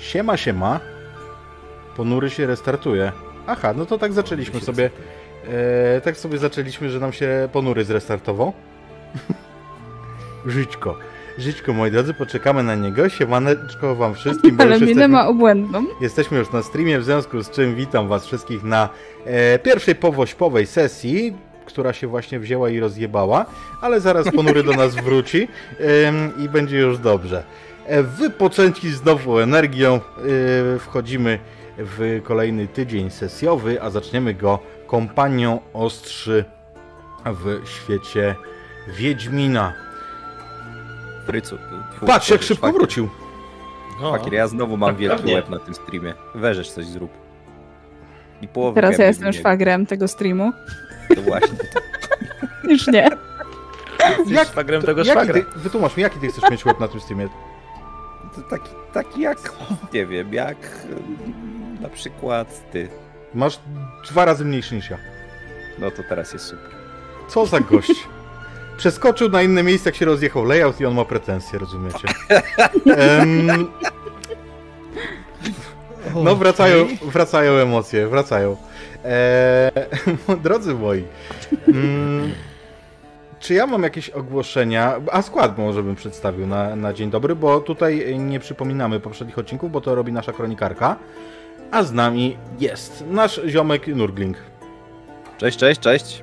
Siema, siema. Ponury się restartuje. Aha, no to tak zaczęliśmy sobie. E, tak sobie zaczęliśmy, że nam się ponury zrestartował. Żyćko. Żyćko, moi drodzy, poczekamy na niego. Siemaneczko wam wszystkim, bo Ale już jesteśmy, ma obłędną. jesteśmy już na streamie, w związku z czym witam was wszystkich na e, pierwszej powośpowej sesji, która się właśnie wzięła i rozjebała, ale zaraz ponury do nas wróci i będzie już dobrze. Wypoczęci znowu energią e, wchodzimy w kolejny tydzień sesjowy, a zaczniemy go kompanią ostrzy w świecie Wiedźmina. Frycu. Patrz, jak szybko wrócił. No, Szwagier, ja znowu mam Tak wielki pewnie. łeb na tym streamie. Weżesz coś zrób. I połowę Teraz ja jestem szwagrem tego streamu. To właśnie. Już nie. jak szwagrem tego szwagra. ty, wytłumacz mi, jaki ty chcesz mieć łeb na tym streamie? Taki, taki jak, nie wiem, jak na przykład ty. Masz dwa razy mniejszy niż ja. No to teraz jest super. Co za gość. Przeskoczył na inne miejsce, jak się rozjechał layout i on ma pretensje, rozumiecie? Em, no wracają, wracają emocje, wracają. Eee, drodzy moi, mm, czy ja mam jakieś ogłoszenia? A skład może bym przedstawił na, na dzień dobry, bo tutaj nie przypominamy poprzednich odcinków, bo to robi nasza kronikarka. A z nami jest nasz ziomek Nurgling, Cześć, cześć, cześć.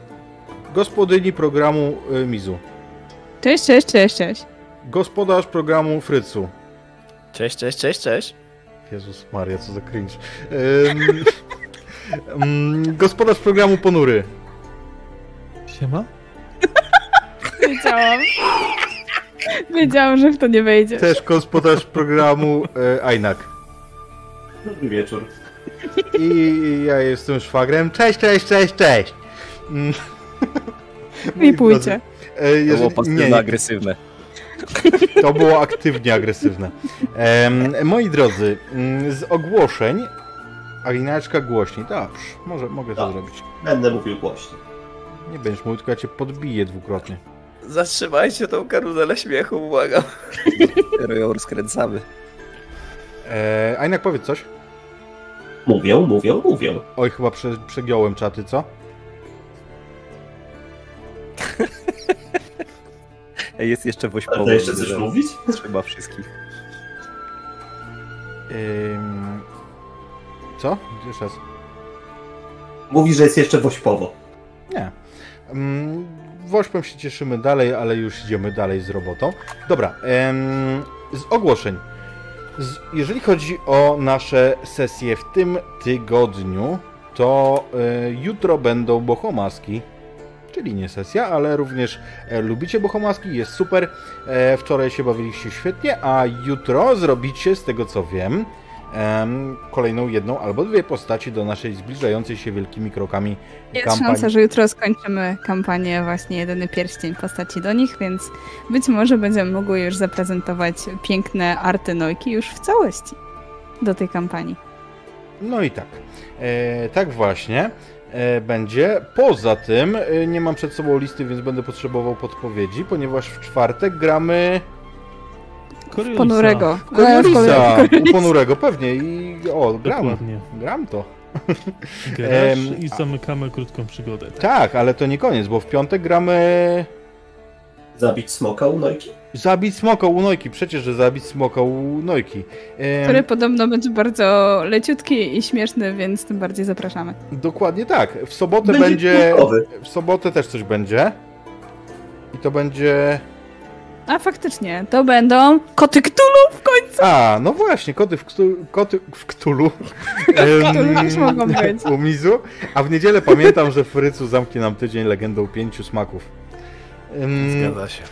gospodyni programu y, Mizu, Cześć, cześć, cześć, cześć. gospodarz programu Frycu. Cześć, cześć, cześć, cześć. Jezus Maria, co za cringe. Ym, gospodarz programu Ponury. Siema? Wiedziałam. Wiedziałam, że w to nie wejdzie. Też gospodarz programu e, Ainak. Dobry wieczór. I ja jestem szwagrem. Cześć, cześć, cześć, cześć. Mm. I pójdzie. E, To jeżeli- było nie, pasywne nie, agresywne. to było aktywnie agresywne. Em, moi drodzy, mm, z ogłoszeń Ainaczka głośniej. Dobrze, może, mogę to Tak. zrobić. Będę mówił głośno. Nie będziesz mówił, tylko ja cię podbiję dwukrotnie. Zatrzymajcie tą karuzelę śmiechu, błagam. Dopiero ją rozkręcamy. E, Ainak, powiedz coś. Mówią, mówią, mówią. Oj, chyba prze, przegiąłem czaty, co? Ej, Jest jeszcze Ale wośpowy. to jeszcze coś mówić? Trzeba wszystkich. Ym... Co? Jeszcze raz. Mówi, że jest jeszcze wośpowo. Nie. Ym, Wośpem się cieszymy dalej, ale już idziemy dalej z robotą. Dobra, em, z ogłoszeń. Z, jeżeli chodzi o nasze sesje w tym tygodniu, to e, jutro będą bohomaski, czyli nie sesja, ale również e, lubicie bohomaski, jest super. E, wczoraj się bawiliście świetnie, a jutro zrobicie, z tego co wiem, em, kolejną jedną albo dwie postaci do naszej zbliżającej się wielkimi krokami Jest kampanii. szansa, że jutro skończymy kampanię właśnie Jedyny Pierścień postaci do nich, więc być może będziemy mogły już zaprezentować piękne arty Nojki już w całości do tej kampanii. No i tak. E, tak właśnie e, będzie. Poza tym e, nie mam przed sobą listy, więc będę potrzebował podpowiedzi, ponieważ w czwartek gramy Koriusa. Ponurego. Coriolis'a. W U Ponurego, pewnie. I o, gram. Dokładnie. Gram to. Grasz i zamykamy krótką przygodę. Tak, ale to nie koniec, bo w piątek gramy Zabić smoka u Nojki? Zabić smoka u Nojki. Przecież, że zabić smoka u Nojki. Em, Który podobno będzie bardzo leciutki i śmieszny, więc tym bardziej zapraszamy. Dokładnie tak. W sobotę będzie... gotowy. W sobotę też coś będzie. I to będzie... A faktycznie, to będą koty Cthulhu w końcu. A, no właśnie, koty w, ktu, koty w Ktulu. Też mogą być. U Mizu. A w niedzielę pamiętam, że Frycu zamknie nam tydzień legendą pięciu smaków. Zgadza się.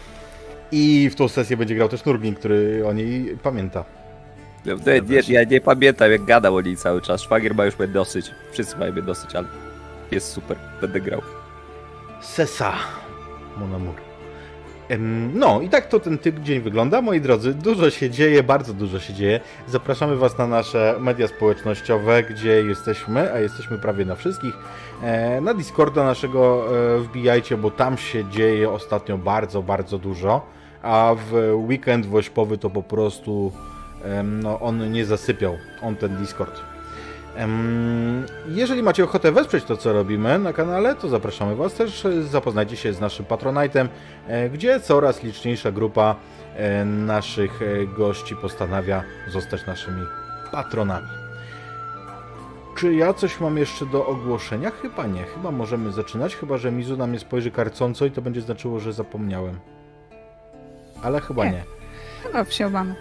I w tą sesję będzie grał też Nurgling, który o niej pamięta. Ja, nie, nie, ja nie pamiętam jak gadał o niej cały czas. Szwagier ma już mnie dosyć. Wszyscy mają mnie dosyć, ale jest super. Będę grał. Sesa, mon amour. No i tak to ten tydzień wygląda, moi drodzy. Dużo się dzieje, bardzo dużo się dzieje. Zapraszamy Was na nasze media społecznościowe, gdzie jesteśmy, a jesteśmy prawie na wszystkich. E, Na Discorda naszego e, wbijajcie, bo tam się dzieje ostatnio bardzo, bardzo dużo. A w weekend wośpowy to po prostu no, on nie zasypiał, on ten Discord. Jeżeli macie ochotę wesprzeć to, co robimy na kanale, to zapraszamy Was też. Zapoznajcie się z naszym Patronite'em, e, gdzie coraz liczniejsza grupa e, naszych e, gości postanawia zostać naszymi patronami. Czy ja coś mam jeszcze do ogłoszenia? Chyba nie. Chyba możemy zaczynać, chyba że Mizu na mnie spojrzy karcąco i to będzie znaczyło, że zapomniałem. Ale chyba Nie. nie. Chyba wsiąbamy.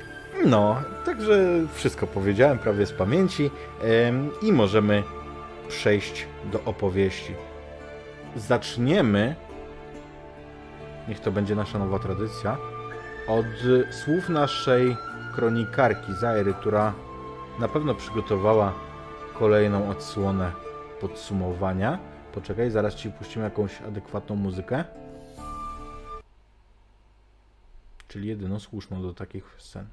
No, także wszystko powiedziałem prawie z pamięci i możemy przejść do opowieści. Zaczniemy, niech to będzie nasza nowa tradycja, od słów naszej kronikarki Zairy, która na pewno przygotowała kolejną odsłonę podsumowania. Poczekaj, zaraz ci puścimy jakąś adekwatną muzykę. Czyli jedyną słuszną do takich scen.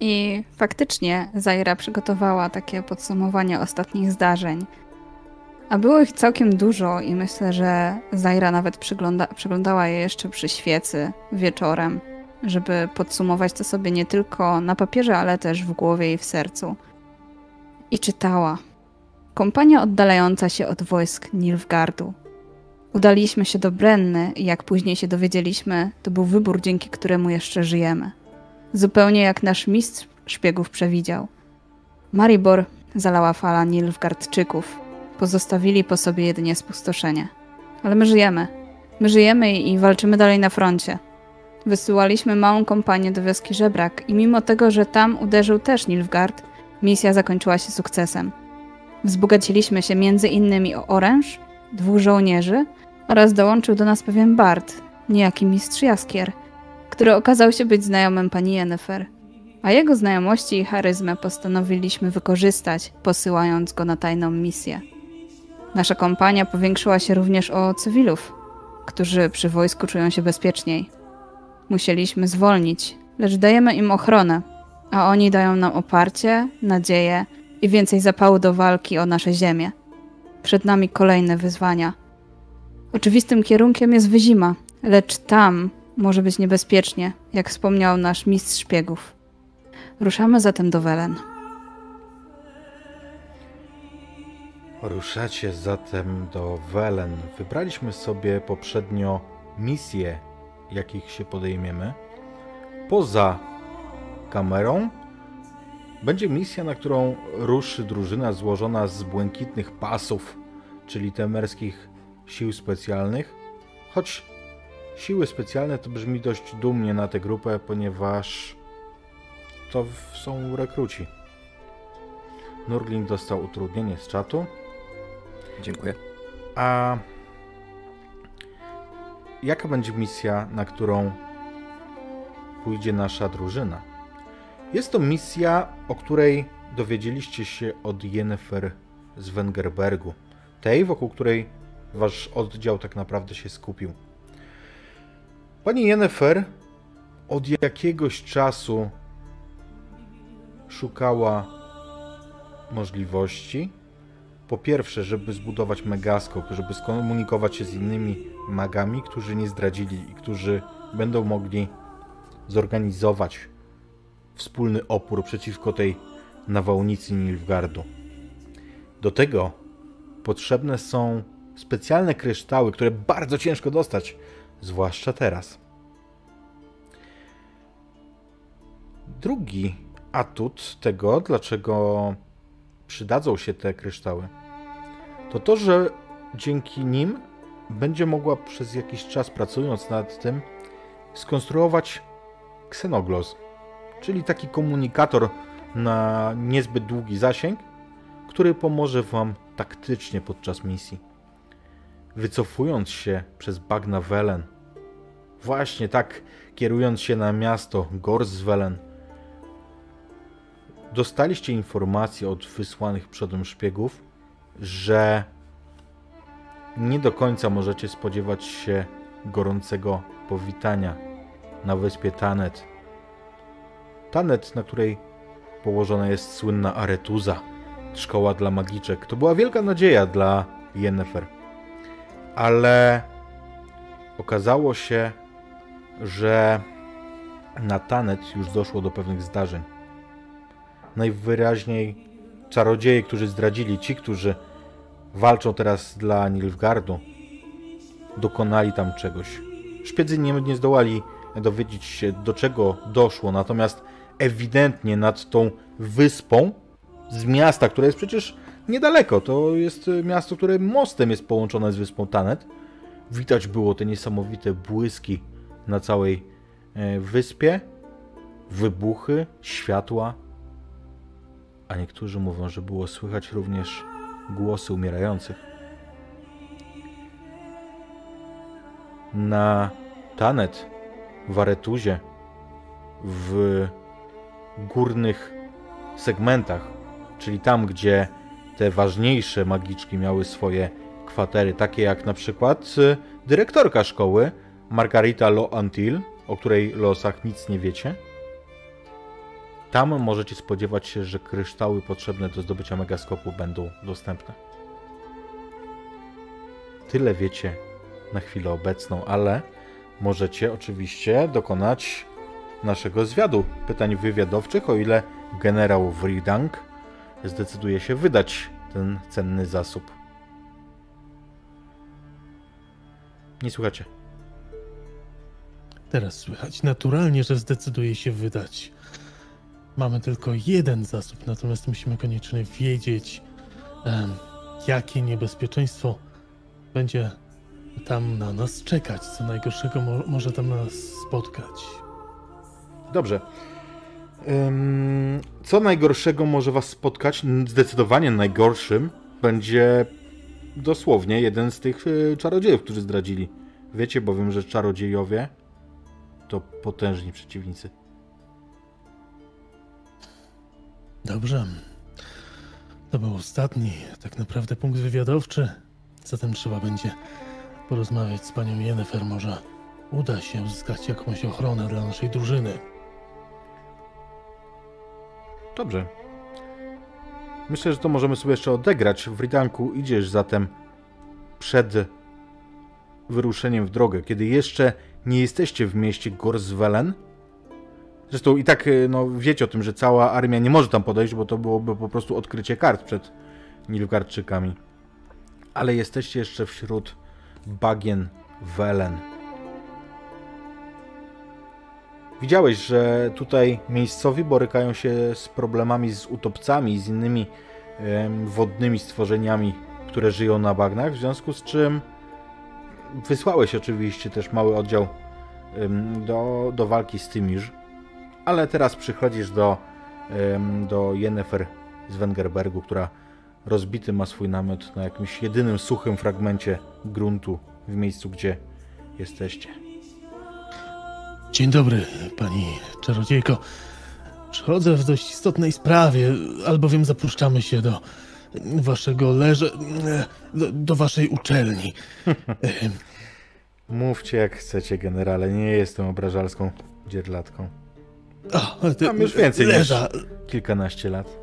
I faktycznie Zaira przygotowała takie podsumowanie ostatnich zdarzeń. A było ich całkiem dużo i myślę, że Zaira nawet przygląda, przyglądała je jeszcze przy świecy wieczorem, żeby podsumować to sobie nie tylko na papierze, ale też w głowie i w sercu. I czytała. Kompania oddalająca się od wojsk Nilfgardu. Udaliśmy się do Brenny i jak później się dowiedzieliśmy, to był wybór, dzięki któremu jeszcze żyjemy. Zupełnie jak nasz mistrz szpiegów przewidział. Maribor zalała fala Nilfgardczyków. Pozostawili po sobie jedynie spustoszenie. Ale my żyjemy. My żyjemy i walczymy dalej na froncie. Wysyłaliśmy małą kompanię do wioski Żebrak i mimo tego, że tam uderzył też Nilfgaard, misja zakończyła się sukcesem. Wzbogaciliśmy się między innymi o oręż, dwóch żołnierzy oraz dołączył do nas pewien bard, niejaki mistrz Jaskier, który okazał się być znajomym pani Jennifer. A jego znajomości i charyzmę postanowiliśmy wykorzystać, posyłając go na tajną misję. Nasza kompania powiększyła się również o cywilów, którzy przy wojsku czują się bezpieczniej. Musieliśmy zwolnić, lecz dajemy im ochronę, a oni dają nam oparcie, nadzieję i więcej zapału do walki o nasze ziemię. Przed nami kolejne wyzwania. Oczywistym kierunkiem jest wyzima, lecz tam może być niebezpiecznie, jak wspomniał nasz mistrz szpiegów. Ruszamy zatem do Welen. Ruszacie zatem do Welen. Wybraliśmy sobie poprzednio misje, jakich się podejmiemy. Poza kamerą będzie misja, na którą ruszy drużyna złożona z błękitnych pasów, czyli temerskich sił specjalnych. Choć siły specjalne to brzmi dość dumnie na tę grupę, ponieważ to są rekruci. Nurgling dostał utrudnienie z czatu. Dziękuję. A jaka będzie misja, na którą pójdzie nasza drużyna? Jest to misja, o której dowiedzieliście się od Jennifer z Wengerbergu. Tej, wokół której wasz oddział tak naprawdę się skupił. Pani Jennifer od jakiegoś czasu szukała możliwości, po pierwsze, żeby zbudować megaskop, żeby skomunikować się z innymi magami, którzy nie zdradzili i którzy będą mogli zorganizować wspólny opór przeciwko tej nawałnicy Nilfgardu. Do tego potrzebne są specjalne kryształy, które bardzo ciężko dostać, zwłaszcza teraz. Drugi atut tego, dlaczego przydadzą się te kryształy, to to, że dzięki nim będzie mogła przez jakiś czas pracując nad tym skonstruować ksenoglos, czyli taki komunikator na niezbyt długi zasięg, który pomoże Wam taktycznie podczas misji. Wycofując się przez bagna Welen, właśnie tak kierując się na miasto Gorswellen, dostaliście informację od wysłanych przodem szpiegów, że nie do końca możecie spodziewać się gorącego powitania na wyspie Tanet. Tanet, na której położona jest słynna Aretuza, szkoła dla magiczek. To była wielka nadzieja dla Yennefer. Ale okazało się, że na Tanet już doszło do pewnych zdarzeń. Najwyraźniej czarodzieje, którzy zdradzili, ci, którzy walczą teraz dla Nilfgardu, dokonali tam czegoś. Szpiedzy nie, nie zdołali dowiedzieć się, do czego doszło, natomiast ewidentnie nad tą wyspą z miasta, które jest przecież niedaleko, to jest y, miasto, które mostem jest połączone z wyspą Tanet, widać było te niesamowite błyski na całej e, wyspie, wybuchy, światła, a niektórzy mówią, że było słychać również głosy umierających. Na Tanet, w Aretuzie, w górnych segmentach, czyli tam, gdzie te ważniejsze magiczki miały swoje kwatery, takie jak na przykład y, dyrektorka szkoły, Margarita Loantil, o której losach nic nie wiecie. Tam możecie spodziewać się, że kryształy potrzebne do zdobycia megaskopu będą dostępne. Tyle wiecie na chwilę obecną, ale możecie oczywiście dokonać naszego zwiadu pytań wywiadowczych, o ile generał Wridang zdecyduje się wydać ten cenny zasób. Nie słuchacie. Teraz słychać naturalnie, że zdecyduje się wydać. Mamy tylko jeden zasób, natomiast musimy koniecznie wiedzieć, em, jakie niebezpieczeństwo będzie tam na nas czekać, co najgorszego mo- może tam nas spotkać. Dobrze. Co najgorszego może Was spotkać? Zdecydowanie najgorszym będzie dosłownie jeden z tych y, czarodziejów, którzy zdradzili. Wiecie bowiem, że czarodziejowie to potężni przeciwnicy. Dobrze. To był ostatni, tak naprawdę punkt wywiadowczy. Zatem trzeba będzie porozmawiać z panią Jennefer. Może uda się uzyskać jakąś ochronę dla naszej drużyny. Dobrze. Myślę, że to możemy sobie jeszcze odegrać. W Ridanku idziesz zatem przed wyruszeniem w drogę, kiedy jeszcze nie jesteście w mieście Gorswellen. Zresztą i tak y, no, wiecie o tym, że cała armia nie może tam podejść, bo to byłoby po prostu odkrycie kart przed Nilfgaardczykami. Ale jesteście jeszcze wśród bagien Welen. Widziałeś, że tutaj miejscowi borykają się z problemami z utopcami i z innymi wodnymi stworzeniami, które żyją na bagnach, w związku z czym wysłałeś oczywiście też mały oddział do, do walki z Tymirz, ale teraz przychodzisz do, do Yennefer z Wengerbergu, która rozbity ma swój namiot na jakimś jedynym suchym fragmencie gruntu w miejscu, gdzie jesteście. Dzień dobry, pani czarodziejko. Przychodzę w dość istotnej sprawie, albowiem zapuszczamy się do waszego leże... do, do waszej uczelni. Mówcie jak chcecie, generale. Nie jestem obrażalską dzierlatką. A, te- Mam już więcej niż- leża. Kilkanaście lat.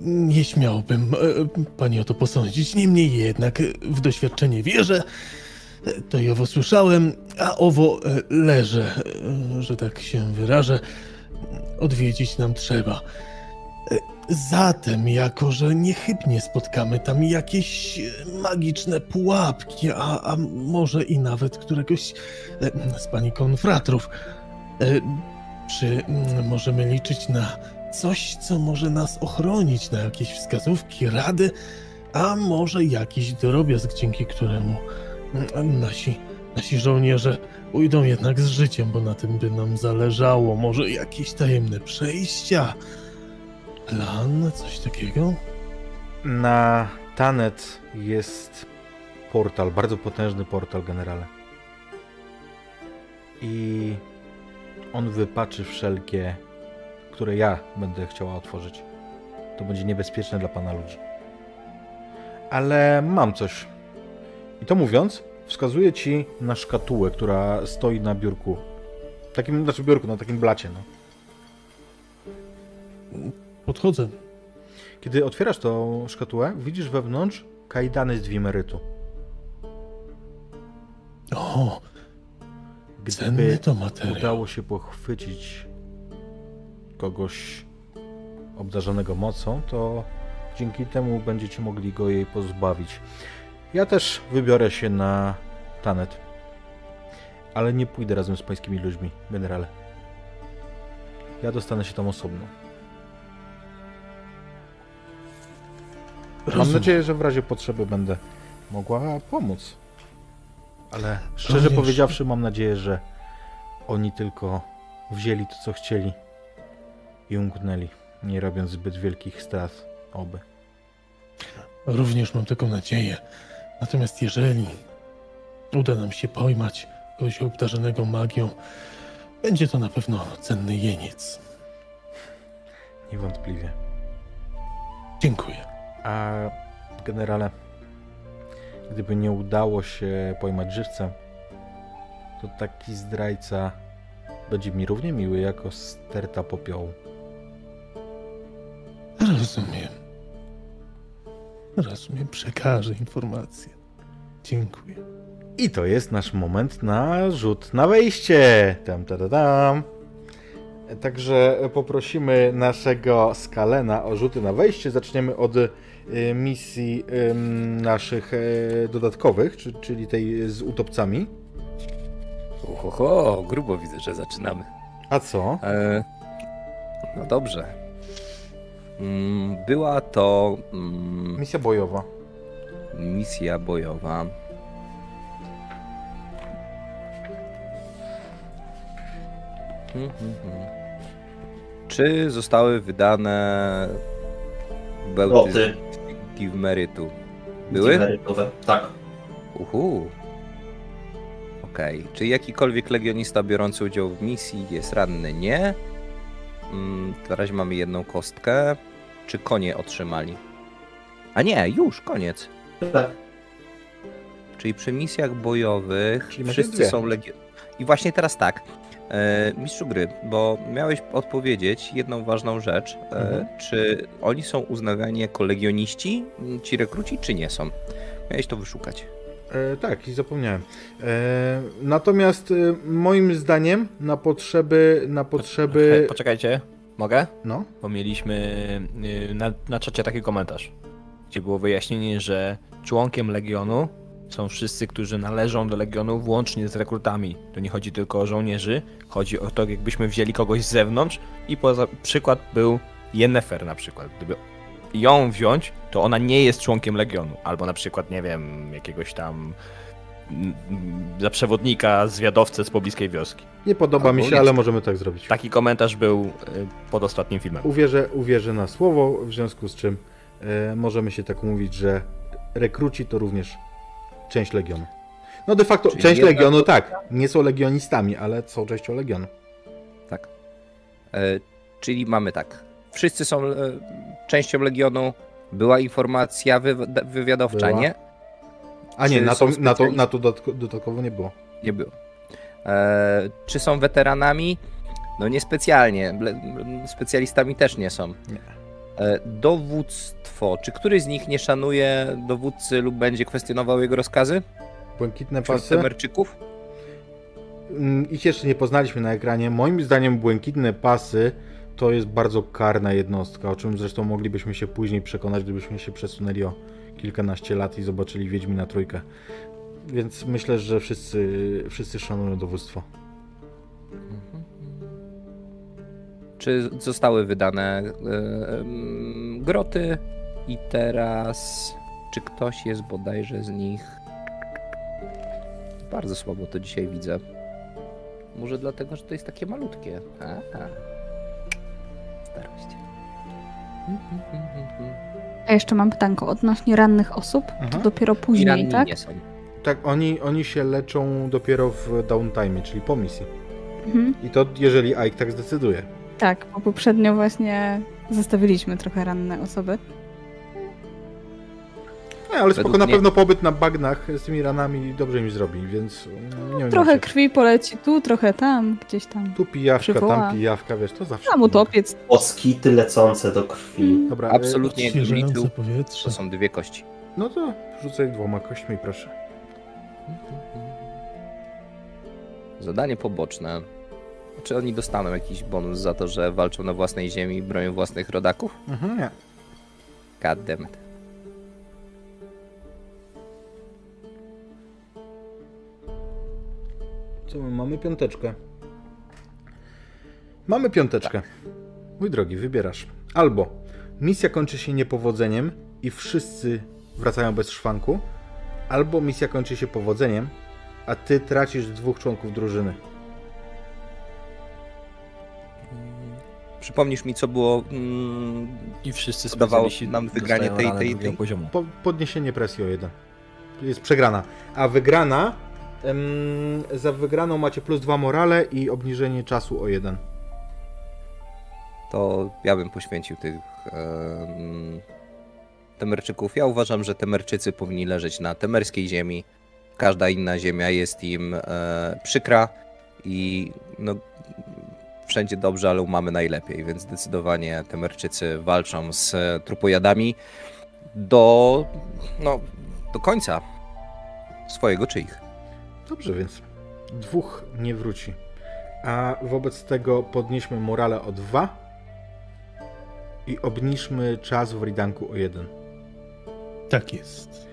Nie śmiałbym e, pani o to posądzić, niemniej jednak e, w doświadczenie wierzę, e, to i owo słyszałem, a owo e, leżę, e, że tak się wyrażę, odwiedzić nam trzeba. E, Zatem, jako że niechybnie spotkamy tam jakieś magiczne pułapki, a, a może i nawet któregoś z pani konfratrów, czy mm, możemy liczyć na coś, co może nas ochronić, na jakieś wskazówki, rady, a może jakiś drobiazg, dzięki któremu nasi, nasi żołnierze ujdą jednak z życiem, bo na tym by nam zależało. Może jakieś tajemne przejścia, plan, coś takiego? Na Tanet jest portal, bardzo potężny portal, generale. I on wypaczy wszelkie, które ja będę chciała otworzyć. To będzie niebezpieczne dla pana ludzi. Ale mam coś. I to mówiąc, wskazuję ci na szkatułę, która stoi na biurku. Takim, znaczy biurku, na takim blacie, no. Podchodzę. Kiedy otwierasz tą szkatułę, widzisz wewnątrz kajdany z dwimerytu. O, gdyby to materiał. udało się pochwycić kogoś obdarzonego mocą, to dzięki temu będziecie mogli go jej pozbawić. Ja też wybiorę się na Tanet. Ale nie pójdę razem z pańskimi ludźmi, generale. Ja dostanę się tam osobno. Mam Rozumiem. nadzieję, że w razie potrzeby będę mogła pomóc. Ale szczerze Również. powiedziawszy, mam nadzieję, że oni tylko wzięli to, co chcieli i umknęli, nie robiąc zbyt wielkich strat. Oby. Również mam taką nadzieję. Natomiast jeżeli uda nam się pojmać kogoś obdarzonego magią, będzie to na pewno cenny jeniec. Niewątpliwie. Dziękuję. A generale, gdyby nie udało się pojmać żywca, to taki zdrajca będzie mi równie miły jako sterta popiołu. Rozumiem. Rozumiem, przekażę informację. Dziękuję. I to jest nasz moment na rzut na wejście. Tam, tam, tam, tam. Także poprosimy naszego Skalena o rzuty na wejście. Zaczniemy od y, misji naszych y, dodatkowych, czy, czyli tej z utopcami. Oho, grubo widzę, że zaczynamy. A co? E, no dobrze. Mm, Była to mm, Misja bojowa. misja bojowa. Czy zostały wydane bełty Givmerytu? Były? Tak. Uhu. Okej. Czy jakikolwiek legionista biorący udział w misji jest ranny? Nie. Mm, na razie mamy jedną kostkę. Czy konie otrzymali? A nie, już, koniec. Tak. Czyli przy misjach bojowych Czyli wszyscy są legion. I właśnie teraz tak. E, mistrzu gry, bo miałeś odpowiedzieć jedną ważną rzecz. E, Mhm. Czy oni są uznawani jako legioniści, ci rekruci, czy nie są? Miałeś to wyszukać. E, tak, i zapomniałem. E, natomiast e, moim zdaniem na potrzeby, na potrzeby, Poczekajcie, mogę? no, Bo mieliśmy y, na, na czacie taki komentarz, gdzie było wyjaśnienie, że członkiem Legionu są wszyscy, którzy należą do Legionu, włącznie z rekrutami. To nie chodzi tylko o żołnierzy, chodzi o to, jakbyśmy wzięli kogoś z zewnątrz i poza przykład był Yennefer na przykład. Gdyby ją wziąć, to ona nie jest członkiem Legionu. Albo na przykład, nie wiem, jakiegoś tam za przewodnika, zwiadowcę z pobliskiej wioski. nie podoba mi się, ale możemy tak zrobić. Taki komentarz był y, pod ostatnim filmem. Uwierzę, uwierzę na słowo, w związku z czym e, możemy się tak mówić, że rekruci to również część Legionu. No de facto, Czyli część Legionu tak, nie są legionistami, ale są częścią Legionu. Tak. E, czyli mamy tak. Wszyscy są e, częścią Legionu. Była informacja wy, wywiadowcza, Była. nie? A nie, na to, na to, na to dodatko- dodatkowo nie było. Nie było. E, czy są weteranami? No niespecjalnie. Specjalistami też nie są. Nie. E, dowództwo. Czy któryś z nich nie szanuje dowódcy lub będzie kwestionował jego rozkazy? Błękitne pasy. Temerczyków? Mm, Ich jeszcze nie poznaliśmy na ekranie. Moim zdaniem błękitne pasy to jest bardzo karna jednostka, o czym zresztą moglibyśmy się później przekonać, gdybyśmy się przesunęli o kilkanaście lat i zobaczyli Wiedźmina trójkę. Więc myślę, że wszyscy, wszyscy szanują dowództwo. Czy zostały wydane em, groty? I teraz. Czy ktoś jest bodajże z nich. Bardzo słabo to dzisiaj widzę. Może dlatego, że to jest takie malutkie. Aha. Starość. A jeszcze mam pytanko odnośnie rannych osób. To Aha. dopiero później, ranni tak? nie są. Tak, oni, oni się leczą dopiero w downtime, czyli po misji. Mhm. I to jeżeli Ike tak zdecyduje. Tak, bo poprzednio właśnie zostawiliśmy trochę ranne osoby. Nie, ale spoko, na mnie- pewno pobyt na bagnach z tymi ranami dobrze mi zrobi, więc mm, nie wiem. Trochę krwi poleci tu, trochę tam, gdzieś tam. Tu pijawka, przywoła. tam pijawka, wiesz, to zawsze. Tam utopiec. Oskity lecące do krwi. Dobra, e, Absolutnie liczył. powietrze. To są dwie kości. No to rzucaj dwoma kośćmi, proszę. Zadanie poboczne. Czy oni dostaną jakiś bonus za to, że walczą na własnej ziemi i bronią własnych rodaków? Mhm, nie. God damn it. Co my mamy? Piąteczkę. Mamy piąteczkę. Mój drogi, wybierasz. Albo misja kończy się niepowodzeniem i wszyscy wracają bez szwanku, albo misja kończy się powodzeniem, a ty tracisz dwóch członków drużyny. Przypomnisz mi, co było. Mm, I wszyscy Dawało nam wygranie tej- tej- tej- poziomu. Po, podniesienie presji o jeden. Jest przegrana. A wygrana. Za wygraną macie plus dwa morale i obniżenie czasu o jeden. to ja bym poświęcił tych em, temerczyków. Ja uważam, że temerczycy powinni leżeć na temerskiej ziemi. Każda inna ziemia jest im e, przykra i no, wszędzie dobrze, ale mamy najlepiej, więc zdecydowanie temerczycy walczą z e, trupojadami do, no, do końca swojego czy ich. Dobrze, więc dwóch nie wróci. A wobec tego podnieśmy morale o dwa i obniżmy czas w Ridanku o jeden. Tak jest.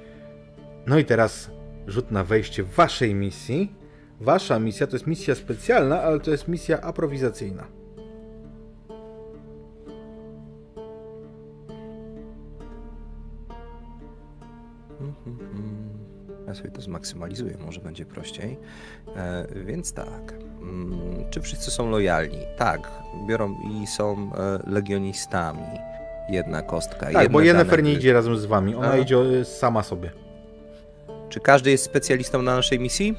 No i teraz rzut na wejście waszej misji. Wasza misja to jest misja specjalna, ale to jest misja aprowizacyjna. Ja sobie to zmaksymalizuję, może będzie prościej. E, więc tak. Mm, czy wszyscy są lojalni? Tak. Biorą i są e, legionistami. Jedna kostka. Tak, bo dane. nie idzie razem z wami, ona A. idzie e, sama sobie. Czy każdy jest specjalistą na naszej misji?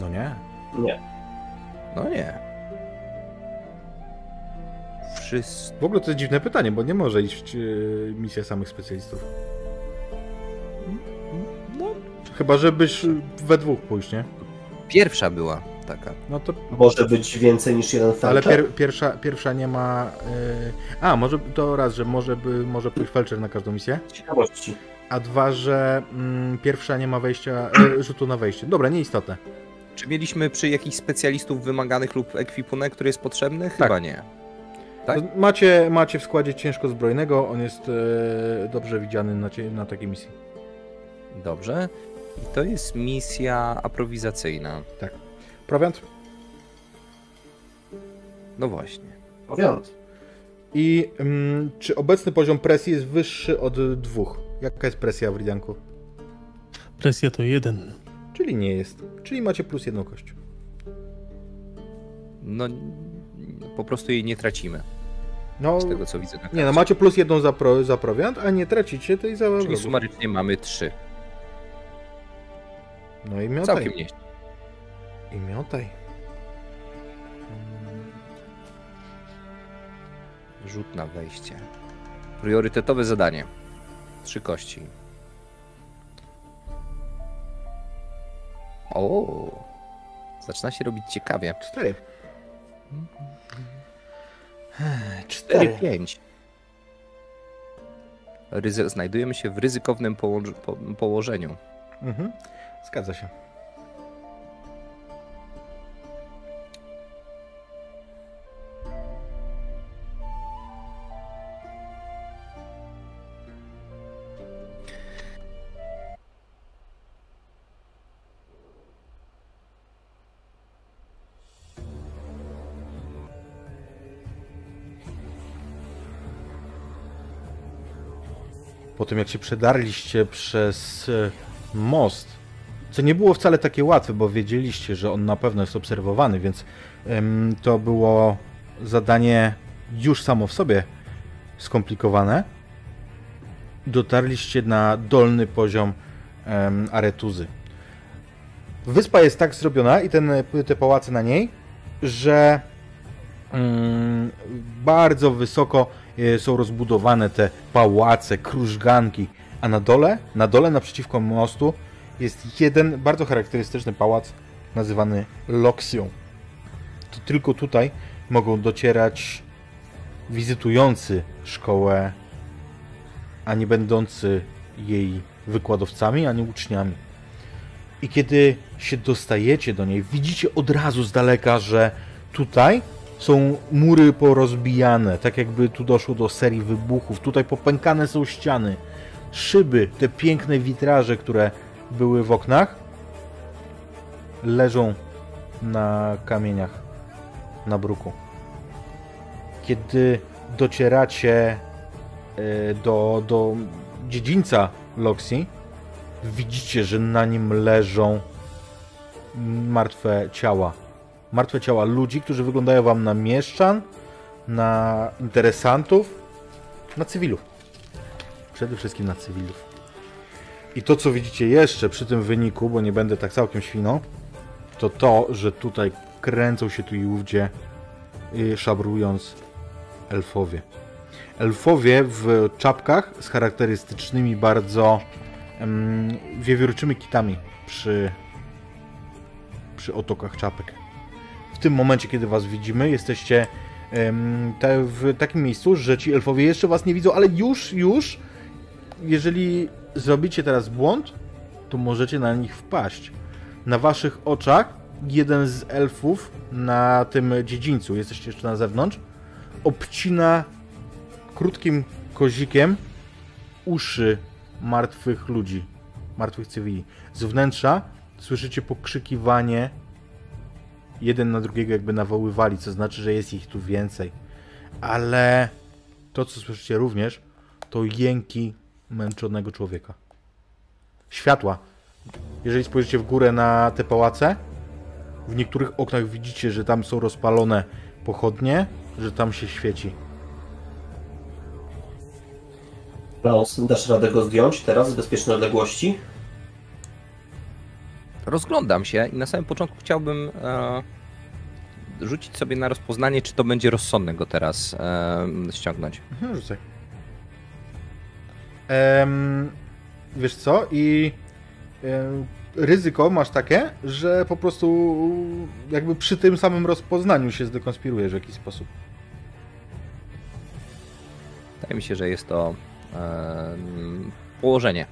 No nie. Nie. No nie. Wszyscy. W ogóle to jest dziwne pytanie, bo nie może iść misja samych specjalistów. No, Chyba, żebyś we dwóch pójść, nie? pierwsza była taka. No to Może być więcej niż jeden Ale felczer? pier, pierwsza, pierwsza nie ma. y, a, może to raz, że może, by, może pójść felczer na każdą misję. Ciekawości. A dwa, że mm, pierwsza nie ma wejścia, y, rzutu na wejście. Dobra, nieistotne. Czy mieliśmy przy jakichś specjalistów wymaganych lub ekwipunek, który jest potrzebny? Chyba nie. Tak? Macie, macie w składzie ciężko zbrojnego, on jest y, dobrze widziany na, na takiej misji. Dobrze. I to jest misja aprowizacyjna. Prowiant? No właśnie. Powiąd. I mm, czy obecny poziom presji jest wyższy od dwóch? Jaka jest presja w Ridanku? Presja to jeden. Czyli nie jest. Czyli macie plus jedną kość. No, po prostu jej nie tracimy. No, Z tego co widzę. Na nie no, macie plus jedną za, pro, za prowiant, a nie tracicie tej za Czyli sumarycznie mamy trzy. No i miotaj. Całkiem nieźle. I miotaj. Rzut na wejście. Priorytetowe zadanie. Trzy kości. O, zaczyna się robić ciekawie. Cztery. 4-5. Ryzy- znajdujemy się w ryzykownym położ- po- położeniu. Mhm. Zgadza się. Po tym jak się przedarliście przez e, most, co nie było wcale takie łatwe, bo wiedzieliście, że on na pewno jest obserwowany, więc em, to było zadanie już samo w sobie skomplikowane. Dotarliście na dolny poziom em, Aretuzy. Wyspa jest tak zrobiona i ten, te pałace na niej, że mm, bardzo wysoko e, są rozbudowane te pałace, krużganki, a na dole, na dole naprzeciwko mostu jest jeden bardzo charakterystyczny pałac nazywany Loksią. To tylko tutaj mogą docierać wizytujący szkołę, a nie będący jej wykładowcami ani uczniami. I kiedy się dostajecie do niej, widzicie od razu z daleka, że tutaj są mury porozbijane, tak jakby tu doszło do serii wybuchów. Tutaj popękane są ściany, szyby, te piękne witraże, które były w oknach, leżą na kamieniach, na bruku. Kiedy docieracie e, do, do dziedzińca Loxi, widzicie, że na nim leżą martwe ciała. Martwe ciała ludzi, którzy wyglądają wam na mieszczan, na interesantów, na cywilów. Przede wszystkim na cywilów. I to, co widzicie jeszcze przy tym wyniku, bo nie będę tak całkiem świną, to to, że tutaj kręcą się tu i ówdzie, y, szabrując elfowie. Elfowie w czapkach z charakterystycznymi bardzo em, wiewiórczymi kitami przy, przy otokach czapek. W tym momencie, kiedy was widzimy, jesteście em, te, w takim miejscu, że ci elfowie jeszcze was nie widzą, ale już, już, jeżeli zrobicie teraz błąd, to możecie na nich wpaść. Na waszych oczach jeden z elfów na tym dziedzińcu, jesteście jeszcze na zewnątrz, obcina krótkim kozikiem uszy martwych ludzi, martwych cywili. Z wnętrza słyszycie pokrzykiwanie jeden na drugiego jakby nawoływali, co znaczy, że jest ich tu więcej. Ale to, co słyszycie również, to jęki męczonego człowieka. Światła. Jeżeli spojrzycie w górę na te pałace, w niektórych oknach widzicie, że tam są rozpalone pochodnie, że tam się świeci. Klaus, dasz radę go zdjąć teraz z bezpiecznej odległości? Rozglądam się i na samym początku chciałbym e, rzucić sobie na rozpoznanie, czy to będzie rozsądne go teraz e, ściągnąć. Mhm, rzucaj. Wiesz co? I ryzyko masz takie, że po prostu jakby przy tym samym rozpoznaniu się zdekonspirujesz w jakiś sposób. Wydaje mi się, że jest to e, położenie.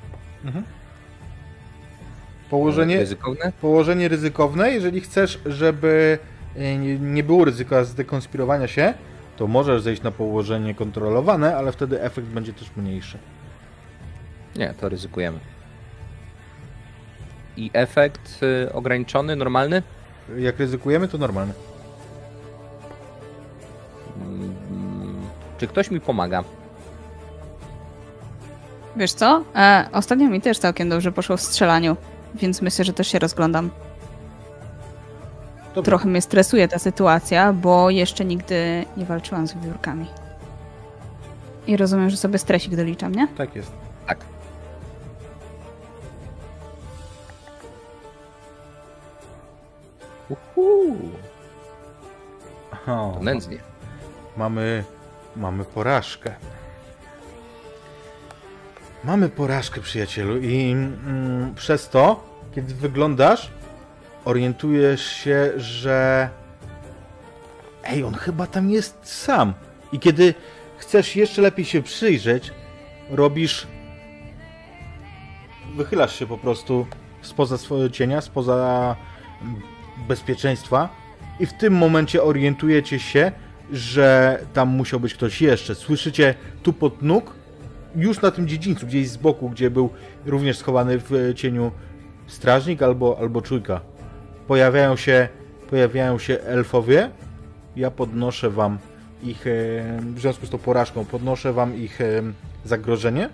Położenie, ryzykowne. położenie ryzykowne, jeżeli chcesz, żeby e, nie było ryzyka zdekonspirowania się, to możesz zejść na położenie kontrolowane, ale wtedy efekt będzie też mniejszy. Nie, to ryzykujemy. I efekt y, ograniczony, normalny? Jak ryzykujemy, to normalne. Mm, Czy ktoś mi pomaga? Wiesz co? E, ostatnio mi też całkiem dobrze poszło w strzelaniu, więc myślę, że też się rozglądam. Dobra. Trochę mnie stresuje ta sytuacja, bo jeszcze nigdy nie walczyłam z wiewiórkami. I rozumiem, że sobie stresik doliczam, nie? Tak jest. Tak. Uhu, O, nędznie. Mamy, mamy porażkę. Mamy porażkę, przyjacielu, i mm, przez to, kiedy wyglądasz, orientujesz się, że. Ej, on chyba tam jest sam. I kiedy chcesz jeszcze lepiej się przyjrzeć, robisz. Wychylasz się po prostu spoza swojego cienia, spoza bezpieczeństwa, i w tym momencie orientujecie się, że tam musiał być ktoś jeszcze. Słyszycie tu pod nóg, już na tym dziedzińcu, gdzieś z boku, gdzie był również schowany w cieniu strażnik albo, albo czujka. Pojawiają się, pojawiają się elfowie. Ja podnoszę wam ich, e, w związku z tą porażką, podnoszę wam ich e, zagrożenie.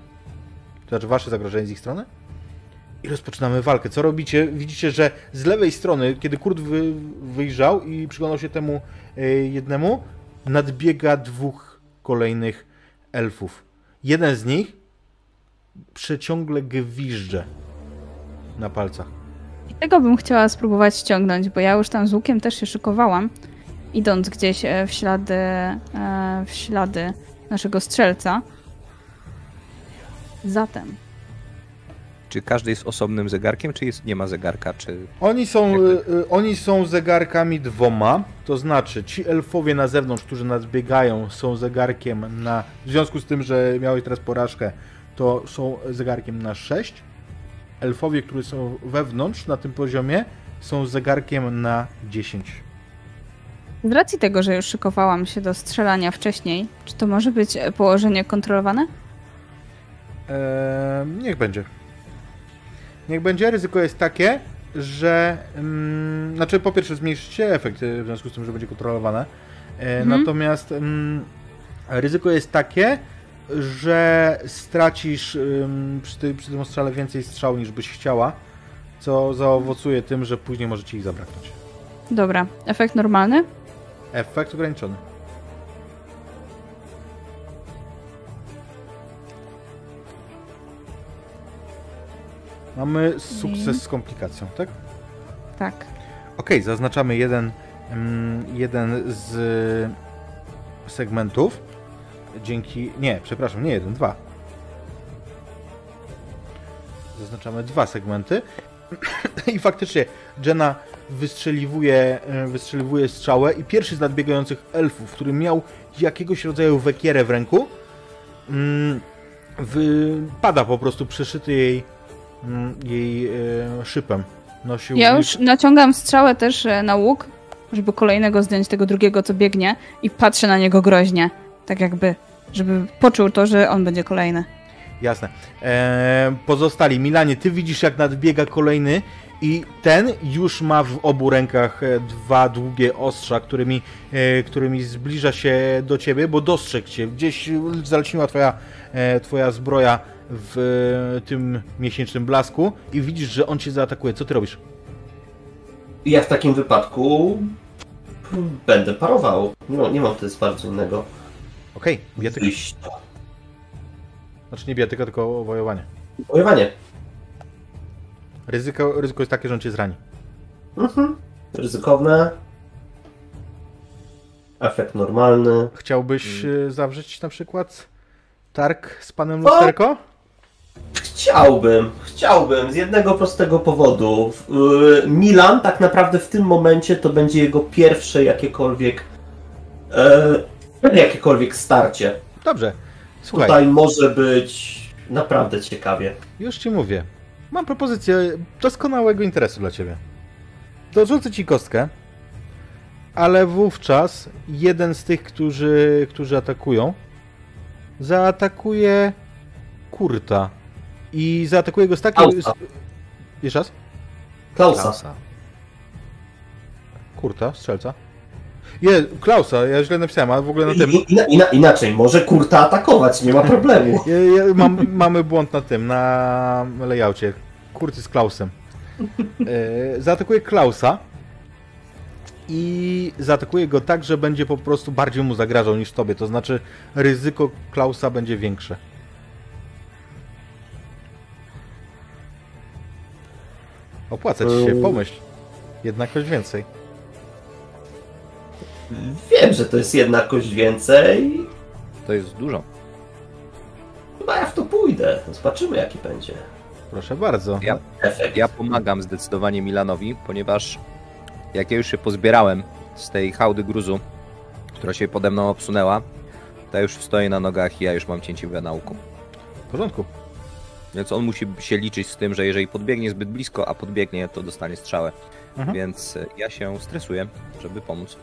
To znaczy wasze zagrożenie z ich strony. I rozpoczynamy walkę. Co robicie? Widzicie, że z lewej strony, kiedy Kurt wy, wyjrzał i przyglądał się temu e, jednemu, nadbiega dwóch kolejnych elfów. Jeden z nich przeciągle gwizdże na palcach. I tego bym chciała spróbować ściągnąć, bo ja już tam z łukiem też się szykowałam, idąc gdzieś e, w ślady, e, w ślady naszego strzelca. Zatem, Czy każdy jest osobnym zegarkiem, czy jest, nie ma zegarka, czy... Oni są, Jak y, oni są zegarkami dwoma, to znaczy ci elfowie na zewnątrz, którzy nadbiegają, są zegarkiem na. W związku z tym, że miałeś teraz porażkę, to są zegarkiem na 6, elfowie, którzy są wewnątrz na tym poziomie, są zegarkiem na 10. Z racji tego, że już szykowałam się do strzelania wcześniej, czy to może być położenie kontrolowane? Eee, niech będzie. Niech będzie. Ryzyko jest takie, że. Mm, znaczy, po pierwsze, zmniejszycie efekt w związku z tym, że będzie kontrolowane. E, Mhm. Natomiast mm, ryzyko jest takie, że stracisz ym, przy, ty, przy tym ostrzale więcej strzał niż byś chciała, co zaowocuje tym, że później może ci ich zabraknąć. Dobra, efekt normalny? Efekt ograniczony. Mamy sukces z komplikacją, tak? Tak. Okej, zaznaczamy jeden, mm, jeden z segmentów. Dzięki. Nie, przepraszam, nie jeden, dwa. Zaznaczamy dwa segmenty. I faktycznie Jenna wystrzeliwuje, e, wystrzeliwuje strzałę i pierwszy z nadbiegających elfów, który miał jakiegoś rodzaju wekierę w ręku, mm, wypada po prostu przeszyty jej, jej e, szypem. Nosił Ja już naciągam strzałę też e, na łuk, żeby kolejnego zdjąć, tego drugiego, co biegnie i patrzę na niego groźnie. Tak jakby, żeby poczuł to, że on będzie kolejny. Jasne. Eee, pozostali. Milanie, ty widzisz jak nadbiega kolejny i ten już ma w obu rękach e, dwa długie ostrza, którymi, e, którymi zbliża się do ciebie, bo dostrzegł cię. Gdzieś zalśniła twoja, e, twoja zbroja w tym miesięcznym blasku i widzisz, że on cię zaatakuje. Co ty robisz? Ja w takim wypadku będę parował. Nie, mam- nie mam tutaj bardzo innego Okej, bijatyka. wyjścia. Znaczy nie bijatyka, tylko wojowanie. Wojowanie. Ryzyko, ryzyko jest takie, że on cię zrani. Mhm. Ryzykowne. Efekt normalny. Chciałbyś e, zawrzeć na przykład targ z panem Co? Lusterko? Chciałbym, chciałbym, z jednego prostego powodu. Y, Milan tak naprawdę w tym momencie to będzie jego pierwsze jakiekolwiek e, jakiekolwiek starcie. Dobrze. Słuchaj. Tutaj może być naprawdę ciekawie. Już ci mówię. Mam propozycję doskonałego interesu dla ciebie. Dorzucę ci kostkę, ale wówczas jeden z tych, którzy, którzy atakują, zaatakuje Kurta. I zaatakuje go z takiej... Klausa. Jeszcze raz? Klausa. Klausa. Kurta, strzelca. Je, Klausa, ja źle napisałem, a w ogóle na tym... I, ina, ina, inaczej, może kurta atakować, nie ma problemu. Ja, ja, mam, mamy błąd na tym, na layoutie. Kurty z Klausem. E, zaatakuje Klausa i zaatakuje go tak, że będzie po prostu bardziej mu zagrażał niż tobie. To znaczy ryzyko Klausa będzie większe. Opłaca ci się, Eee. pomyśl. Jednakość więcej. Wiem, że to jest jednakość więcej. To jest dużo. Chyba ja w to pójdę. Zobaczymy jaki będzie Proszę bardzo. Ja- efekt. Ja pomagam zdecydowanie Milanowi, ponieważ jak ja już się pozbierałem z tej hałdy gruzu, która się pode mną obsunęła, to ja już stoję na nogach i ja już mam cięciwe na łuku. W porządku. Więc on musi się liczyć z tym, że jeżeli podbiegnie zbyt blisko, a podbiegnie, to dostanie strzałę. Mhm. Więc e, ja się stresuję, żeby pomóc.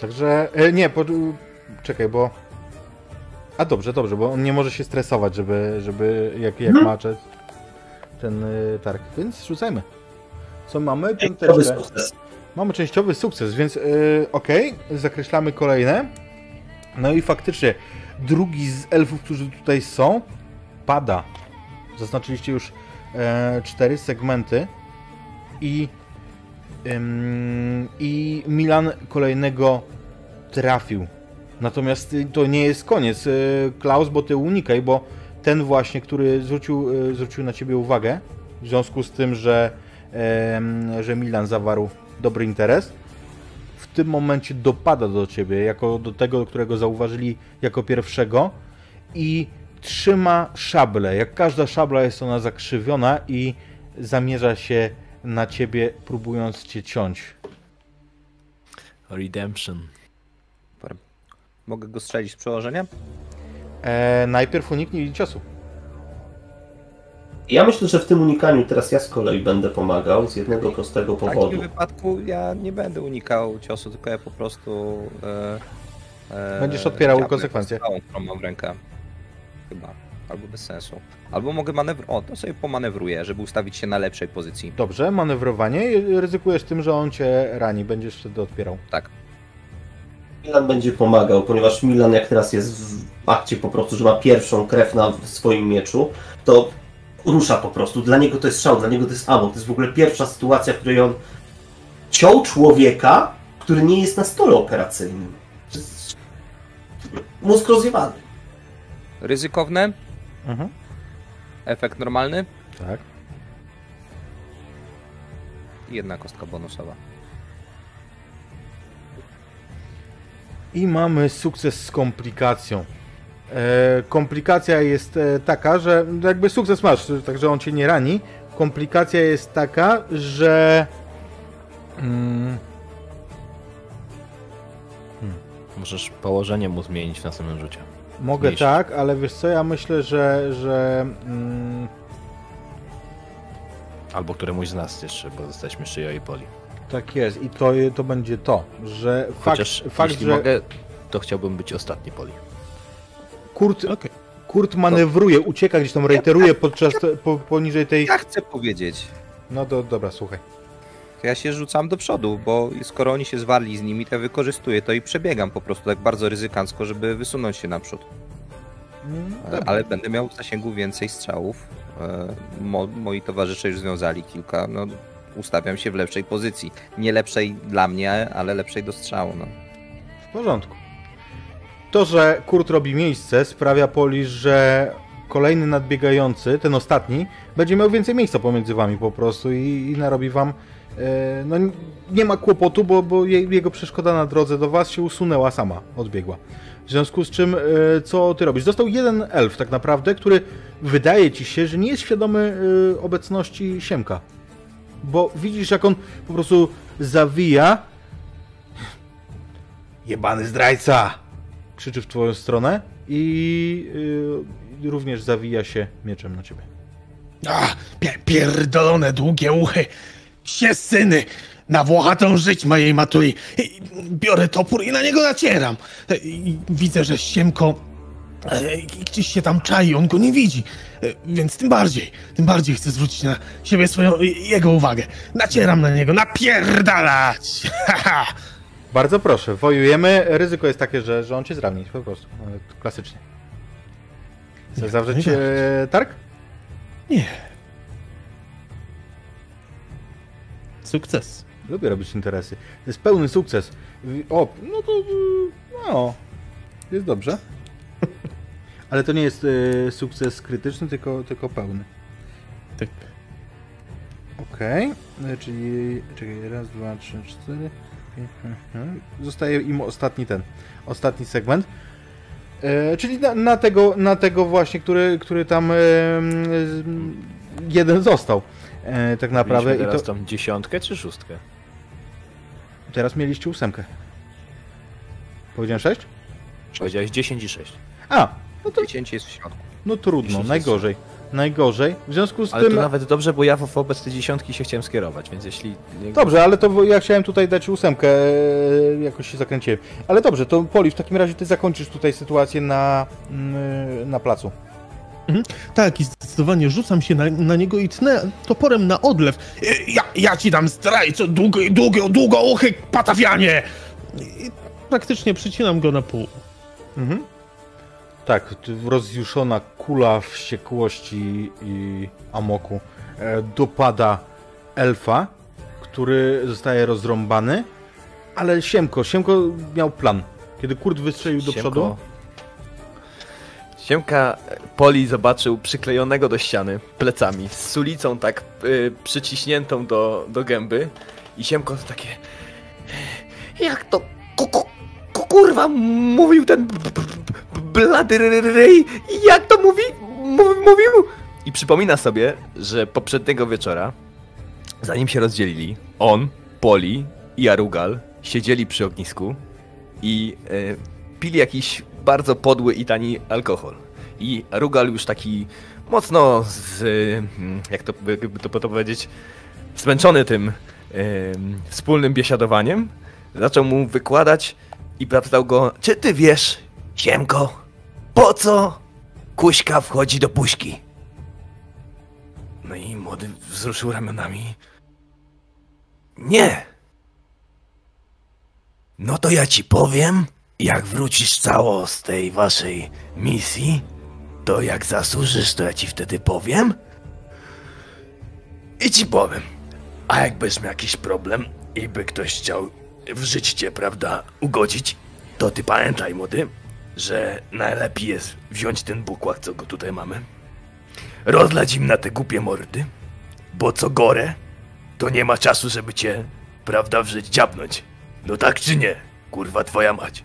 Także, e, nie, po, czekaj, bo... A dobrze, dobrze, bo on nie może się stresować, żeby, żeby jak, jak macze ten y, targ, więc rzucajmy. Co mamy? Piąteczkę. sukces. Mamy częściowy sukces, więc y, okej, zakreślamy kolejne. No i faktycznie, drugi z elfów, którzy tutaj są, pada. Zaznaczyliście już e, cztery segmenty i ym, i Milan kolejnego trafił. Natomiast to nie jest koniec. Y, Klaus, bo ty unikaj, bo ten właśnie, który zwrócił, y, zwrócił na ciebie uwagę, w związku z tym, że, że Milan zawarł dobry interes, w tym momencie dopada do ciebie, jako do tego, którego zauważyli jako pierwszego i trzyma szablę. Jak każda szabla jest ona zakrzywiona i zamierza się na ciebie, próbując cię ciąć. Redemption. Mogę go strzelić z przełożenia? E, najpierw uniknij ciosu. Ja myślę, że w tym unikaniu teraz ja z kolei będę pomagał z jednego prostego W takim powodu. wypadku ja nie będę unikał ciosu, tylko ja po prostu. E, e, Będziesz odpierał konsekwencje. Całą, którą mam w rękę. Chyba. Albo bez sensu. Albo mogę manewrować. O, to sobie pomanewruję, żeby ustawić się na lepszej pozycji. Dobrze, manewrowanie. i Ryzykujesz tym, że on cię rani. Będziesz wtedy odpierał. Tak. Milan będzie pomagał, ponieważ Milan jak teraz jest w akcie po prostu, że ma pierwszą krew na swoim mieczu, to rusza po prostu. Dla niego to jest strzał, dla niego to jest amok. To jest w ogóle pierwsza sytuacja, w której on ciął człowieka, który nie jest na stole operacyjnym. To jest Mózg rozjewany. Ryzykowne, Mhm. efekt normalny Tak. i jedna kostka bonusowa. I mamy sukces z komplikacją. E, komplikacja jest e, taka, że jakby sukces masz, także on cię nie rani. Komplikacja jest taka, że. Mm, Możesz położenie mu zmienić w następnym rzucie. mogę Zmniejszyć. tak, ale wiesz co, ja myślę, że. że mm, Albo któremuś z nas jeszcze, bo jesteśmy jeszcze ja i Poli. tak jest, i to, to będzie to, że fakt, Chociaż fakt jeśli że mogę, to chciałbym być ostatni Poli. Kurt, Okej. Kurt manewruje, ucieka gdzieś tam, rejteruje podczas po, poniżej tej. Ja chcę powiedzieć. No to dobra, słuchaj. Ja się rzucam do przodu, bo skoro oni się zwarli z nimi, to ja wykorzystuję to i przebiegam po prostu tak bardzo ryzykancko, żeby wysunąć się naprzód. Mm, E, dobra. Ale będę miał w zasięgu więcej strzałów. E, Mo, moi towarzysze już związali kilka. No, ustawiam się w lepszej pozycji. Nie lepszej dla mnie, ale lepszej do strzału. No. W porządku. To, że Kurt robi miejsce, sprawia Poli, że kolejny nadbiegający, ten ostatni, będzie miał więcej miejsca pomiędzy wami po prostu i, i narobi wam. E, no, nie ma kłopotu, bo, bo je, jego przeszkoda na drodze do was się usunęła sama, odbiegła. W związku z czym, e, co ty robisz? Został jeden elf, tak naprawdę, który wydaje ci się, że nie jest świadomy e, obecności Siemka. Bo widzisz, jak on po prostu zawija. Jebany zdrajca! Krzyczy w twoją stronę i y, również zawija się mieczem na ciebie. A, pie pierdolone długie uchy. Sie syny. Na włochatą żyć mojej matuli. Biorę topór i na niego nacieram. Widzę, że Siemko e, gdzieś się tam czai, on go nie widzi. E, Więc tym bardziej, tym bardziej chcę zwrócić na siebie swoją, jego uwagę. Nacieram na niego, napierdalać! Bardzo proszę, wojujemy. Ryzyko jest takie, że, że on cię zranić po prostu. To Klasycznie. Chcesz zawrzeć najbardziej. e, targ? Nie. Sukces. Lubię robić interesy. To jest pełny sukces. O, no to. No. Jest dobrze. Ale to nie jest y, sukces krytyczny, tylko, tylko pełny. Tak. Okej. Y, Czyli. Czekaj, raz, dwa, trzy, cztery. Mhm. Zostaje im ostatni ten. Ostatni segment. E, czyli na, na, tego, na tego właśnie, który, który tam e, jeden został. E, tak naprawdę. Mieliśmy I teraz to, tą dziesiątkę czy szóstkę? teraz mieliście ósemkę. Powiedziałem sześć? Powiedziałeś 10 i 6. A, no to 10 jest w środku. no trudno, Dziesięć najgorzej. Najgorzej. W związku z Ale tym. to nawet dobrze, bo ja wo- wobec tej dziesiątki się chciałem skierować, więc jeśli... Dobrze, ale to ja chciałem tutaj dać ósemkę, e, jakoś się zakręciłem. Ale dobrze, to Poli, w takim razie ty zakończysz tutaj sytuację na, mm, na placu. Tak, i zdecydowanie rzucam się na, na niego i tnę toporem na odlew. E, Ja, ja ci dam zdrajco, długo, długo, długo uchy, patafianie! I praktycznie przycinam go na pół. Mhm. Tak, rozjuszona kula wściekłości i amoku e, dopada elfa, który zostaje rozrąbany, ale Siemko, Siemko miał plan. Kiedy Kurt wystrzelił do Siemko- przodu, Siemka Poli zobaczył przyklejonego do ściany plecami, z sulicą tak y, przyciśniętą do, do gęby i Siemko takie... Jak to ku, ku, ku, kurwa mówił ten b- b- b- blady ryj? Jak to mówi? Mów- Mówił? I przypomina sobie, że poprzedniego wieczora, zanim się rozdzielili, on, Poli i Arugal siedzieli przy ognisku i e, pili jakiś bardzo podły i tani alkohol. I Rugal już taki mocno, z, y, jak to, jakby to, to powiedzieć, zmęczony tym wspólnym biesiadowaniem, zaczął mu wykładać i zapytał go, czy ty wiesz, Siemko, po co kuśka wchodzi do puśki? No i młody wzruszył ramionami. Nie. No to ja ci powiem, jak wrócisz cało z tej waszej misji, to jak zasłużysz, to ja ci wtedy powiem. I ci powiem. A jak będziesz miał jakiś problem i by ktoś chciał w życie prawda, ugodzić, to ty pamiętaj, młody, że najlepiej jest wziąć ten bukłak, co go tutaj mamy, rozlać im na te głupie mordy, bo co gore, to nie ma czasu, żeby cię, prawda, w żyć dziabnąć. No tak czy nie? Kurwa twoja mać.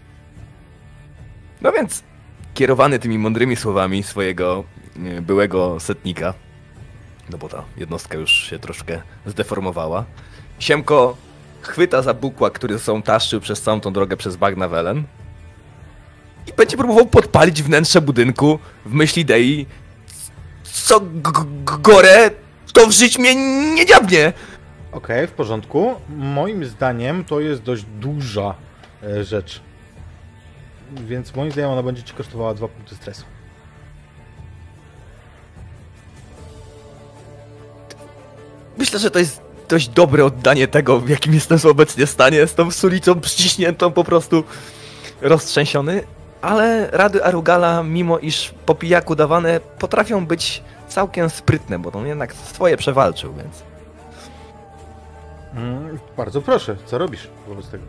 No więc, kierowany tymi mądrymi słowami swojego e, byłego setnika, no bo ta jednostka już się troszkę zdeformowała, Siemko chwyta za bukłak, który są taszczył przez całą tą drogę przez bagna Welen i będzie próbował podpalić wnętrze budynku w myśli Dei, co gore, to w życiu mnie nie dziabnie. Okej, w porządku. Moim zdaniem to jest dość duża e, rzecz. Więc moim zdaniem ona będzie ci kosztowała dwa punkty stresu. Myślę, że to jest dość dobre oddanie tego, w jakim jestem obecnie stanie, z tą sulicą przyciśniętą po prostu roztrzęsiony, ale rady Arugala, mimo iż po pijaku dawane, potrafią być całkiem sprytne, bo on jednak swoje przewalczył, więc... Mm, bardzo proszę, co robisz wobec tego?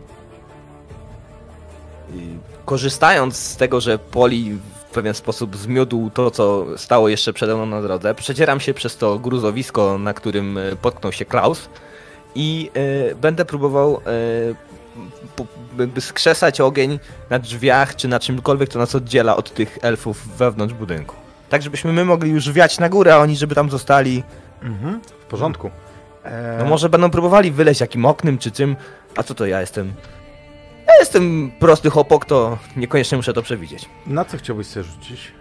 I korzystając z tego, że Poli w pewien sposób zmiódł to, co stało jeszcze przede mną na drodze, przedzieram się przez to gruzowisko, na którym e, potknął się Klaus i e, będę próbował po- jakby skrzesać ogień na drzwiach, czy na czymkolwiek, co nas oddziela od tych elfów wewnątrz budynku. Tak, żebyśmy my mogli już wiać na górę, a oni żeby tam zostali. Mhm, w porządku. E, No może będą próbowali wyleźć jakim oknem czy czym, a co to ja jestem... Ja jestem prosty chłopok, to niekoniecznie muszę to przewidzieć. Na co chciałbyś sobie rzucić?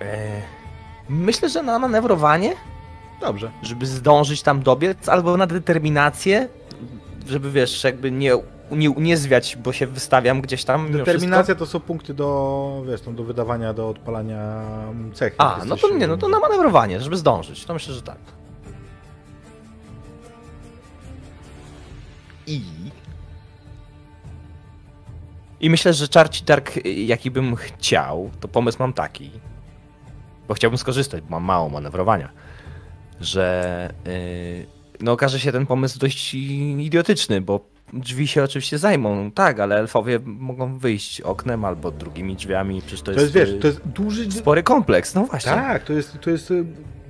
E, myślę, że na manewrowanie, Dobrze. żeby zdążyć tam dobiec, albo na determinację, żeby wiesz, jakby nie, nie, nie zwiać, bo się wystawiam gdzieś tam. Determinacja to są punkty do, wiesz, tam do wydawania, do odpalania cech. wszystko. A, no to nie, no to na manewrowanie, żeby zdążyć. To myślę, że tak. I. I myślę, że czarci targ, jaki bym chciał, to pomysł mam taki. Bo chciałbym skorzystać, bo mam mało manewrowania. Że. Yy, no, okaże się ten pomysł dość idiotyczny, bo drzwi się oczywiście zajmą, tak, ale elfowie mogą wyjść oknem albo drugimi drzwiami. Przecież to, To jest, wiesz, yy, to jest duży... spory kompleks, no właśnie. Tak, to jest, to jest y,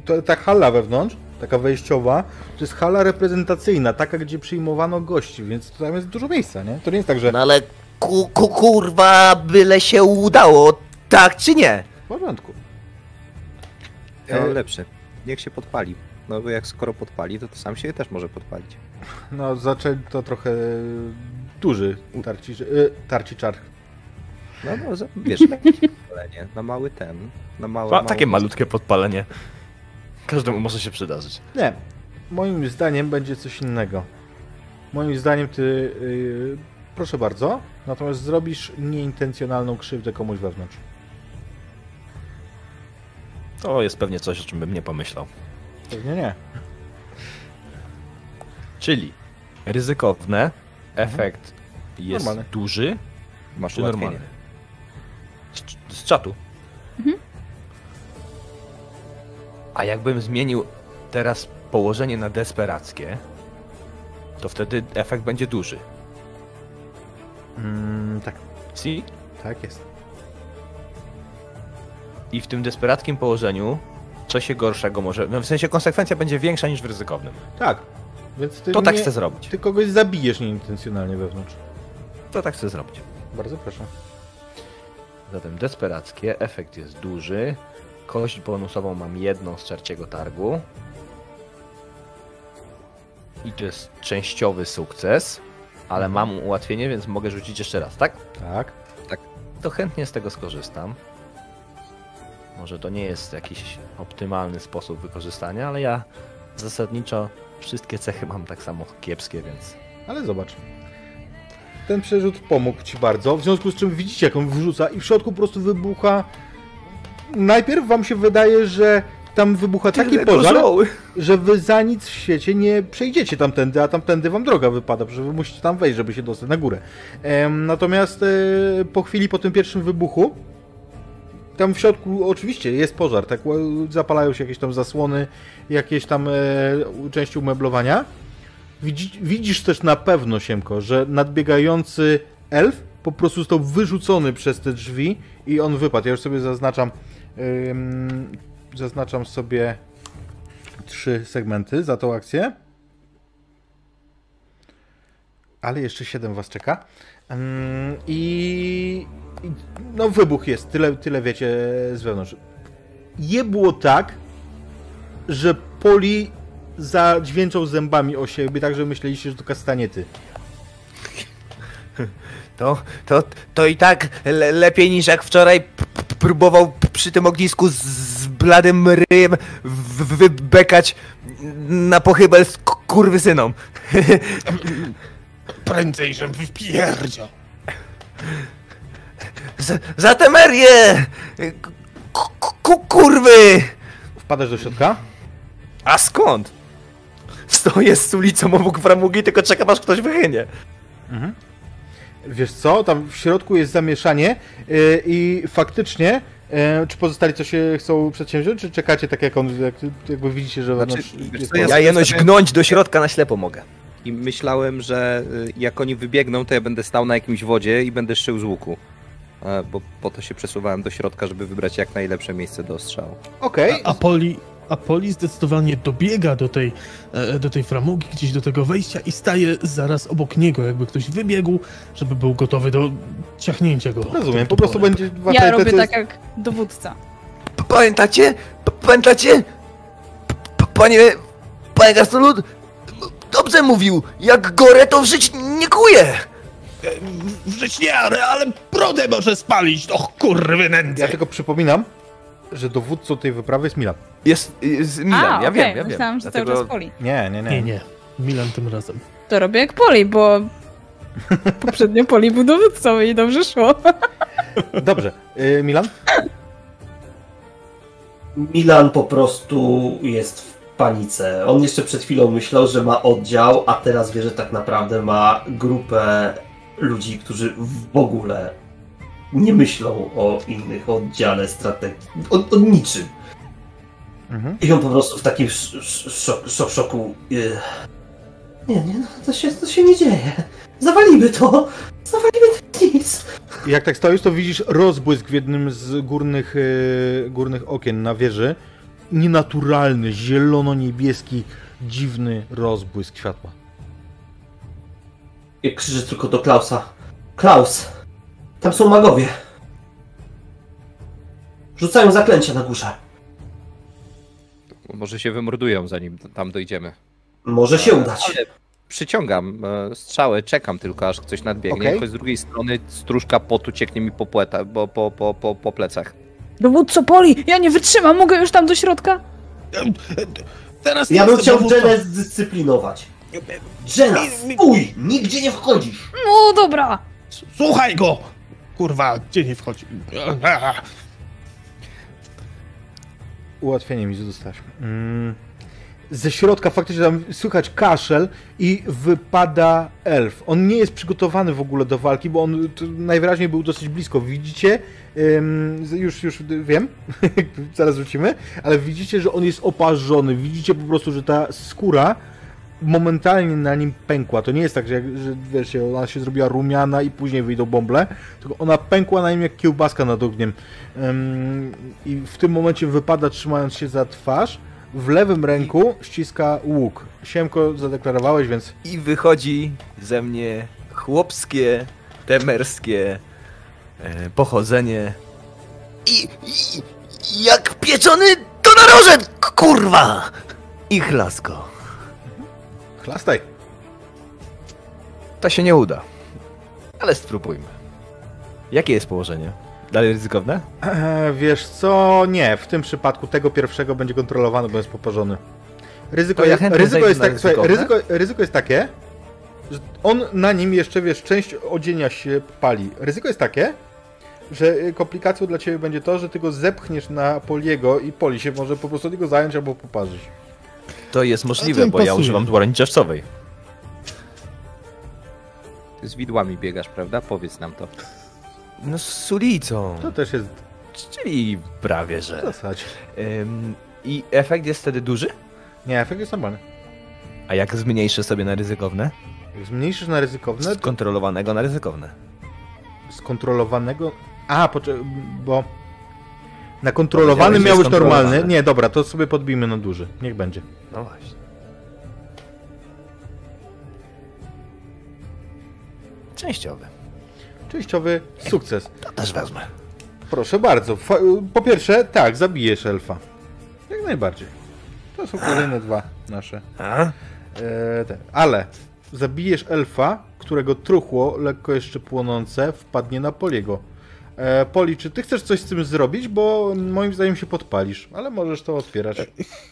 to, ta hala wewnątrz, taka wejściowa, to jest hala reprezentacyjna, taka, gdzie przyjmowano gości, więc tam jest dużo miejsca, nie? To nie jest tak, że No ale ku, ku, kurwa, byle się udało, tak czy nie? w porządku. E- mam lepszy. Niech się podpali. No bo jak skoro podpali, to, to sam się też może podpalić. No, zaczęli to trochę duży tarci, y, tarci czar. No, no za- wiesz, takie podpalenie. Na mały ten. Na małe, Ma, takie malutkie podpalenie. Każdemu może się przydarzyć. Nie, moim zdaniem będzie coś innego. Moim zdaniem ty, y, proszę bardzo, natomiast zrobisz nieintencjonalną krzywdę komuś wewnątrz. To jest pewnie coś, o czym bym nie pomyślał. Pewnie nie. Czyli ryzykowne, efekt jest Normalny. duży, Masz czy ułatwienie. normalny? Z, z czatu. A jakbym zmienił teraz położenie na desperackie, to wtedy efekt będzie duży. Mm, tak, See? tak jest. I w tym desperackim położeniu co się gorszego może... No w sensie konsekwencja będzie większa niż w ryzykownym. Tak, więc ty, To tak chcę zrobić. ty kogoś zabijesz nieintencjonalnie wewnątrz. To tak chcę zrobić. Bardzo proszę. Zatem desperackie, efekt jest duży. Kość bonusową mam jedną z czarciego targu. I to jest częściowy sukces, ale mam ułatwienie, więc mogę rzucić jeszcze raz, tak? Tak. To chętnie z tego skorzystam. Może to nie jest jakiś optymalny sposób wykorzystania, ale ja zasadniczo wszystkie cechy mam tak samo kiepskie, więc Ale zobacz. Ten przerzut pomógł ci bardzo, w związku z czym widzicie, jak on wrzuca i w środku po prostu wybucha. Najpierw wam się wydaje, że tam wybucha taki pożar, że wy za nic w świecie nie przejdziecie tamtędy, a tamtędy wam droga wypada, że wy musicie tam wejść, żeby się dostać na górę. Natomiast e, po chwili po tym pierwszym wybuchu, tam w środku oczywiście jest pożar, tak zapalają się jakieś tam zasłony, jakieś tam e, części umeblowania. Widzi, widzisz też na pewno, Siemko, że nadbiegający elf po prostu został wyrzucony przez te drzwi i on wypadł. Ja już sobie zaznaczam ym, zaznaczam sobie trzy segmenty za tą akcję. Ale jeszcze siedem was czeka. Ym, i no wybuch jest, tyle, tyle wiecie z wewnątrz. Je było tak, że Poli zadźwięczał zębami o siebie, tak że myśleliście, że to kastaniety. To, to, to i tak le, lepiej niż jak wczoraj próbował przy tym ognisku z, z bladym ryjem wybekać na pochybel z k- kurwysynom. Prędzej, żem wypierdział. Z, za temerię! K- kurwy! Wpadasz do środka? A skąd? Stoję z ulicą obok framugi, tylko czekam aż ktoś wychynie. Wiesz co, tam w środku jest zamieszanie yy, i faktycznie, yy, czy pozostali co się chcą przedsięwziąć, czy czekacie tak jak on, jak, jakby widzicie, że Znaczy, jest? Ja jenoś gnąć do środka na ślepo mogę. I myślałem, że y, jak oni wybiegną, to ja będę stał na jakimś wodzie i będę szył z łuku. E, Bo po to się przesuwałem do środka, żeby wybrać jak najlepsze miejsce do ostrzału. Okej, A Poli, a Poli zdecydowanie dobiega do tej, e, do tej framugi, gdzieś do tego wejścia i staje zaraz obok niego, jakby ktoś wybiegł, żeby był gotowy do ciachnięcia go. rozumiem, po prostu będzie Ja robię tak jak dowódca. Pamiętacie? Pamiętacie? Panie... Panie Gastolut? Dobrze mówił, jak gorę to w żyć nie kuje. Żyć nie, ale, ale brodę może spalić, och kurwy nędzy. Ja tylko przypominam, że dowódcą tej wyprawy jest Milan. Jest, jest Milan, A, ja okej, wiem, ja wiem. myślałam, że Dlatego- cały czas Poli. Nie, nie, nie. Nie, nie. Milan tym razem. To robię jak Poli, bo poprzednio Poli był dowódcą i dobrze szło. Dobrze, yy, Milan? Milan po prostu jest w panice. On jeszcze przed chwilą myślał, że ma oddział, a teraz wie, że tak naprawdę ma grupę ludzi, którzy w ogóle nie myślą o innych oddziale strategii, o, o niczym. Mhm. I on po prostu w takim sz, sz, szok, szok, szoku. yy, Nie, nie, no, to się, to się nie dzieje. Zawalimy to. Zawalimy to nic. Jak tak stoisz, to widzisz rozbłysk w jednym z górnych, yy, górnych okien na wieży. Nienaturalny, zielono-niebieski, dziwny rozbłysk światła. I krzyczy tylko do Klausa. Klaus, tam są magowie. Rzucają zaklęcia na górze. Może się wymordują, zanim tam dojdziemy. Może się udać. Ale przyciągam e, strzałę, czekam tylko, aż ktoś nadbiegnie. Okay. z drugiej strony stróżka potu cieknie mi po, płeta, po, po, po, po, po plecach. Dowódco Poli, ja nie wytrzymam, mogę już tam do środka? Teraz Ja bym chciał. Jenę zdyscyplinować. Jenna, stój! Nigdzie nie wchodzisz. No dobra. Słuchaj go! Kurwa, gdzie nie wchodzi? Ułatwienie mi dostałeś. Mm. Ze środka faktycznie tam słychać kaszel i wypada elf. On nie jest przygotowany w ogóle do walki, bo on najwyraźniej był dosyć blisko. Widzicie, ym, już, już wiem, zaraz wrócimy, ale widzicie, że on jest oparzony. Widzicie po prostu, że ta skóra momentalnie na nim pękła. To nie jest tak, że, że wiesz, ona się zrobiła rumiana i później wyjdą bąble, tylko ona pękła na nim jak kiełbaska nad ogniem. Ym, I w tym momencie wypada trzymając się za twarz. W lewym ręku ściska łuk. Siemko zadeklarowałeś, więc I wychodzi ze mnie chłopskie, temerskie e, pochodzenie. I, i jak pieczony to narożet, k- kurwa! I chlasko. Chlastaj. To się nie uda. Ale spróbujmy. Jakie jest położenie? Dalej ryzykowne? E, wiesz co? Nie, w tym przypadku tego pierwszego będzie kontrolowany, bo jest poparzony. Ryzyko, ja jest, ryzyko, jest, tak, słuchaj, ryzyko, ryzyko jest takie, że on na nim jeszcze, wiesz, część odzienia się pali. Ryzyko jest takie, że y, komplikacją dla ciebie będzie to, że ty go zepchniesz na Poliego i Poli się może po prostu od niego zająć albo poparzyć. To jest A możliwe, tym bo ja pasuje. używam dłoni czerwcowej. Z widłami biegasz, prawda? Powiedz nam to. No z ulicą. To też jest Czyli prawie, w że. zasadzie. Ym, I efekt jest wtedy duży? Nie, efekt jest normalny. A jak zmniejszę sobie na ryzykowne? Jak zmniejszysz na ryzykowne, Z kontrolowanego na ryzykowne. skontrolowanego. A, poczekaj, bo. Na kontrolowany Powiedziałeś, że miał być normalny. Nie, dobra, to sobie podbijmy na duży. Niech będzie. No właśnie. Częściowy. Częściowy sukces. To też wezmę. Proszę bardzo. Po pierwsze, tak, zabijesz elfa. Jak najbardziej. To są kolejne dwa nasze. A? E. Ale zabijesz elfa, którego truchło, lekko jeszcze płonące, wpadnie na Poliego. E, Poli, czy ty chcesz coś z tym zrobić? Bo moim zdaniem się podpalisz, ale możesz to otwierać.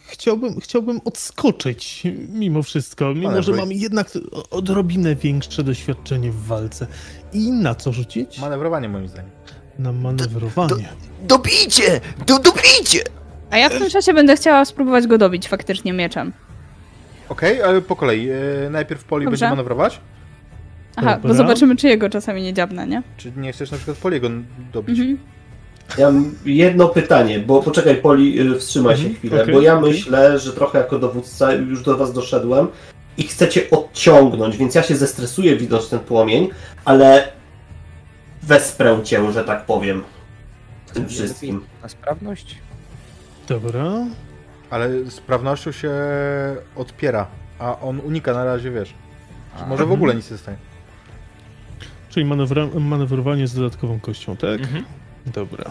Chciałbym, chciałbym odskoczyć mimo wszystko, mimo Ale że mam jednak odrobinę większe doświadczenie w walce. I na co rzucić? Manewrowanie moim zdaniem. Na manewrowanie. Dobijcie! Do, dobijcie! A ja w tym czasie będę chciała spróbować go dobić faktycznie mieczem. Okej, ale po kolei. E, najpierw Poli Dobrze. będzie manewrować. Aha, Dobra. bo zobaczymy, czy jego czasami nie dziabnę, nie? Czy nie chcesz na przykład Poliego dobić? Mhm. Ja mam jedno pytanie, bo poczekaj Poli, y, wstrzymaj się Mhm, chwilę, okej, bo ja myślę, że trochę jako dowódca już do was doszedłem i chcecie odciągnąć, więc ja się zestresuję widząc ten płomień, ale wesprę cię, że tak powiem, w tym wszystkim. Na sprawność? Dobra. Ale sprawnością się odpiera, a on unika na razie, wiesz. Że może w ogóle nic nie stanie. Czyli manewra, manewrowanie z dodatkową kością, tak? Mhm. Dobra.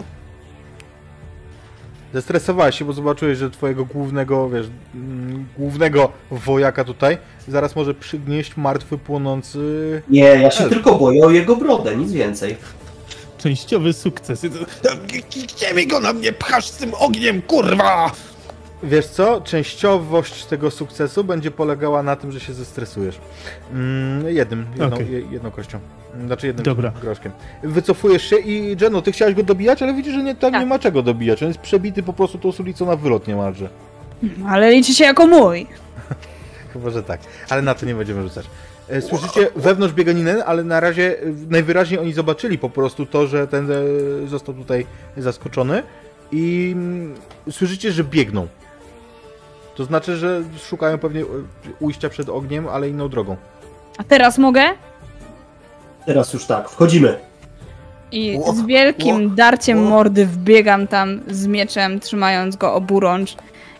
Zestresowałeś się, bo zobaczyłeś, że twojego głównego, wiesz, mm, głównego wojaka tutaj zaraz może przygnieść martwy, płonący... Nie, ja się Ale- tylko boję o jego brodę, nic więcej. Częściowy sukces. Gdzie mi go na mnie pchasz z tym ogniem, kurwa! Wiesz co? Częściowość tego sukcesu będzie polegała na tym, że się zestresujesz. Mm, jednym, jedną, je, jedną kością. Znaczy jednym Dobra. groszkiem. Wycofujesz się i Jenno, ty chciałeś go dobijać, ale widzisz, że nie, tam Tak. nie ma czego dobijać. On jest przebity po prostu tą sulicą na wylot niemalże. Ale liczy się jako mój. Chyba, że tak. Ale na to nie będziemy rzucać. E, Słyszycie wewnątrz bieganiny, ale na razie e, najwyraźniej oni zobaczyli po prostu to, że ten e, został tutaj zaskoczony i mm, słyszycie, że biegną. To znaczy, że szukają pewnie ujścia przed ogniem, ale inną drogą. A teraz mogę? Teraz już tak, wchodzimy. I z wielkim darciem mordy wbiegam tam z mieczem, trzymając go oburącz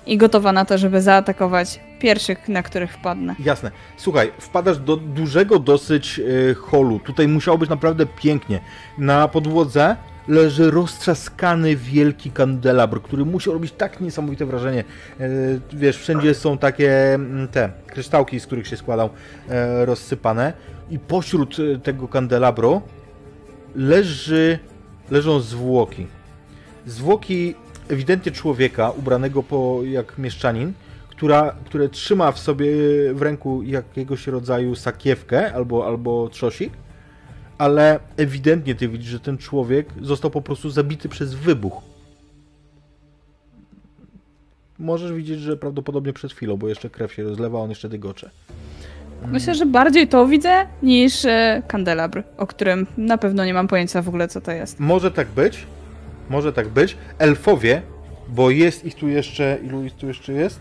i gotowa na to, żeby zaatakować pierwszych, na których wpadnę. Jasne. Słuchaj, wpadasz do dużego dosyć e, holu. Tutaj musiało być naprawdę pięknie. Na podłodze leży roztrzaskany wielki kandelabr, który musi robić tak niesamowite wrażenie. E, wiesz, wszędzie są takie mm, te kryształki, z których się składał, e, rozsypane. I pośród e, tego kandelabru leży, leżą zwłoki. Zwłoki ewidentnie człowieka ubranego po, jak mieszczanin, która, które trzyma w sobie w ręku jakiegoś rodzaju sakiewkę albo, albo trzosik, ale ewidentnie ty widzisz, że ten człowiek został po prostu zabity przez wybuch. Możesz widzieć, że prawdopodobnie przed chwilą, bo jeszcze krew się rozlewa, on jeszcze dygocze. Myślę, że bardziej to widzę niż e, kandelabr, o którym na pewno nie mam pojęcia w ogóle, co to jest. Może tak być, może tak być. Elfowie, bo jest ich tu jeszcze, ilu ich tu jeszcze jest?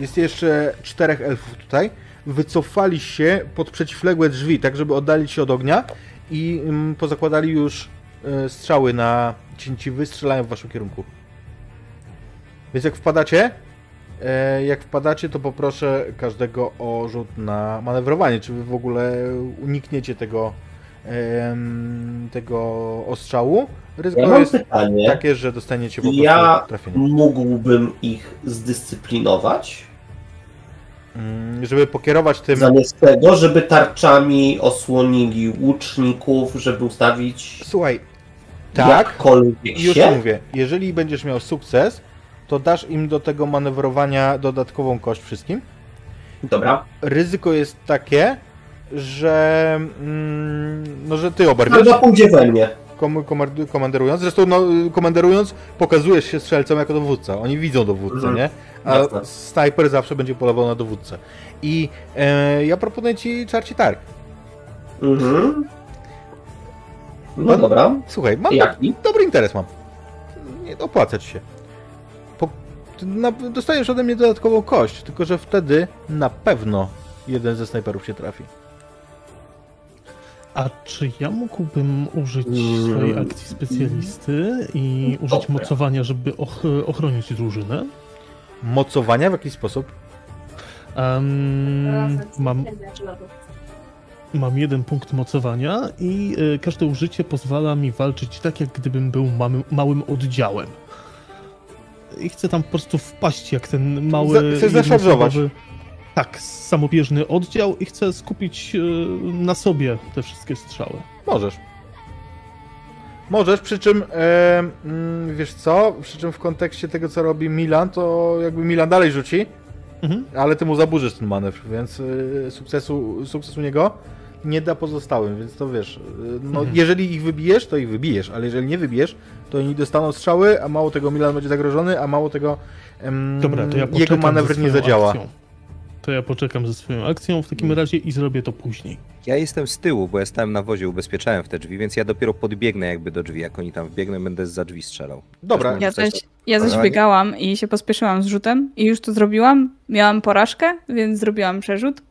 Jest jeszcze czterech elfów tutaj. Wycofali się pod przeciwległe drzwi, tak żeby oddalić się od ognia i mm, pozakładali już e, strzały na cięciwy, strzelają w waszym kierunku. Więc jak wpadacie, jak wpadacie, to poproszę każdego o rzut na manewrowanie, czy wy w ogóle unikniecie tego, tego ostrzału. Ryzyko Ja jest pytanie, takie, że dostaniecie po prostu ja trafienie. mógłbym ich zdyscyplinować, Mm, Żeby pokierować tym... zamiast tego, żeby tarczami osłonili łuczników, żeby ustawić... Słuchaj, Tak. Już się? mówię, jeżeli będziesz miał sukces, to dasz im do tego manewrowania dodatkową kość wszystkim. Dobra. Ryzyko jest takie, że mm, no, że ty oberwiesz, Chyba pójdzie we mnie. kom, komand- komanderując. Zresztą no, komanderując pokazujesz się strzelcom jako dowódca. Oni widzą dowódcę, Mhm. nie? A Jasne. snajper zawsze będzie polował na dowódcę. I e, ja proponuję ci czarci targ. Mhm. No dobra. Słuchaj, mam Jaki? dobry interes mam. Nie opłaca ci się. Dostajesz ode mnie dodatkową kość, tylko że wtedy na pewno jeden ze snajperów się trafi. A czy ja mógłbym użyć Mm. swojej akcji specjalisty i użyć Dobra. mocowania, żeby och ochronić drużynę? Mocowania w jakiś sposób? Em, mam, mam jeden punkt mocowania i y, każde użycie pozwala mi walczyć tak, jak gdybym był małym, małym oddziałem. I chcę tam po prostu wpaść jak ten mały. Chcesz zaszarżować. Tak, samobieżny oddział i chcę skupić y, na sobie te wszystkie strzały. Możesz. Możesz, przy czym, e, mm, wiesz co, przy czym w kontekście tego, co robi Milan, to jakby Milan dalej rzuci, Mhm. ale ty mu zaburzysz ten manewr, więc y, sukcesu, sukcesu niego nie da pozostałym, więc to wiesz, y, no Mhm. jeżeli ich wybijesz, to ich wybijesz, ale jeżeli nie wybijesz, to oni dostaną strzały, a mało tego Milan będzie zagrożony, a mało tego em, Dobra, to ja poczekam jego manewr ze nie swoją zadziała. Akcją. To ja poczekam ze swoją akcją w takim Mm. razie i zrobię to później. Ja jestem z tyłu, bo ja stałem na wozie, ubezpieczałem w te drzwi, więc ja dopiero podbiegnę jakby do drzwi. Jak oni tam wbiegną, będę za drzwi strzelał. Dobra, Też Ja Coś zaś, ja zaś Normalnie? biegałam i się pospieszyłam z rzutem i już to zrobiłam. Miałam porażkę, więc zrobiłam przerzut.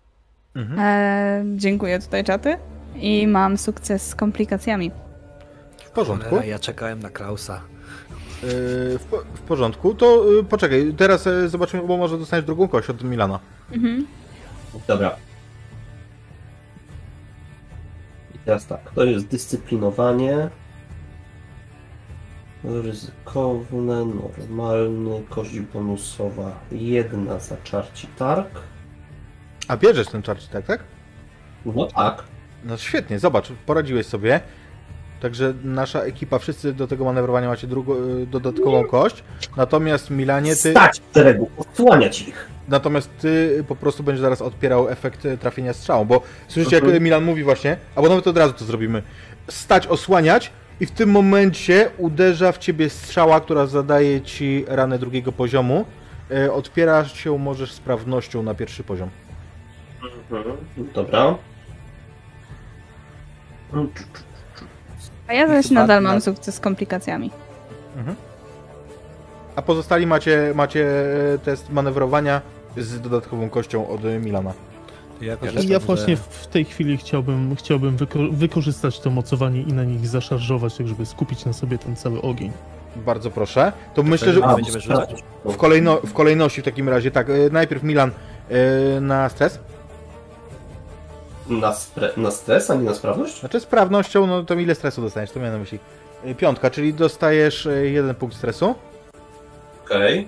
Mhm. E, dziękuję tutaj czaty. I mam sukces z komplikacjami. w porządku. Cholera, ja czekałem na Klausa. Y, w, po- w porządku, to y, poczekaj, teraz y, zobaczymy, bo może dostaniesz drugą kość od Milana. Mhm. Dobra. I teraz tak, to jest dyscyplinowanie. Ryzykowne, normalny, kość bonusowa, jedna za czarci targ. A bierzesz ten czarci, tak, tak? No tak. No świetnie, zobacz, poradziłeś sobie. Także nasza ekipa, wszyscy do tego manewrowania macie drugą, y, dodatkową kość. Natomiast Milanie, ty, Stać w szeregu, odsłaniać ich. natomiast ty po prostu będziesz zaraz odpierał efekt y, trafienia strzałą, bo słyszycie jak Mhm. Milan mówi właśnie, albo nawet od razu to zrobimy. Stać, osłaniać i w tym momencie uderza w ciebie strzała, która zadaje ci ranę drugiego poziomu. Y, Odpierasz się możesz sprawnością na pierwszy poziom. Mhm. Dobra. A ja zaś nadal na- mam sukces z komplikacjami. A pozostali macie, macie e, test manewrowania z dodatkową kością od Milana. Ja, Ja że- właśnie w tej chwili chciałbym, chciałbym wyko- wykorzystać to mocowanie i na nich zaszarżować, tak żeby skupić na sobie ten cały ogień. Bardzo proszę. To myślę, że A, w, będziemy rzucać? w, kolejno, w kolejności w takim razie, tak, e, najpierw Milan e, na stres. Na, spre- na stres, a nie na sprawność? Znaczy sprawnością, no to ile stresu dostaniesz, to miałem na myśli. E, Piątka, czyli dostajesz e, jeden punkt stresu, Okej.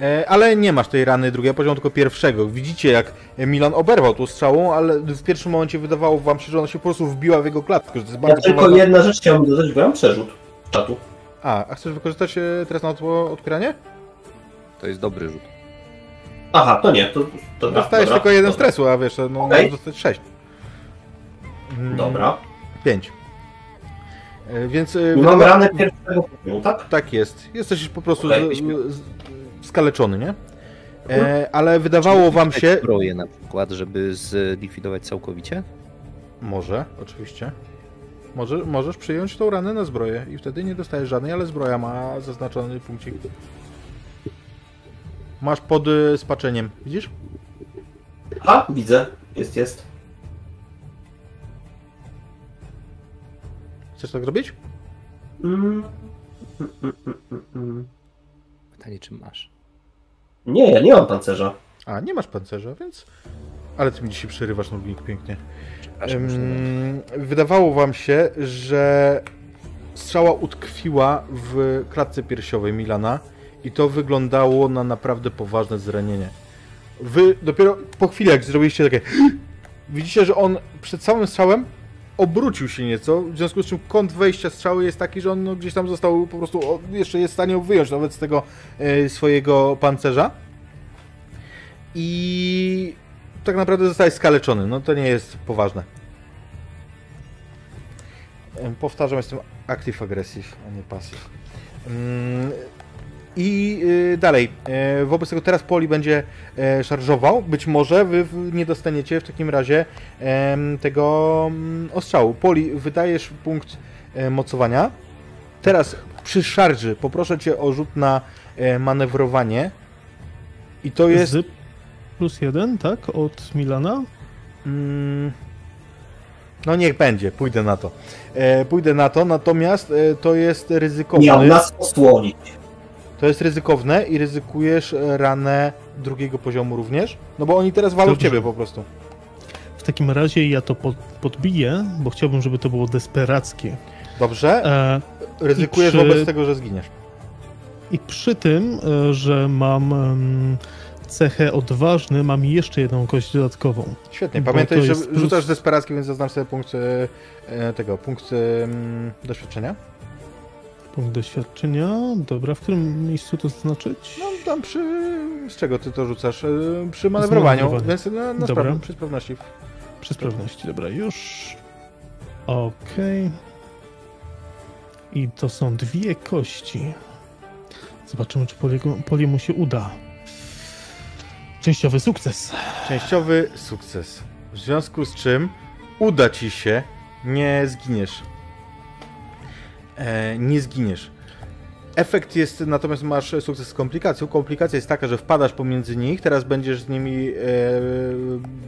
e, ale nie masz tej rany drugiego poziomu, tylko pierwszego. Widzicie jak Milan oberwał tą strzałą, ale w pierwszym momencie wydawało wam się, że ona się po prostu wbiła w jego klatkę, że to jest Ja tylko poważna- jedna rzecz chciałbym dodać, bo ja mam przerzut czatu. A, a chcesz wykorzystać e, teraz na to odpieranie? To jest dobry rzut. Aha, to nie, to... to Dostajesz dobra, tylko jeden dobra. stresu, a wiesz, no Okej. możesz dostać sześć. Mm, Dobra. Pięć. E, Więc e, mam wydawa- ranę pierwszego poziomu, tak? Tak jest. Jesteś po prostu z, skaleczony, nie? E, ale wydawało wam się... Zbroję na przykład, żeby zlikwidować całkowicie? Może, oczywiście. Może, możesz przyjąć tą ranę na zbroję i wtedy nie dostajesz żadnej, ale zbroja ma zaznaczony punkcik. Masz pod y, spaczeniem, widzisz? A, widzę. Jest, jest. Chcesz tak zrobić? Mm. Mm, mm, mm, mm. Pytanie, czy masz? Nie, ja nie mam pancerza. A, nie masz pancerza, więc... Ale ty mi dzisiaj przerywasz, Nurglik, pięknie. Przepraszam, Ym, wydawało wam się, że strzała utkwiła w klatce piersiowej Milana i to wyglądało na naprawdę poważne zranienie. Wy dopiero po chwili, jak zrobiliście takie... Widzicie, że on przed samym strzałem obrócił się nieco, w związku z czym kąt wejścia strzały jest taki, że on no, gdzieś tam został po prostu, o, jeszcze jest w stanie wyjąć nawet z tego e, swojego pancerza. I tak naprawdę zostaje skaleczony, no to nie jest poważne. Em, Powtarzam, jestem active aggressive, a nie passive. Mm, I y, dalej, e, wobec tego teraz Poli będzie e, szarżował. Być może wy w- nie dostaniecie w takim razie tego mm, ostrzału. Poli, wydajesz punkt e, mocowania. Teraz przy szarży poproszę cię o rzut na manewrowanie. I to jest. Z plus jeden, tak? Od Milana? Mm, no niech będzie, pójdę na to. E, pójdę na to, natomiast e, to jest ryzykowne. Miał nas osłonić. To jest ryzykowne i ryzykujesz e, ranę drugiego poziomu również. No bo oni teraz walą w Dobrze. ciebie po prostu. W takim razie ja to pod, podbiję, bo chciałbym, żeby to było desperackie. Dobrze? E, Ryzykujesz przy- wobec tego, że zginiesz. I przy tym, e, że mam cechę odważny, mam jeszcze jedną kość dodatkową. Świetnie. Pamiętaj, że plus- rzucasz desperacki, więc zaznacz sobie punkt e, tego, punkt doświadczenia. Punkt doświadczenia. Dobra, w którym miejscu to zaznaczyć? No tam przy... Z czego ty to rzucasz? E, Przy manewrowaniu, więc na, na Dobra. spraw, przy sprawności. Przy sprawności, dobra, już. Okej. I to są dwie kości. Zobaczymy, czy Poliego, Poliemu się uda. Częściowy sukces. Częściowy sukces. W związku z czym uda ci się, nie zginiesz. E, nie zginiesz. Efekt jest, natomiast masz sukces z komplikacją. Komplikacja jest taka, że wpadasz pomiędzy nich, teraz będziesz z nimi e,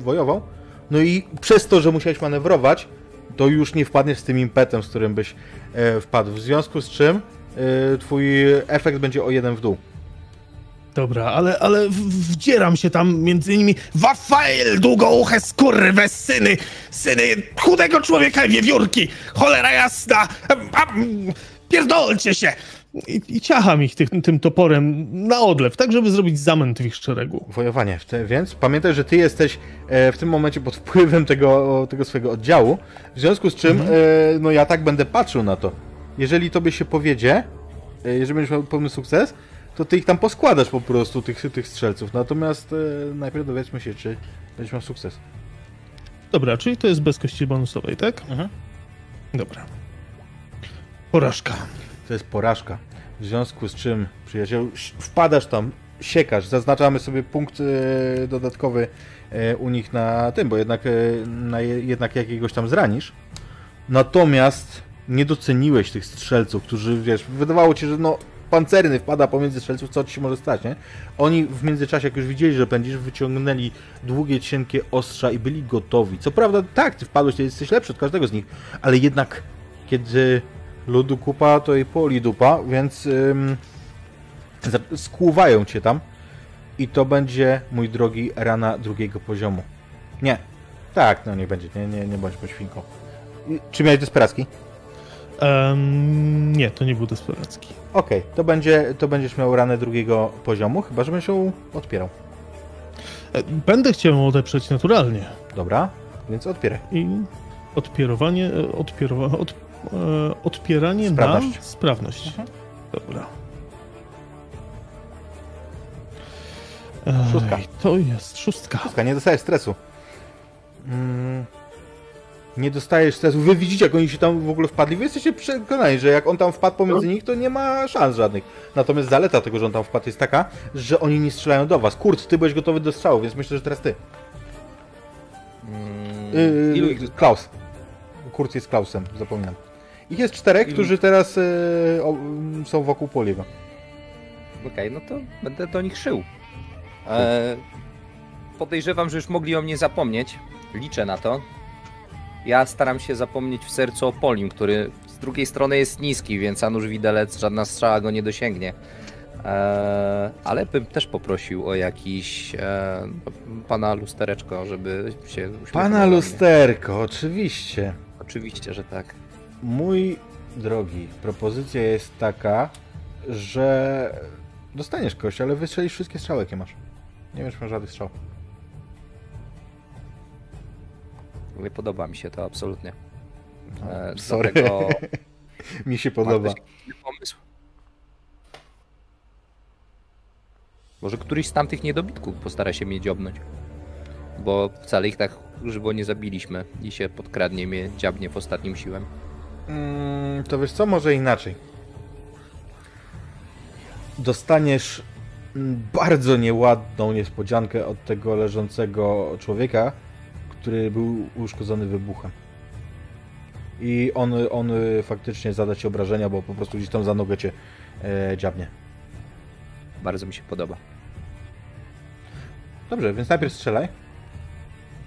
wojował. No i przez to, że musiałeś manewrować, to już nie wpadniesz z tym impetem, z którym byś e, wpadł. W związku z czym e, twój efekt będzie o jeden w dół. Dobra, ale, ale wdzieram się tam między nimi. Wafael, długouche skurwe syny! Syny chudego człowieka i wiewiórki! Cholera jasna! Am, am, pierdolcie się! I, i ciacham ich tych, tym toporem na odlew, tak żeby zrobić zamęt w ich szeregu. Wojowanie. Więc pamiętaj, że ty jesteś e, w tym momencie pod wpływem tego, tego swojego oddziału, w związku z czym Mhm. e, no ja tak będę patrzył na to. Jeżeli tobie się powiedzie, e, jeżeli będziesz miał pełny sukces, to ty ich tam poskładasz po prostu, tych, tych strzelców. Natomiast e, najpierw dowiedzmy się, czy będziesz miał sukces. Dobra, czyli to jest bez kości bonusowej, tak? Mhm. Dobra. Porażka. To jest porażka. W związku z czym, przyjacielu, sz- wpadasz tam, siekasz, zaznaczamy sobie punkt e, dodatkowy e, u nich na tym, bo jednak, e, na, je- jednak jakiegoś tam zranisz. Natomiast nie doceniłeś tych strzelców, którzy, wiesz, wydawało ci, że no pancerny wpada pomiędzy strzelców, co ci się może stać, nie? Oni w międzyczasie, jak już widzieli, że pędzisz, wyciągnęli długie, cienkie ostrza i byli gotowi. Co prawda, tak, ty wpadłeś, ty jesteś lepszy od każdego z nich, ale jednak, kiedy ludu kupa, to i poli dupa, więc ym, skłuwają cię tam i to będzie, mój drogi, rana drugiego poziomu. Nie. Tak, no nie będzie, nie, nie, nie bądź poświnką. Czy miałeś desperacki? Em, nie, to nie był desperacki. Okej, to, będzie, to będziesz miał ranę drugiego poziomu, chyba że będziesz ją odpierał. E, Będę chciał odeprzeć naturalnie. Dobra, więc odpieraj. I odpierowanie, e, odpierowa, od, e, odpieranie Sprawność. na sprawność. Mhm. Dobra. Szóstka. Ej, to jest szóstka. Wszystko, nie dostajesz stresu. Mm, nie dostajesz stresu. Wy widzicie, jak oni się tam w ogóle wpadli. Wy jesteście przekonani, że jak on tam wpadł pomiędzy nich, to nie ma szans żadnych. Natomiast zaleta tego, że on tam wpadł jest taka, że oni nie strzelają do was. Kurt, ty byłeś gotowy do strzału, więc myślę, że teraz ty. Mm, Yy, ilu ich Klaus. Kurt jest Klausem, zapominam. Ich jest czterech, Ilu? którzy teraz yy, o, mm, są wokół Poliego. Okej, no to będę do nich szył. E, podejrzewam, że już mogli o mnie zapomnieć. Liczę na to. Ja staram się zapomnieć w sercu o Polim, który z drugiej strony jest niski, więc Anusz Widelec, żadna strzała go nie dosięgnie. E, ale bym też poprosił o jakiś e, pana lustereczko, żeby się Pana. Lusterko, oczywiście. Oczywiście, że tak. Mój drogi, propozycja jest taka, że dostaniesz kość, ale wystrzelisz wszystkie strzały, jakie masz. Nie wiesz, masz żadnych strzał. Nie podoba mi się to absolutnie. E, Sorry. Dlatego Mi się podoba. pomysł. Może któryś z tamtych niedobitków postara się mnie dziobnąć. Bo wcale ich tak żywo nie zabiliśmy i się podkradnie mnie, dziabnie w ostatnim siłem. Mm, to wiesz co, może inaczej. Dostaniesz bardzo nieładną niespodziankę od tego leżącego człowieka, który był uszkodzony wybuchem. I on, on faktycznie zada ci obrażenia, bo po prostu gdzieś tam za nogę cię e, dziabnie. Bardzo mi się podoba. Dobrze, więc najpierw strzelaj.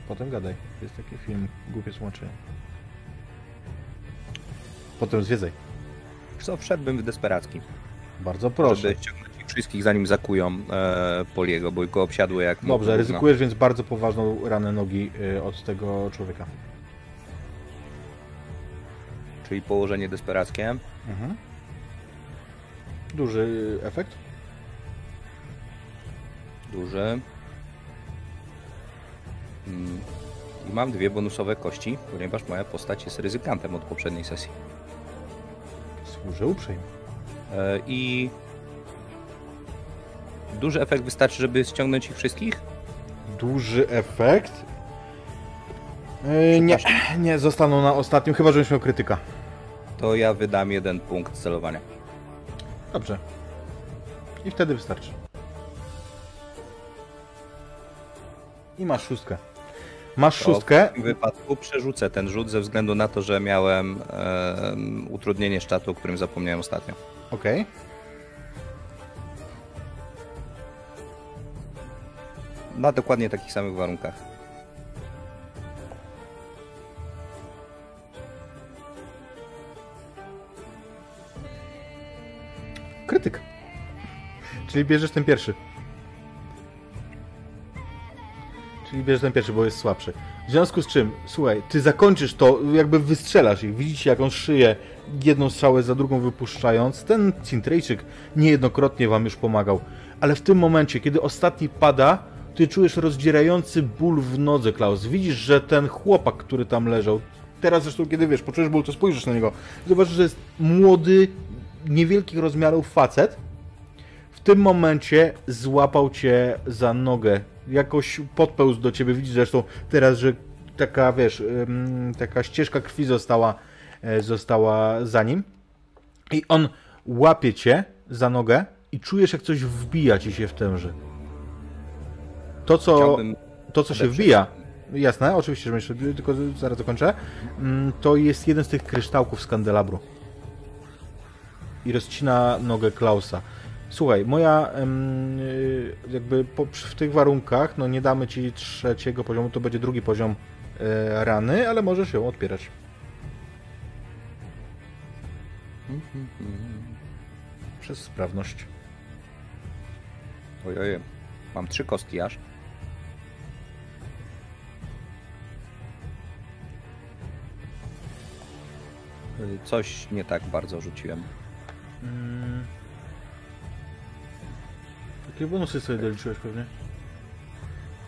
Potem gadaj. Jest taki film, głupie tłumaczenie. Potem zwiedzaj. Wiesz Co, wszedłbym w desperacki. Bardzo proszę. Żeby ściągnąć wszystkich zanim zakują e, Poliego, bo go obsiadły jak Dobrze, ryzykujesz więc bardzo poważną ranę nogi y, od tego człowieka. Czyli położenie desperackie. Mhm. Duży efekt. Duży. Mm. I mam dwie bonusowe kości, ponieważ moja postać jest ryzykantem od poprzedniej sesji. Służę uprzejmie. E, I duży efekt wystarczy, żeby ściągnąć ich wszystkich? Duży efekt. Y, nie, nie, zostaną na ostatnim, chyba żebyś miał krytyka. To ja wydam jeden punkt celowania. Dobrze. I wtedy wystarczy. I masz szóstkę. Masz To szóstkę. W tym wypadku przerzucę ten rzut ze względu na to, że miałem e, utrudnienie sztatu, o którym zapomniałem ostatnio. Okej. Na dokładnie takich samych warunkach. Krytyk. Czyli bierzesz ten pierwszy. Czyli bierzesz ten pierwszy, bo jest słabszy. W związku z czym, słuchaj, ty zakończysz to, jakby wystrzelasz ich. Widzicie, jak on szyje jedną strzałę za drugą wypuszczając. Ten Cintrejczyk niejednokrotnie wam już pomagał. Ale w tym momencie, kiedy ostatni pada, ty czujesz rozdzierający ból w nodze, Klaus. Widzisz, że ten chłopak, który tam leżał, teraz zresztą, kiedy wiesz, poczujesz ból, to spojrzysz na niego. Zobaczysz, że jest młody, niewielkich rozmiarów facet. W tym momencie złapał cię za nogę. Jakoś podpełzł do ciebie. Widzisz zresztą teraz, że taka, wiesz, taka ścieżka krwi została, e, została za nim. I on łapie cię za nogę i czujesz, jak coś wbija ci się w tęży. To, co, Chciałbym to, co się wbija, jasne, oczywiście, że myślę, tylko zaraz dokończę, mm, to jest jeden z tych kryształków z kandelabru. I rozcina nogę Klausa. Słuchaj, moja y, jakby w tych warunkach, no nie damy ci trzeciego poziomu, to będzie drugi poziom e, rany, ale możesz ją odpierać. Przez sprawność. Ojej, mam trzy kostki aż. Coś nie tak bardzo rzuciłem. Mm. Jakie bonusy sobie doliczyłeś pewnie?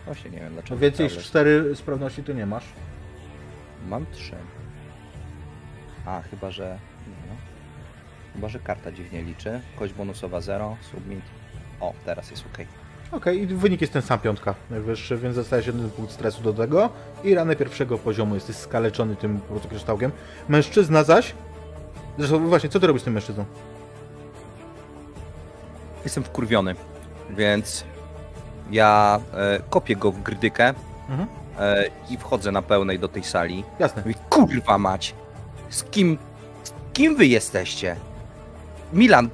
Właśnie nie wiem dlaczego. No więcej niż ale cztery sprawności to nie masz. Mam trzy. A, chyba że... no. Chyba, że karta dziwnie liczy. Kość bonusowa 0, submit. O, teraz jest ok. Okej, i wynik jest ten sam piątka najwyższy, więc dostajesz jeden punkt stresu do tego i ranę pierwszego poziomu jesteś skaleczony tym po prostu kryształkiem. Mężczyzna zaś... Zresztą właśnie, co ty robisz z tym mężczyzną? Jestem wkurwiony, więc ja e, kopię go w grdykę Mhm. e, i wchodzę na pełnej do tej sali. Jasne. Kurwa mać! Z kim, z kim wy jesteście? Milan,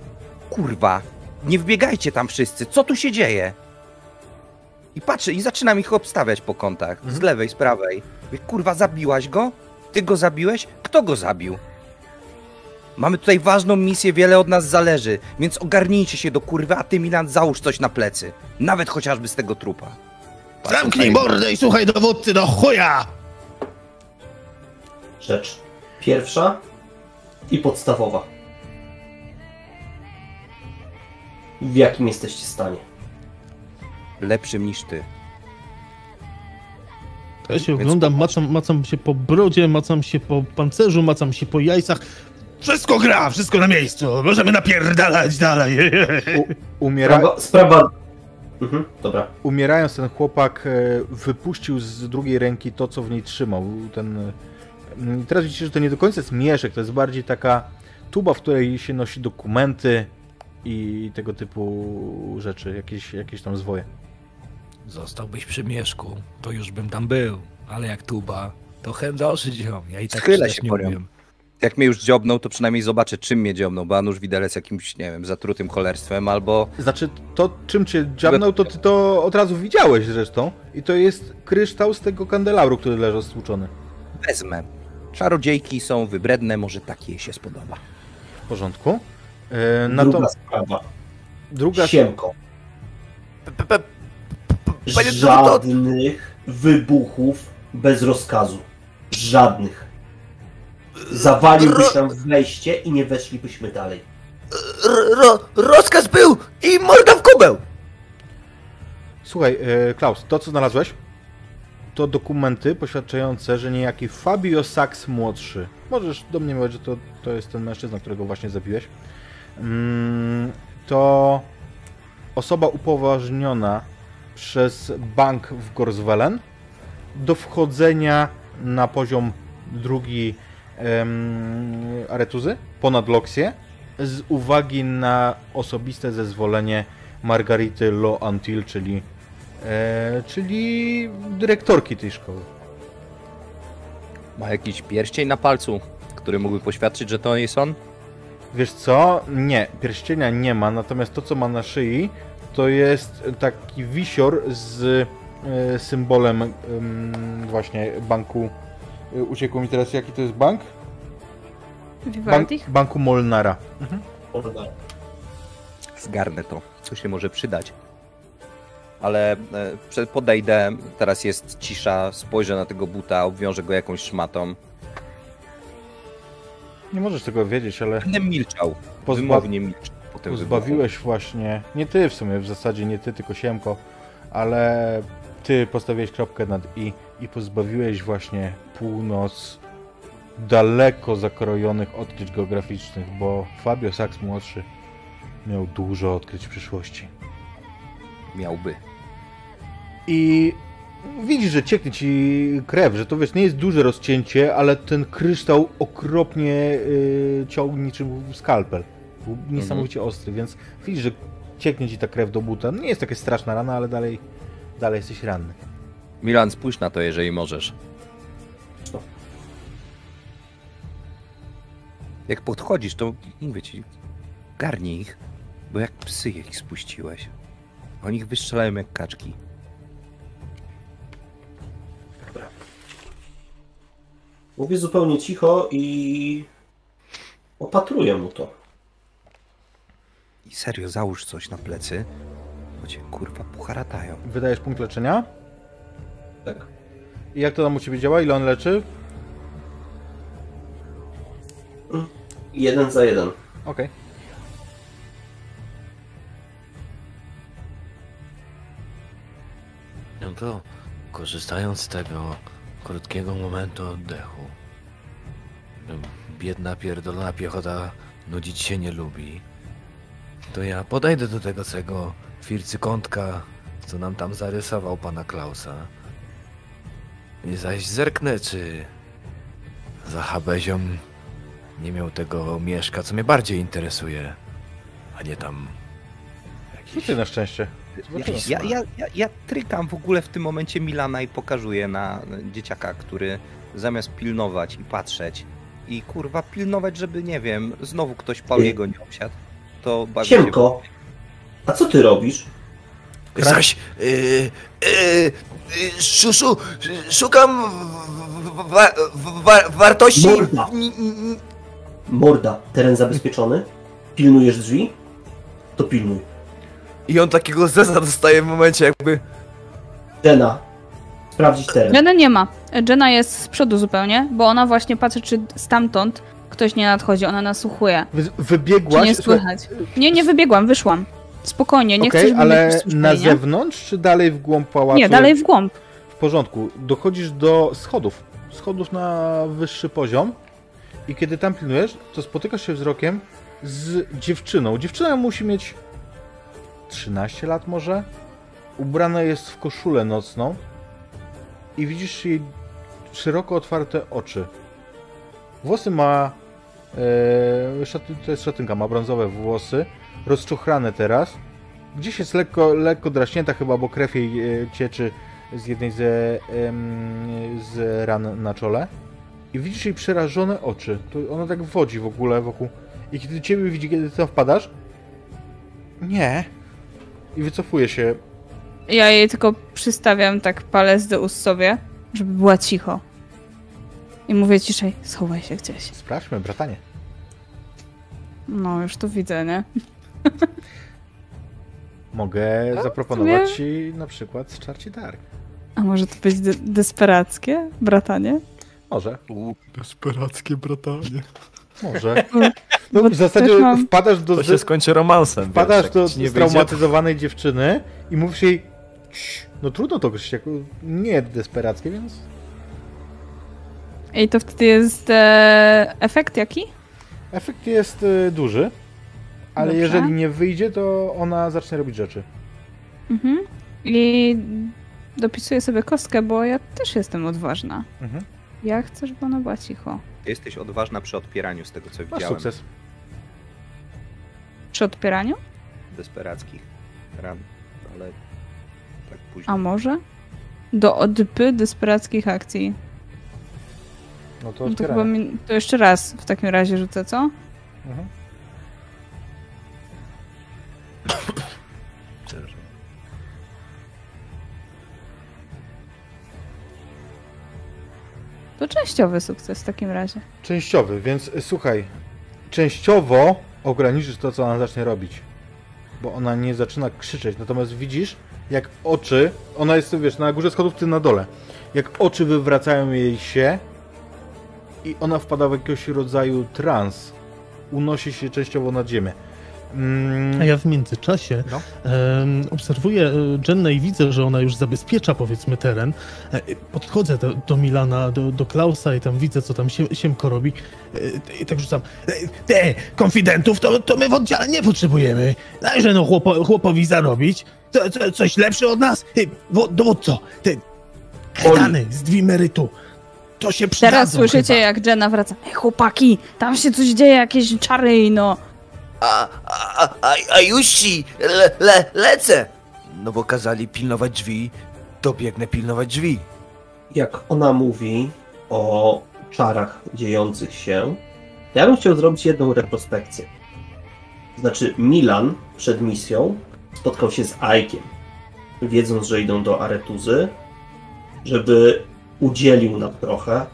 kurwa, nie wbiegajcie tam wszyscy, co tu się dzieje? I patrzę i zaczynam ich obstawiać po kątach, z Mhm. lewej, z prawej. Mówię, kurwa, zabiłaś go? Ty go zabiłeś? Kto go zabił? Mamy tutaj ważną misję, wiele od nas zależy, więc ogarnijcie się do kurwy, a ty Milan załóż coś na plecy. Nawet chociażby z tego trupa. Patrzę Zamknij tutaj- mordę i słuchaj dowódcy do chuja! Rzecz pierwsza i podstawowa. W jakim jesteście stanie? Lepszym niż ty. Ja się Więc oglądam, macam, macam się po brodzie, macam się po pancerzu, macam się po jajcach. Wszystko gra, wszystko na miejscu. Możemy napierdalać dalej. U, umiera, Sprawa... sprawa... Mhm, dobra. umierając ten chłopak e, wypuścił z drugiej ręki to, co w niej trzymał. Ten, e, teraz widzicie, że to nie do końca jest mieszek, to jest bardziej taka tuba, w której się nosi dokumenty i tego typu rzeczy, jakieś, jakieś tam zwoje. Zostałbyś przy mieszku, to już bym tam był. Ale jak tuba, to chędoszy ją. Ja i tak Schylę czytać się nie umiem. Jak mnie już dziobnął, to przynajmniej zobaczę, czym mnie dziobnął, bo a nuż widelec jakimś, nie wiem, zatrutym cholerstwem, albo Znaczy, to czym cię dziabnął, to ty to od razu widziałeś zresztą. I to jest kryształ z tego kandelabru, który leży stłuczony. wezmę. Czarodziejki są wybredne, może takie się spodoba. W porządku. E, na Druga to, sprawa. druga Siemko. P- p- p- Panie to, to, Żadnych wybuchów bez rozkazu. Żadnych. Zawaliłbyś tam wejście i nie weszlibyśmy dalej. ro, rozkaz był i morda w kubeł! Słuchaj, e, Klaus, to co znalazłeś, to dokumenty poświadczające, że niejaki Fabio Sachs młodszy, możesz domniemywać, że to, to jest ten mężczyzna, którego właśnie zabiłeś, mm, to osoba upoważniona przez bank w Gorswellen do wchodzenia na poziom drugi em, aretuzy, ponad Loksję, z uwagi na osobiste zezwolenie Margarity Lo Antil, czyli, e, czyli dyrektorki tej szkoły. Ma jakiś pierścień na palcu, który mógłby poświadczyć, że to jest on? Wiesz co? Nie, pierścienia nie ma, natomiast to, co ma na szyi, to jest taki wisior z e, symbolem em, właśnie banku. E, Uciekło mi teraz, jaki to jest bank? Bank, banku Molnara. Morda. Zgarnę to, co się może przydać. Ale e, podejdę, teraz jest cisza, spojrzę na tego buta, obwiążę go jakąś szmatą. Nie możesz tego wiedzieć, ale Będę milczał, Pozba- wymownie milczał. Po tym wybuchu. pozbawiłeś właśnie, nie ty w sumie, w zasadzie nie ty, tylko Siemko, ale ty postawiłeś kropkę nad i i pozbawiłeś właśnie północ daleko zakrojonych odkryć geograficznych, bo Fabio Sachs młodszy miał dużo odkryć w przyszłości. Miałby. I widzisz, że cieknie ci krew, że to wiesz, nie jest duże rozcięcie, ale ten kryształ okropnie yy, ciął niczym skalpel. Był niesamowicie ostry, więc widzisz, że cieknie ci ta krew do buta. Nie jest taka straszna rana, ale dalej, dalej jesteś ranny. Milan, spójrz na to, jeżeli możesz. Co? Jak podchodzisz, to mówię ci, garnij ich, bo jak psy ich spuściłeś. Oni ich wystrzelają jak kaczki. Mówię zupełnie cicho i opatruję mu to. I serio, załóż coś na plecy, bo cię kurwa poharatają. Wydajesz punkt leczenia. Tak. I jak to tam u ciebie działa? Ile on leczy? Jeden za jeden. Okej. No to korzystając z tego krótkiego momentu oddechu, biedna pierdolona piechota nudzić się nie lubi, to ja podejdę do tego cego fircykątka, co nam tam zarysował pana Klausa. I zaś zerknę, czy za Habezią nie miał tego mieszka, co mnie bardziej interesuje, a nie tam jakiś... ty na szczęście? Ja, ja, ja, ja, trykam w ogóle w tym momencie Milana i pokazuję na dzieciaka, który zamiast pilnować i patrzeć i kurwa pilnować, żeby nie wiem, znowu ktoś Pauliego nie obsiadł, to bawi się. Siemko, a co ty robisz? Zaś, yy, yy, szuszu, szukam wa, wa, wartości... Morda. Morda, teren zabezpieczony? Pilnujesz drzwi? To pilnuj. I on takiego zeza dostaje w momencie jakby... Dena, sprawdzić teren. Jenny nie ma. Jenna jest z przodu zupełnie, bo ona właśnie patrzy, czy stamtąd ktoś nie nadchodzi. Ona nasłuchuje. Wy, Czy wybiegłaś. nie słuchaj, słychać. Nie, nie wybiegłam, wyszłam. Spokojnie, nie żeby mnie ale na nie? zewnątrz, czy dalej w głąb pałacu? Nie, dalej w głąb. W porządku. Dochodzisz do schodów. Schodów na wyższy poziom. I kiedy tam pilnujesz, to spotykasz się wzrokiem z dziewczyną. Dziewczyna musi mieć 13 lat może. Ubrana jest w koszulę nocną. I widzisz jej szeroko otwarte oczy. Włosy ma... E, szaty, to jest szatynka, ma brązowe włosy. Rozczochrane teraz. Gdzieś jest lekko, lekko draśnięta chyba, bo krew jej e, cieczy z jednej em, z ran na czole. I widzisz jej przerażone oczy. To ona tak wodzi w ogóle wokół. I kiedy ciebie widzi, kiedy ty tam wpadasz, nie. I wycofuje się. Ja jej tylko przystawiam tak palec do ust sobie, żeby była cicho. I mówię ciszej, schowaj się gdzieś. Sprawdźmy, bratanie. No, już tu widzę, nie? Mogę zaproponować ci na przykład Czarci Dark. A może to być de- desperackie, bratanie? Może, Desperackie bratanie. może. Bo No, w zasadzie mam- wpadasz do, To się skończy romansem. wpadasz wiesz, do straumatyzowanej dziewczyny i mówisz jej no trudno to określić jako nie desperackie, więc I to wtedy jest e, efekt jaki? efekt jest y, duży, ale Dobrze. jeżeli nie wyjdzie, to ona zacznie robić rzeczy. Mhm. I dopisuję sobie kostkę, bo ja też jestem odważna. Mhm. Ja chcę, żeby ona była cicho. Jesteś odważna przy odpieraniu z tego, co Masz widziałem. sukces. Przy odpieraniu? Desperackich ran, ale tak później. A może? Do odpy desperackich akcji. No to No to, chyba mi, to jeszcze raz w takim razie rzucę, co? Mhm. To częściowy sukces w takim razie. Częściowy, więc y, słuchaj, częściowo ograniczysz to, co ona zacznie robić. Bo ona nie zaczyna krzyczeć, natomiast widzisz, jak oczy, ona jest, wiesz, na górze schodów, ty na dole, jak oczy wywracają jej się i ona wpada w jakiegoś rodzaju trans. Unosi się częściowo nad ziemię. Mm, A ja w międzyczasie No. em, obserwuję e, Jennę i widzę, że ona już zabezpiecza powiedzmy teren. E, podchodzę do, do Milana, do, do Klausa i tam widzę, co tam sie, Siemko robi. E, I tak rzucam. "E, Te, konfidentów to, to my w oddziale nie potrzebujemy. Dajże no chłopo, chłopowi zarobić. Co, co, coś lepsze od nas? E, wo- Dowódco, te kretany z Dwimerytu. To się przydadzą Teraz słyszycie, chyba. jak Jenna wraca. Ej, chłopaki, tam się coś dzieje, jakieś czary, no. A, a, a, a już ci, le, le, lecę. No bo kazali pilnować drzwi, to biegnę pilnować drzwi. Jak ona mówi o czarach dziejących się, to ja bym chciał zrobić jedną retrospekcję. Znaczy, Milan przed misją spotkał się z Aikiem, wiedząc, że idą do Aretuzy, żeby udzielił nam trochę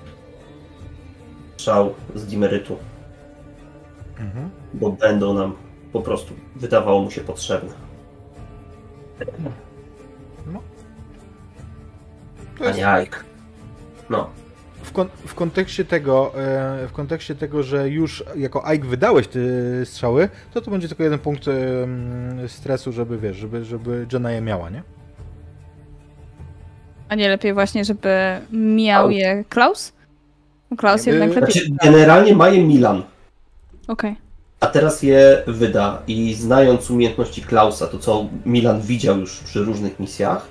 strzał z dimerytu, mhm. bo będą nam po prostu, wydawało mu się, potrzebne. To A jest, nie Aik. No. w, kon- w kontekście tego, e, w kontekście tego, że już jako Ike wydałeś te strzały, to to będzie tylko jeden punkt stresu, żeby wiesz, żeby, żeby Jenna je miała, nie? A nie lepiej właśnie, żeby miał je Klaus? Klaus jednak lepiej. Znaczy, generalnie ma je Milan. Okej. A teraz je wyda i znając umiejętności Klausa, to co Milan widział już przy różnych misjach,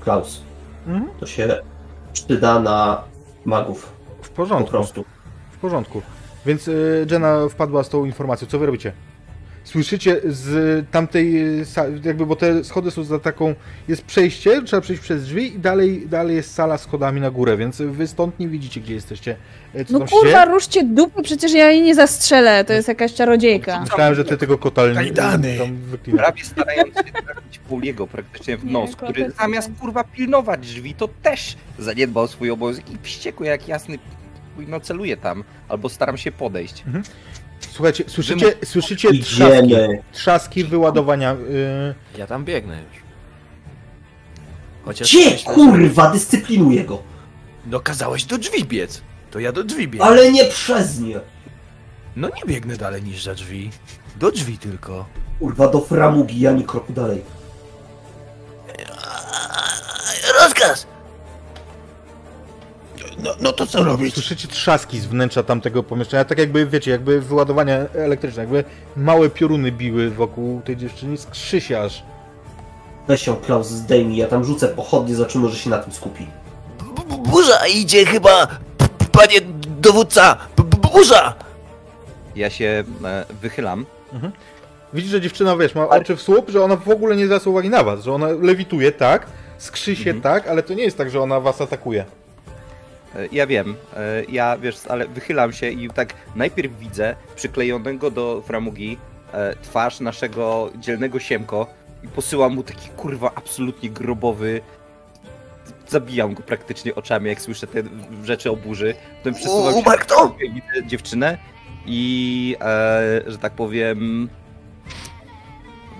Klaus, Mhm. to się przyda na magów W po porządku, prostu. w porządku. Więc y, Jenna wpadła z tą informacją. Co wy robicie? Słyszycie z tamtej, jakby, bo te schody są za taką, jest przejście, trzeba przejść przez drzwi i dalej, dalej jest sala schodami na górę, więc wy stąd nie widzicie, gdzie jesteście. Y, Co No tam kurwa, się ruszcie dupy, przecież ja jej nie zastrzelę, to jest jakaś czarodziejka. Myślałem, że ty tego kota nie- Kajdany. tam wyklinasz. Prawie starając się trafić Pauliego praktycznie w Nie, nos, koty który zamiast tam. kurwa pilnować drzwi, to też zaniedbał swój obowiązek i wściekły jak jasny no celuje tam, albo staram się podejść. Słuchajcie, słyszycie, słyszycie trzaski, Idziemy. trzaski wyładowania. y, Ja tam biegnę już. Chociaż Gdzie, myślę, że- kurwa, dyscyplinuję go. No kazałeś do drzwi biec. To ja do drzwi biegnę. Ale nie przez nie. No nie biegnę dalej niż za drzwi. Do drzwi tylko. Kurwa, do framugi, ani kroku dalej. rozkaz! No, no to co robić? Słyszycie trzaski z wnętrza tamtego pomieszczenia, tak jakby, wiecie, jakby wyładowania elektryczne, jakby małe pioruny biły wokół tej dziewczyny, skrzy się aż. Weź ją, Klaus, zdejmij, ja tam rzucę pochodnie, zobaczymy, może się na tym skupi. B- b- burza idzie chyba, panie dowódca! B- b- burza! Ja się e, wychylam. Widzisz, że dziewczyna, wiesz, ma oczy w słup, że ona w ogóle nie zwraca uwagi na was, że ona lewituje, tak, skrzy się, tak, ale to nie jest tak, że ona was atakuje. Ja wiem, e, ja wiesz, ale wychylam się i tak najpierw widzę przyklejonego do framugi e, twarz naszego dzielnego Siemko i posyłam mu taki kurwa absolutnie grobowy. Zabijam go praktycznie oczami, jak słyszę te rzeczy o burzy. Potem przesuwam się, kto? widzę dziewczynę i, e, że tak powiem,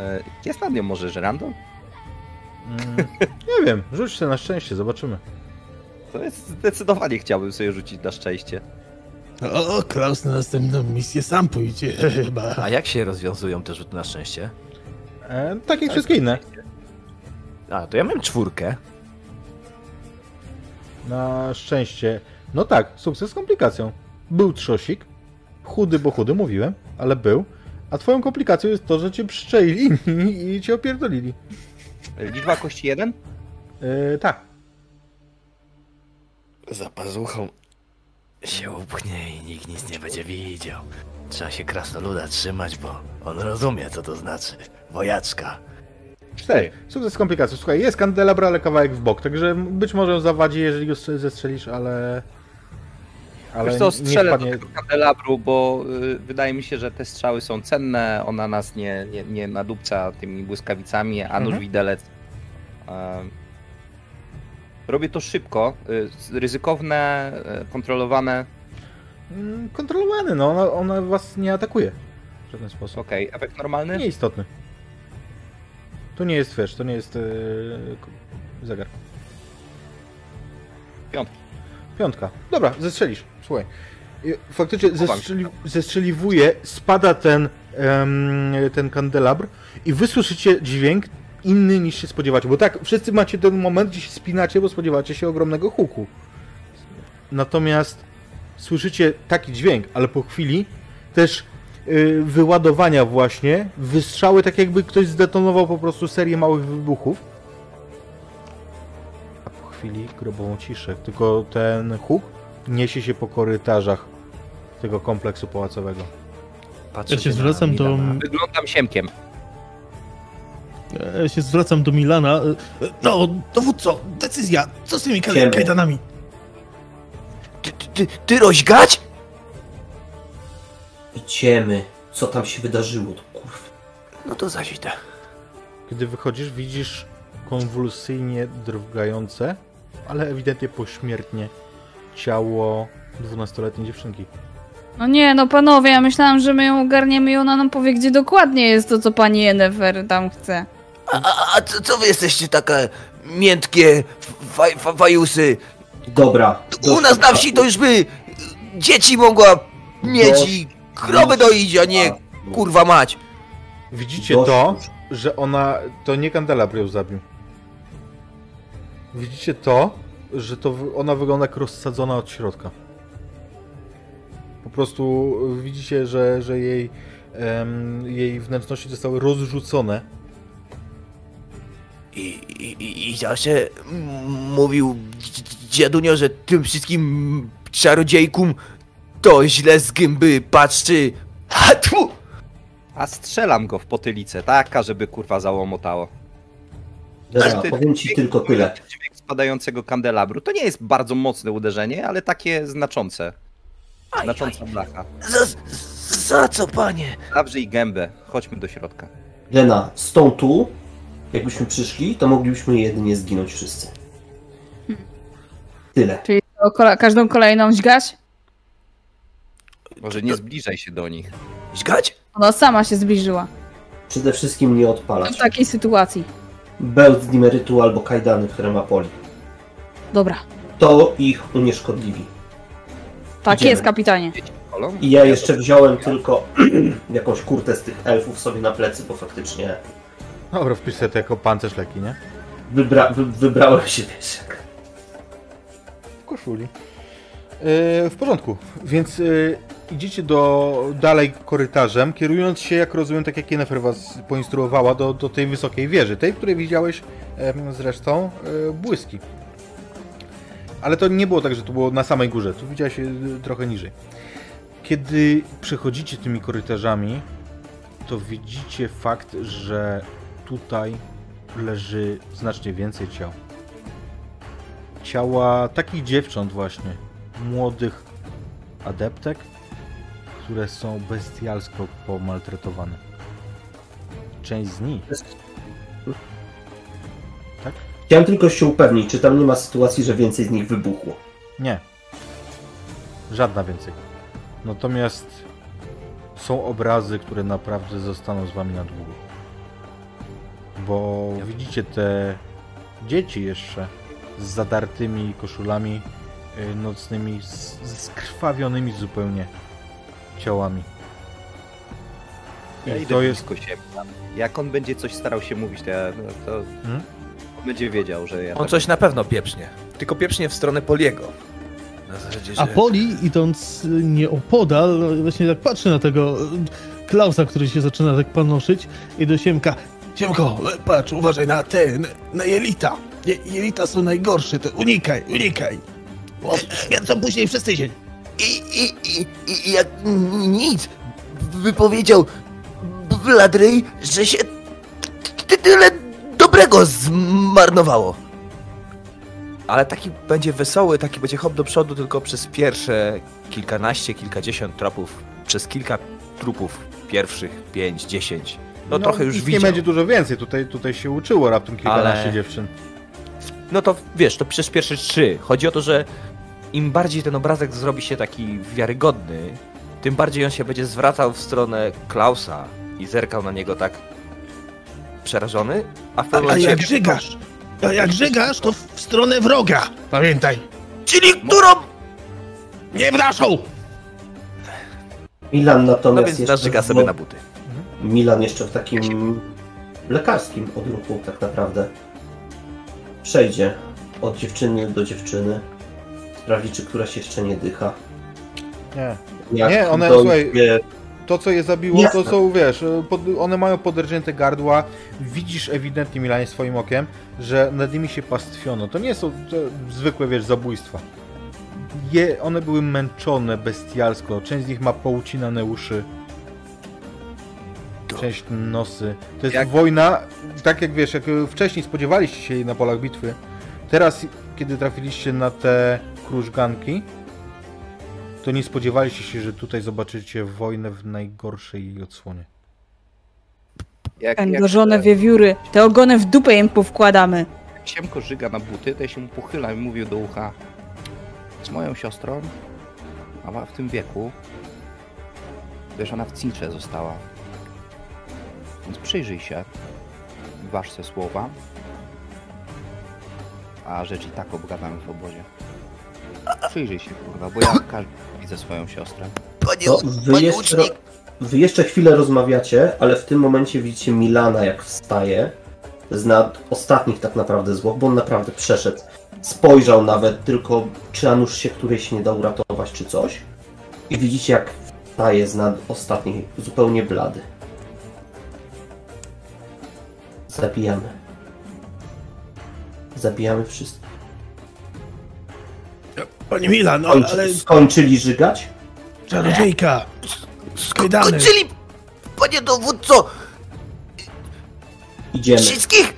e, jest nad nią może żerandol? Mm, nie wiem, rzuć się na szczęście, zobaczymy. To jest zdecydowanie chciałbym sobie rzucić na szczęście. O, Klaus na następną misję sam pójdzie chyba. A jak się rozwiązują te rzuty na szczęście? E, tak jak wszystkie inne. A, to ja mam czwórkę. Na szczęście. No tak, sukces z komplikacją. Był trzosik. Chudy, bo chudy, mówiłem, ale był. A twoją komplikacją jest to, że cię przyczaili i cię opierdolili. E, Liczba kości 1? E, tak. Za pazuchą się upchnie i nikt nic nie będzie widział. Trzeba się krasnoluda trzymać, bo on rozumie, co to znaczy. Wojaczka. Cztery. Sukces z komplikacją. Słuchaj, jest kandelabra, ale kawałek w bok, także być może zawadzi, jeżeli go strze- zestrzelisz, ale... Ale Wiesz co, nie strzelę wpadnie... do tego kandelabru, bo y, wydaje mi się, że te strzały są cenne, ona nas nie, nie, nie nadupca tymi błyskawicami, a nóż Mhm. widelec. Em, robię to szybko, y, ryzykowne, y, kontrolowane. Mm, Kontrolowany, no, ona, ona was nie atakuje. W żaden sposób. Okej, efekt normalny? Nieistotny. To nie jest, wiesz, to nie jest yy, zegar. Piątki. Piątka. Dobra, zestrzelisz. Słuchaj. Faktycznie zestrzeli, zestrzeliwuje, spada ten, em, ten kandelabr i wy słyszycie dźwięk inny niż się spodziewacie. Bo tak, wszyscy macie ten moment, gdzie się spinacie, bo spodziewacie się ogromnego huku. Natomiast słyszycie taki dźwięk, ale po chwili też y, wyładowania właśnie, wystrzały, tak jakby ktoś zdetonował po prostu serię małych wybuchów. A po chwili grobową ciszę. Tylko ten huk niesie się po korytarzach tego kompleksu pałacowego. Patrzę Ja się zwracam do, Wyglądam siemkiem. Ja się zwracam do Milana. No, dowódco, decyzja. Co z tymi Idziemy. kajdanami? Ty, ty, ty, ty rozgać? Idziemy. Co tam się wydarzyło, to kurwa. No to zaś idę. Kiedy wychodzisz, widzisz konwulsyjnie drgające, ale ewidentnie pośmiertnie ciało 12-letniej dziewczynki. No nie, no panowie, ja myślałam, że my ją ogarniemy i ona nam powie, gdzie dokładnie jest to, co pani Yennefer tam chce. A, a, a co, co wy jesteście takie miętkie faj, fa, fajusy? Dobra. U nas na wsi to już by dzieci mogła mieć i krowy doić, a nie kurwa mać. Widzicie to, że ona. To nie kandelabr ją zabił. Widzicie to, że to ona wygląda jak rozsadzona od środka. Po prostu widzicie, że, że jej, em, jej wnętrzności zostały rozrzucone. I, i, i, i ja się m- mówił dzi- dziadunio, że tym wszystkim czarodziejkom to źle z gęby patrzy. A tu! A strzelam go w potylicę, taka, żeby kurwa załomotało. Dobra, Ty- powiem ci tylko tyle. Dźwięk spadającego kandelabru. To nie jest bardzo mocne uderzenie, ale takie znaczące. Aj, Znacząca blacha. za, za co, panie? Zawrzyj gębę. Chodźmy do środka. Lena, z tą tu, jakbyśmy przyszli, to moglibyśmy jedynie zginąć wszyscy. Tyle. Czyli kola- każdą kolejną dźgać? Może nie zbliżaj się do nich. Źgać? Ona sama się zbliżyła. Przede wszystkim nie W odpalać. takiej sytuacji. Bełt dimerytu albo kajdany, które ma poli. Dobra. To ich unieszkodliwi. Tak Idziemy. jest, kapitanie. I ja jeszcze wziąłem tylko jakąś kurtę z tych elfów sobie na plecy, bo faktycznie Dobra, wpisz sobie to jako pancerz leki, nie? wybra wy wybrałem się, wiesz, jak... W koszuli. Yy, w porządku, więc yy, idziecie do dalej korytarzem, kierując się, jak rozumiem, tak jak Yennefer was poinstruowała, do, do tej wysokiej wieży, tej, w której widziałeś em, zresztą yy, błyski. Ale to nie było tak, że to było na samej górze, tu widziałeś yy, trochę niżej. Kiedy przechodzicie tymi korytarzami, to widzicie fakt, że tutaj leży znacznie więcej ciał ciała takich dziewcząt właśnie, młodych adeptek, które są bestialsko pomaltretowane. Część z nich, tak? Chciałem tylko się upewnić, czy tam nie ma sytuacji, że więcej z nich wybuchło. Nie. Żadna więcej. Natomiast są obrazy, które naprawdę zostaną z wami na długo. Bo widzicie te dzieci jeszcze z zadartymi koszulami y, nocnymi, z, skrwawionymi zupełnie ciałami. Ja I idę to jest... siebie. Jak on będzie coś starał się mówić, to, ja, no, to Hmm? on będzie wiedział, że ja On tak coś na pewno pieprznie. Tylko pieprznie w stronę Poliego. Na zasadzie, że... A Poli, idąc y, nieopodal, właśnie tak patrzy na tego y, Klausa, który się zaczyna tak panoszyć i do Siemka. Siemko, patrz, uważaj na ten, na jelita. Je, jelita są najgorsze, to unikaj, unikaj. Święcą później wszyscy tydzień. I, i, i, i jak nic wypowiedział Bladrej, że się ty- tyle dobrego zmarnowało. Ale taki będzie wesoły, taki będzie hop do przodu tylko przez pierwsze kilkanaście, kilkadziesiąt tropów. Przez kilka trupów pierwszych, pięć, dziesięć. No, trochę już widział. nie będzie dużo więcej, tutaj, tutaj się uczyło raptem kilkanaście Ale- dziewczyn. No to wiesz, to przez pierwsze trzy. Chodzi o to, że im bardziej ten obrazek zrobi się taki wiarygodny, tym bardziej on się będzie zwracał w stronę Klausa i zerkał na niego tak przerażony, a w A, pewnym a jak żygasz, a jak żygasz, to w stronę wroga. Pamiętaj, Czyli którą nie w naszą. Milan No natomiast więc jeszcze sobie na buty. Milan jeszcze w takim lekarskim odruchu tak naprawdę przejdzie od dziewczyny do dziewczyny, sprawdzi, czy któraś jeszcze nie dycha. Nie. Jak Nie, one- dojdzie- słuchaj, To, co je zabiło, Jasne. to są, wiesz, pod, one mają poderżnięte gardła. Widzisz ewidentnie, Milanie, swoim okiem, że nad nimi się pastwiono. To nie są to zwykłe, wiesz, zabójstwa. Je, one były męczone bestialsko. Część z nich ma poucinane uszy. Część nosy. To jest Jak- wojna, tak jak wiesz, jak wcześniej spodziewaliście się jej na polach bitwy. Teraz, kiedy trafiliście na te krużganki, to nie spodziewaliście się, że tutaj zobaczycie wojnę w najgorszej jej odsłonie. jak, wiewióry. Te ogony w dupę im powkładamy. Jak Siemko żyga na buty, to ja się mu pochylam i mówię do ucha z moją siostrą, a ma w tym wieku, wiesz, ona w cincze została. Więc przyjrzyj się, waż se słowa, a rzecz i tak obgadamy w obozie. Przyjrzyj się, kurwa, bo ja każdy widzę swoją siostrę. Panie, To wy panie jeszcze, łucznik, wy jeszcze chwilę rozmawiacie, ale w tym momencie widzicie Milana jak wstaje z nad ostatnich tak naprawdę zwłok, bo on naprawdę przeszedł. Spojrzał nawet tylko, czy a nuż się którejś nie da uratować, czy coś. I widzicie jak wstaje z nad ostatniej, zupełnie blady. Zabijamy. Zabijamy wszystkich. Panie Milan, no, Skończy, ale Skończyli żygać? czarodziejka, skydany. skończyli, panie dowódco, Idziemy. wszystkich?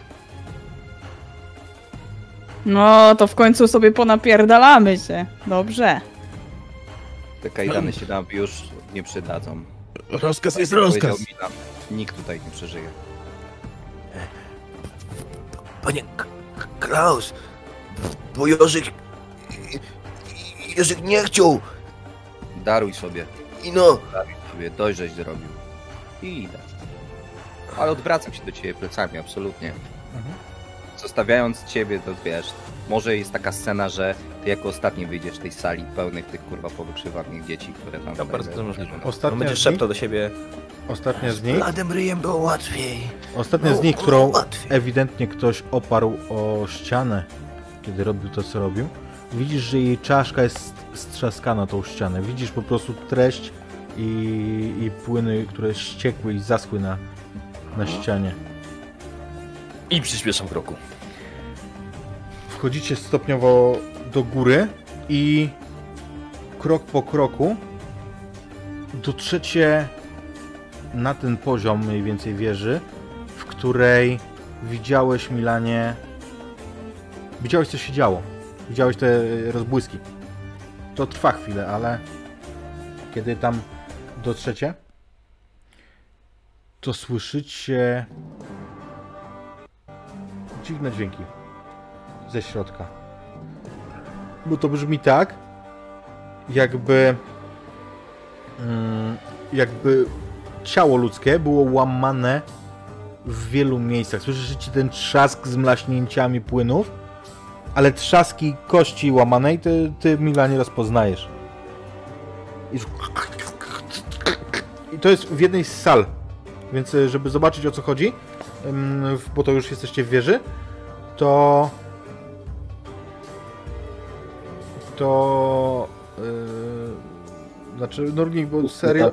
No, to w końcu sobie ponapierdalamy się. Dobrze. Te kajdany się nam już nie przydadzą. Rozkaz jest rozkaz. Milan, nikt tutaj nie przeżyje. Panie Klaus, bo Jerzyk, Jerzyk nie chciał Daruj sobie. i no, sobie dojrzeć zrobił. I idę. Ale odwracam się do ciebie plecami, absolutnie. Zostawiając ciebie, to wiesz, może jest taka scena, że ty jako ostatni wyjdziesz z tej sali pełnych tych kurwa powykrzywanych dzieci, które tam... To tutaj bardzo możliwe. Ostatnia On będzie szeptał do siebie. Ostatnia z nich, Bladym ryjem było łatwiej. ostatnia z No, nich, którą łatwiej. ewidentnie ktoś oparł o ścianę, kiedy robił to, co robił. Widzisz, że jej czaszka jest strzaskana tą ścianę. Widzisz po prostu treść i, i płyny, które ściekły i zaschły na, na ścianie. I przyspieszam kroku. Wchodzicie stopniowo do góry i krok po kroku dotrzecie na ten poziom mniej więcej wieży, w której widziałeś Milanie. Widziałeś co się działo. Widziałeś te e, rozbłyski. To trwa chwilę, ale kiedy tam dotrzecie, to słyszycie dziwne dźwięki ze środka. Bo to brzmi tak, jakby mm, jakby ciało ludzkie było łamane w wielu miejscach. Słyszycie ten trzask z mlaśnięciami płynów, ale trzaski kości łamanej ty, ty Mila nie rozpoznajesz. I, to jest w jednej z sal. Więc e, żeby zobaczyć o co chodzi, bo to już jesteście w wieży, to to yy, znaczy Nornik, bo serio,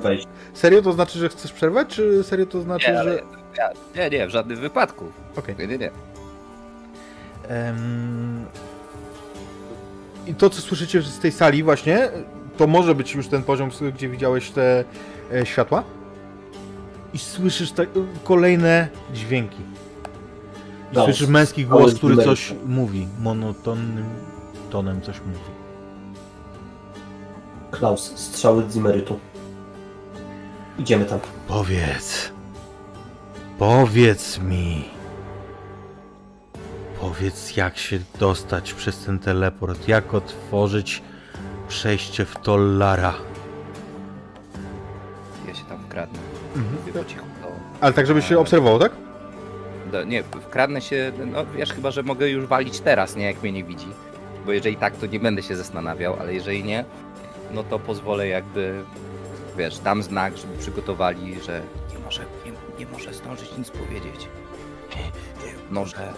serio to znaczy, że chcesz przerwać, czy serio to znaczy, Nie, że... ja, nie, nie, w żadnym wypadku. Okej. Nie, nie, nie. Em, I to, co słyszycie z tej sali właśnie, to może być już ten poziom, gdzie widziałeś te e, światła. I słyszysz te, kolejne dźwięki. I No, słyszysz męski głos, który coś mówi. Monotonnym tonem coś mówi. Klaus, strzały z Imerytu. Idziemy tam. Powiedz. Powiedz mi. Powiedz, jak się dostać przez ten teleport. Jak otworzyć przejście w Tollara. Ja się tam wkradnę. Mhm. Po cichu do... Ale tak, żebyś się obserwował, tak? do... Nie, wkradnę się, no wiesz, chyba, że mogę już walić teraz, nie, jak mnie nie widzi. Bo jeżeli tak, to nie będę się zastanawiał, ale jeżeli nie, no to pozwolę jakby, wiesz, dam znak, żeby przygotowali, że nie może, nie, nie może zdążyć nic powiedzieć. No, że...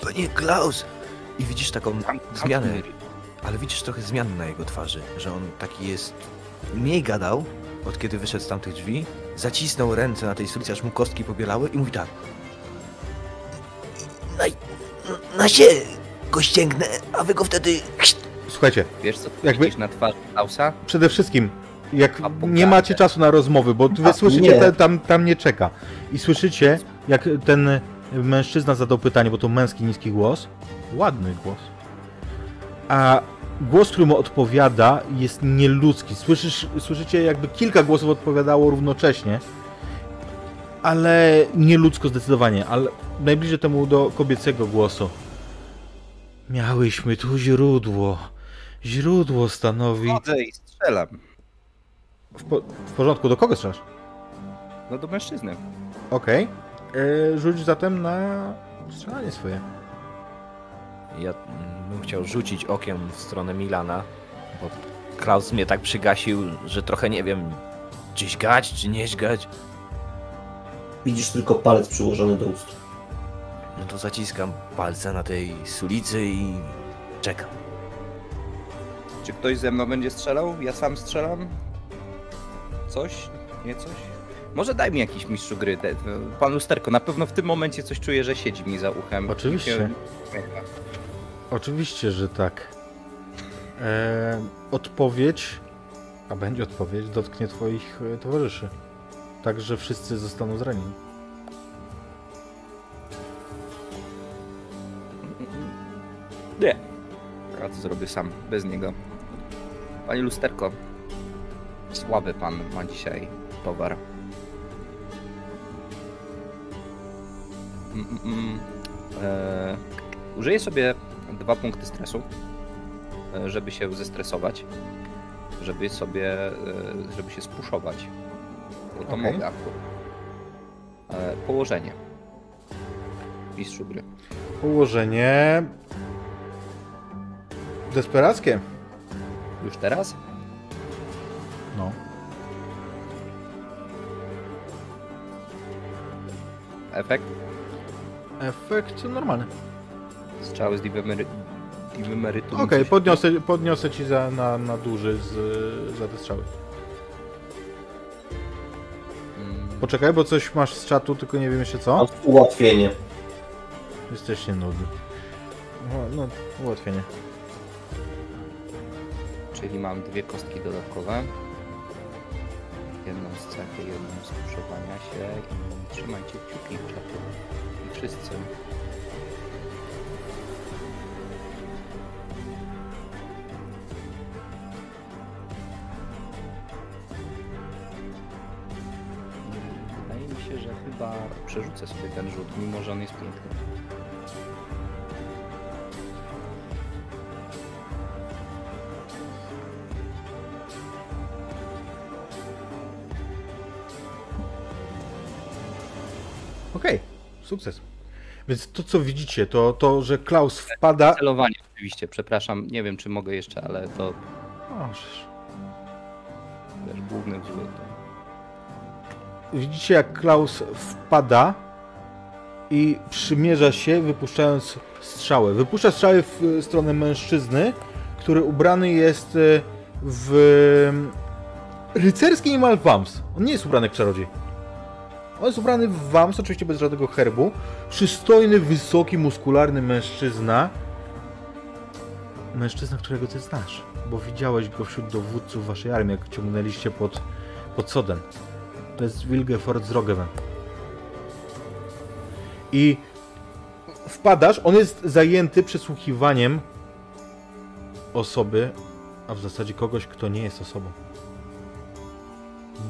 Panie Klaus! I widzisz taką zmianę, ale widzisz trochę zmian na jego twarzy, że on taki jest... Mniej gadał, od kiedy wyszedł z tamtych drzwi, zacisnął ręce na tej sulicy, aż mu kostki pobielały i mówi tak. Na, na się go ścięgnę, a wy go wtedy... Słuchajcie, Wiesz co Jakby- na twarzy Klausa? przede wszystkim, jak nie macie czasu na rozmowy, bo wy A, słyszycie, te, tam, tam nie czeka. I słyszycie, jak ten mężczyzna zadał pytanie, bo to męski, niski głos. Ładny głos. A głos, który mu odpowiada, jest nieludzki. Słyszysz, słyszycie, jakby kilka głosów odpowiadało równocześnie. Ale nieludzko zdecydowanie, ale najbliżej temu do kobiecego głosu. Miałyśmy tu źródło. Źródło stanowi. Chodzę i strzelam. W, po, w porządku, do kogo strzelasz? No do mężczyzny. Okej. E, Rzuć zatem na strzelanie swoje. Ja bym chciał rzucić okiem w stronę Milana, bo Klaus mnie tak przygasił, że trochę nie wiem, czy źgać, czy nie źgać. Widzisz tylko palec przyłożony do ust. No to zaciskam palce na tej sulicy i czekam. Czy ktoś ze mną będzie strzelał? Ja sam strzelam? Coś? Nie coś? Może daj mi jakiś mistrzu gry, pan Lusterko. Na pewno w tym momencie coś czuję, że siedzi mi za uchem. Oczywiście. Się. Oczywiście, że tak. E, odpowiedź, a będzie odpowiedź, dotknie twoich e, towarzyszy. Tak, że wszyscy zostaną zranieni. Nie. To zrobię sam, bez niego. Panie Lusterko, słaby pan ma dzisiaj towar. Mm, mm, mm. E, użyję sobie dwa punkty stresu, e, żeby się zestresować, żeby sobie, e, żeby się spuszować. Bo to Okej. mogę akurat. E, położenie. Mistrzu gry. Ułożenie... Desperackie. Już teraz? No. Efekt? Efekt normalny. Strzały z Divemery... Divemerytu. Okej, podniosę, podniosę ci za, na, na duży z, za te strzały. Mm, Poczekaj, bo coś masz z czatu, tylko nie wiem jeszcze co. Ułatwienie. Jesteście nudni. No, no ułatwienie. Czyli mam dwie kostki dodatkowe. Jedną z cechy, jedną z puszowania się i trzymajcie kciuki czatu. I wszyscy. Wydaje mi się, że chyba przerzucę sobie ten rzut, mimo że on jest piękny. Sukces. Więc to co widzicie, to to, że Klaus wpada... Celowanie oczywiście, przepraszam, nie wiem czy mogę jeszcze, ale to Możesz. też główny. To... Widzicie jak Klaus wpada i przymierza się, wypuszczając strzałę. Wypuszcza strzałę w stronę mężczyzny, który ubrany jest e, w rycerski niemal wams. On nie jest ubrany jak czarodziej. On jest ubrany w wams, oczywiście bez żadnego herbu. Przystojny, wysoki, muskularny mężczyzna. Mężczyzna, którego ty znasz, bo widziałeś go wśród dowódców waszej armii, jak ciągnęliście pod, pod Soden. To jest Wilgefort z Rogewen. I wpadasz, on jest zajęty przesłuchiwaniem osoby, a w zasadzie kogoś, kto nie jest osobą.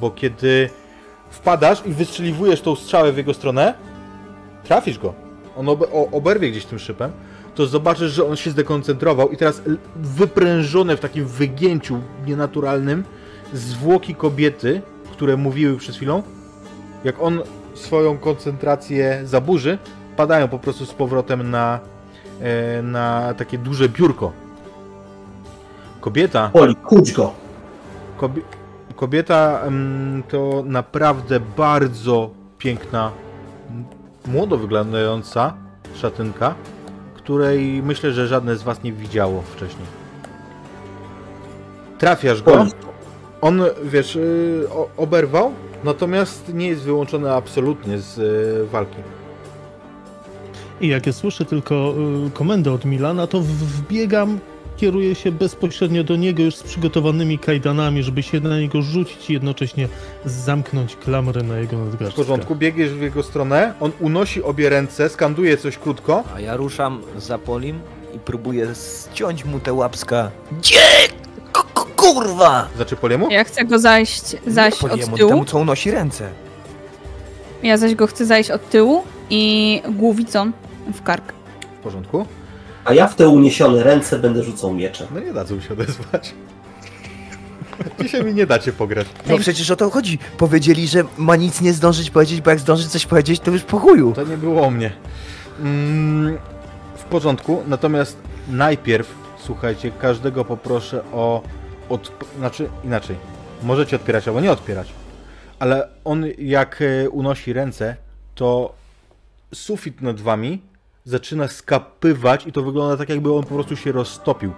Bo kiedy wpadasz i wystrzeliwujesz tą strzałę w jego stronę, trafisz go. On obe o, oberwie gdzieś tym szypem, to zobaczysz, że on się zdekoncentrował i teraz wyprężone w takim wygięciu nienaturalnym zwłoki kobiety, które mówiły przed chwilą, jak on swoją koncentrację zaburzy, padają po prostu z powrotem na, e, na takie duże biurko. Kobieta Oli, kuć go. Kobie kobieta to naprawdę bardzo piękna, młodo wyglądająca szatynka, której myślę, że żadne z was nie widziało wcześniej. Trafiasz go. On, wiesz, y, oberwał, natomiast nie jest wyłączony absolutnie z y, walki. I jak ja słyszę tylko y, komendę od Milana, to wbiegam, kieruję się bezpośrednio do niego już z przygotowanymi kajdanami, żeby się na niego rzucić i jednocześnie zamknąć klamrę na jego W nadgarstkach. porządku, biegniesz w jego stronę, on unosi obie ręce, skanduje coś krótko, A ja ruszam za Polim i próbuję ściąć mu te łapska. Gdzie? K- k- kurwa! znaczy po liemu? Ja chcę go zajść, zaś Nie Poliemu, od tyłu. temu co unosi ręce. Ja zaś go chcę zajść od tyłu i głowicą w kark. W porządku. A ja w te uniesione ręce będę rzucał mieczem. No nie dadzą się odezwać. Dzisiaj mi nie dacie pograć. No przecież o to chodzi. Powiedzieli, że ma nic nie zdążyć powiedzieć, bo jak zdąży coś powiedzieć, to już po chuju. To nie było o mnie. Mm, w porządku, natomiast najpierw, słuchajcie, każdego poproszę o... Od, znaczy inaczej. Możecie odpierać albo nie odpierać. Ale on jak e, unosi ręce, to sufit nad wami zaczyna skapywać i to wygląda tak jakby on po prostu się roztopił.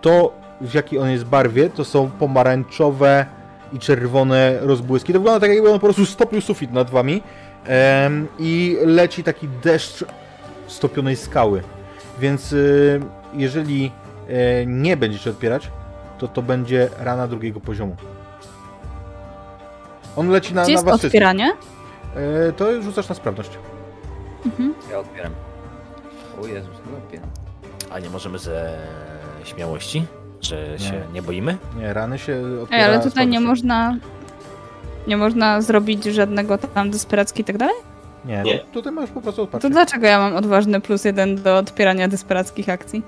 To w jakiej on jest barwie, to są pomarańczowe i czerwone rozbłyski. To wygląda tak jakby on po prostu stopił sufit nad wami i leci taki deszcz stopionej skały. Więc y, jeżeli e, nie będziecie odpierać, to to będzie rana drugiego poziomu. On leci na, Gdzie na jest was wszystkich. otwieranie? E, to rzucasz na sprawność. Mhm. Ja odbieram. O Jezus, odbieram. A nie możemy ze śmiałości? Że Nie. się nie boimy? Nie, rany się Ej, otwiera ale tutaj nie można... Nie można zrobić żadnego tam desperacki i tak dalej? Nie, Nie. tutaj masz po prostu To odpatrzeć. dlaczego ja mam odważny plus jeden do odpierania desperackich akcji?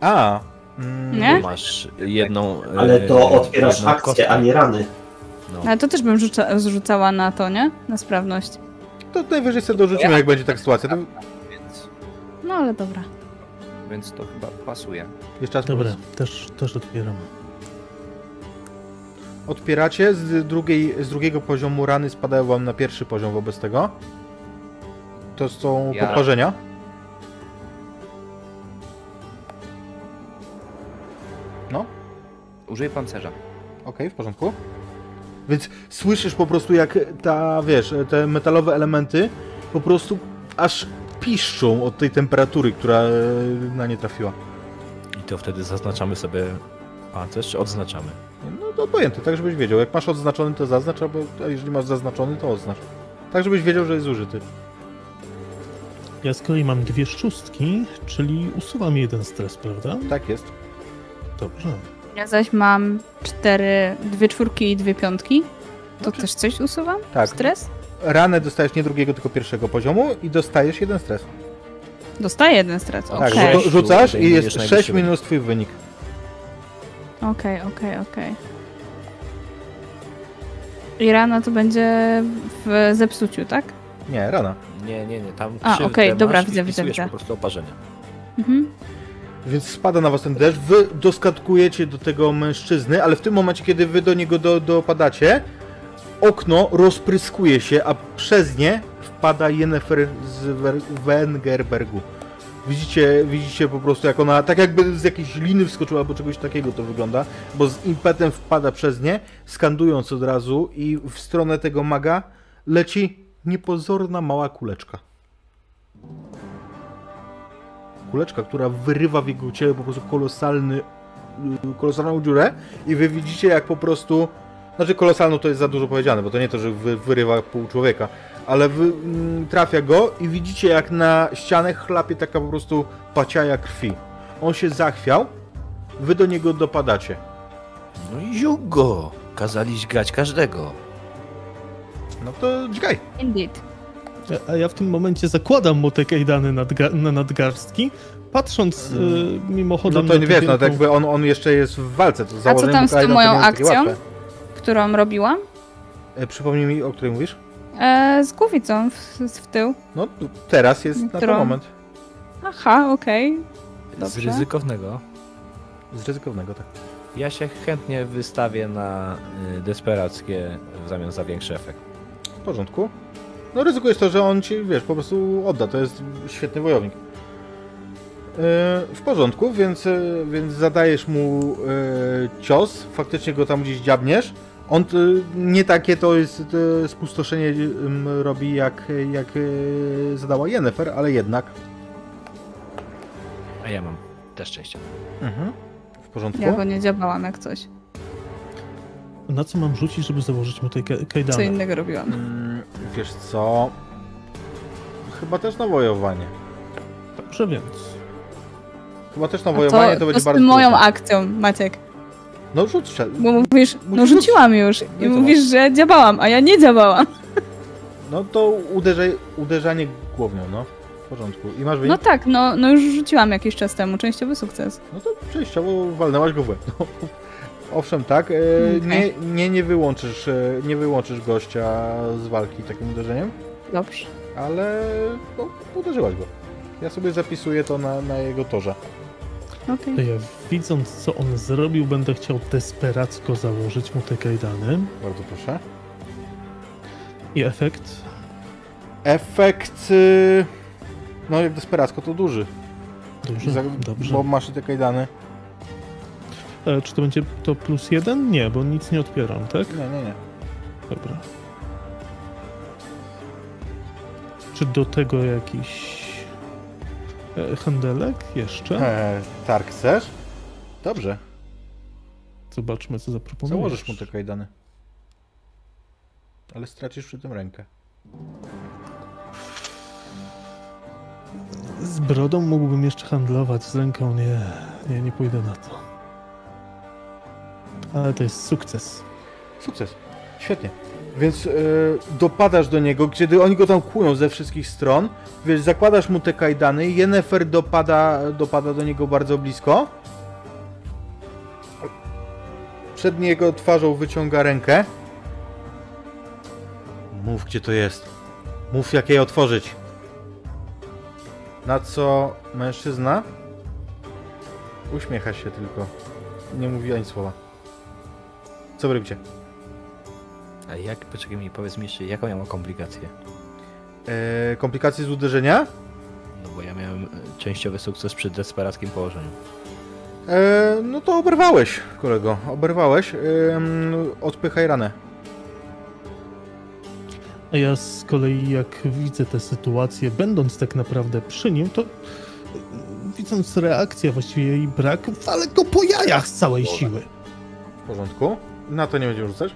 A, mm, Nie? Masz jedną. Ale e, to otwierasz jedną akcję, kostkę. a nie rany. No. Ale to też bym rzuca, zrzucała na to, nie? Na sprawność. To najwyżej sobie dorzucimy, jak będzie tak sytuacja. To No ale dobra. więc to chyba pasuje. jeszcze raz Dobra, powiedz. też, też otwieram. Otwieracie, z, drugiej, z drugiego poziomu rany spadają wam na pierwszy poziom wobec tego. to są Ja- podparzenia. No, Użyję pancerza. okej, w porządku. Więc słyszysz po prostu jak ta, wiesz, te metalowe elementy po prostu aż piszczą od tej temperatury, która e, na nie trafiła. I to wtedy zaznaczamy sobie pancerz, czy odznaczamy? No to obojętne, tak żebyś wiedział. Jak masz odznaczony, to zaznacz, albo a jeżeli masz zaznaczony, to oznacz. Tak żebyś wiedział, że jest użyty. Ja z kolei mam dwie szóstki, czyli usuwam jeden stres, prawda? Tak jest. Dobrze. Ja zaś mam cztery, dwie czwórki i dwie piątki. To też coś usuwam? Tak. Stres? Ranę dostajesz nie drugiego, tylko pierwszego poziomu i dostajesz jeden stres. Dostaję jeden stres. Tak, Okej, rzu- rzucasz i jest najwyższy 6 wynik. minus twój wynik. okej, okej, okej. I rana to będzie w zepsuciu, tak? Nie, rana. Nie, nie, nie, tam A, okej, dobra, widzę, widzę, widzę. po prostu oparzenia. Mhm. Więc spada na was ten deszcz, wy doskatkujecie do tego mężczyzny, ale w tym momencie, kiedy wy do niego do, dopadacie, okno rozpryskuje się, a przez nie wpada Jennifer z Wengerbergu. Widzicie, widzicie po prostu jak ona, tak jakby z jakiejś liny wskoczyła albo czegoś takiego to wygląda, bo z impetem wpada przez nie, skandując od razu i w stronę tego maga leci niepozorna mała kuleczka. kuleczka, która wyrywa w jego ciele po prostu kolosalny, y, kolosalną dziurę i wy widzicie jak po prostu, znaczy kolosalną to jest za dużo powiedziane, bo to nie to, że wy, wyrywa pół człowieka, ale wy, mm, trafia go i widzicie jak na ścianę chlapie taka po prostu paciaja krwi. On się zachwiał, wy do niego dopadacie. No i zióg go. Kazali źgać każdego. No to dźgaj. Indeed. A- A ja w tym momencie zakładam mu te kajdany nadga- na nadgarstki, patrząc y, No mimochodem to na nie wiesz, no wielką- tak jakby on, on jeszcze jest w walce. To A co założenie tam z tą kajdan to moją nie jest takie akcją? łatwe. Którą robiłam? E, przypomnij mi, o której mówisz? E, z głowicą w, w tył. No teraz jest na ten Którą? moment. Aha, okej. Z Dobrze. ryzykownego. Z ryzykownego, tak. Ja się chętnie wystawię na y, desperackie w zamian za większy efekt. W porządku. No ryzykujesz to, że on ci, wiesz, po prostu odda. To jest świetny wojownik. Yy, w porządku, więc, yy, więc zadajesz mu yy, cios, faktycznie go tam gdzieś dziabniesz. On yy, nie takie to jest yy, spustoszenie robi jak, jak yy, zadała Yennefer, ale jednak. A ja mam też szczęście. Mhm. W porządku. Ja go nie działałam jak coś. Na co mam rzucić, żeby założyć mu te ka- Co kajdany? innego robiłam. Mm, wiesz co? Chyba też na wojowanie. Dobrze więc. Chyba też na wojowanie to, to, będzie z bardzo tym moją trudne. akcją, Maciek. No rzuć. Bo mówisz, no rzuciłam już. No I to mówisz, że działałam, a ja nie działałam. No to uderzaj, uderzanie głownią, no. W porządku. I masz wynik? No tak, no, no już rzuciłam jakiś czas temu, częściowy sukces. No to przejściowo walnęłaś go w łeb. No. Owszem, tak. E, Okej. nie, nie, nie wyłączysz, e, nie wyłączysz gościa z walki takim uderzeniem, Dobrze. ale no, uderzyłaś go. Ja sobie zapisuję to na, na jego torze. To ja widząc co on zrobił, będę chciał desperacko założyć mu te kajdany. Bardzo proszę. I efekt. Efekt... y, No jak desperacko to duży. Dobrze, Za- dobrze. Bo masz te kajdany. E, czy to będzie to plus jeden? Nie, bo nic nie odbieram, tak? Nie, nie, nie. Dobra. Czy do tego jakiś e, handelek jeszcze? E, targ chcesz? Dobrze. Zobaczmy, co zaproponujesz. Założysz mu te kajdany. Ale stracisz przy tym rękę. Z brodą mógłbym jeszcze handlować, z ręką nie. Nie, nie pójdę na to. Ale to jest sukces. Sukces. Świetnie. Więc y, dopadasz do niego, kiedy oni go tam kłują ze wszystkich stron. Wiesz, zakładasz mu te kajdany. Yennefer dopada, dopada do niego bardzo blisko. Przed niego twarzą wyciąga rękę. Mów, gdzie to jest. Mów, jak jej otworzyć. Na co mężczyzna uśmiecha się tylko. Nie mówi ani słowa. Co robicie? A jak, poczekaj mi, powiedz mi jeszcze, jaką ja mam komplikację? E, komplikacje z uderzenia? No bo ja miałem e, częściowy sukces przy desperackim położeniu. E, no to oberwałeś, kolego. Oberwałeś. E, odpychaj ranę. A ja z kolei, jak widzę tę sytuację, będąc tak naprawdę przy nim, to widząc reakcję, właściwie jej brak, ale go po jajach z całej siły. W porządku. Na to nie będziemy rzucać.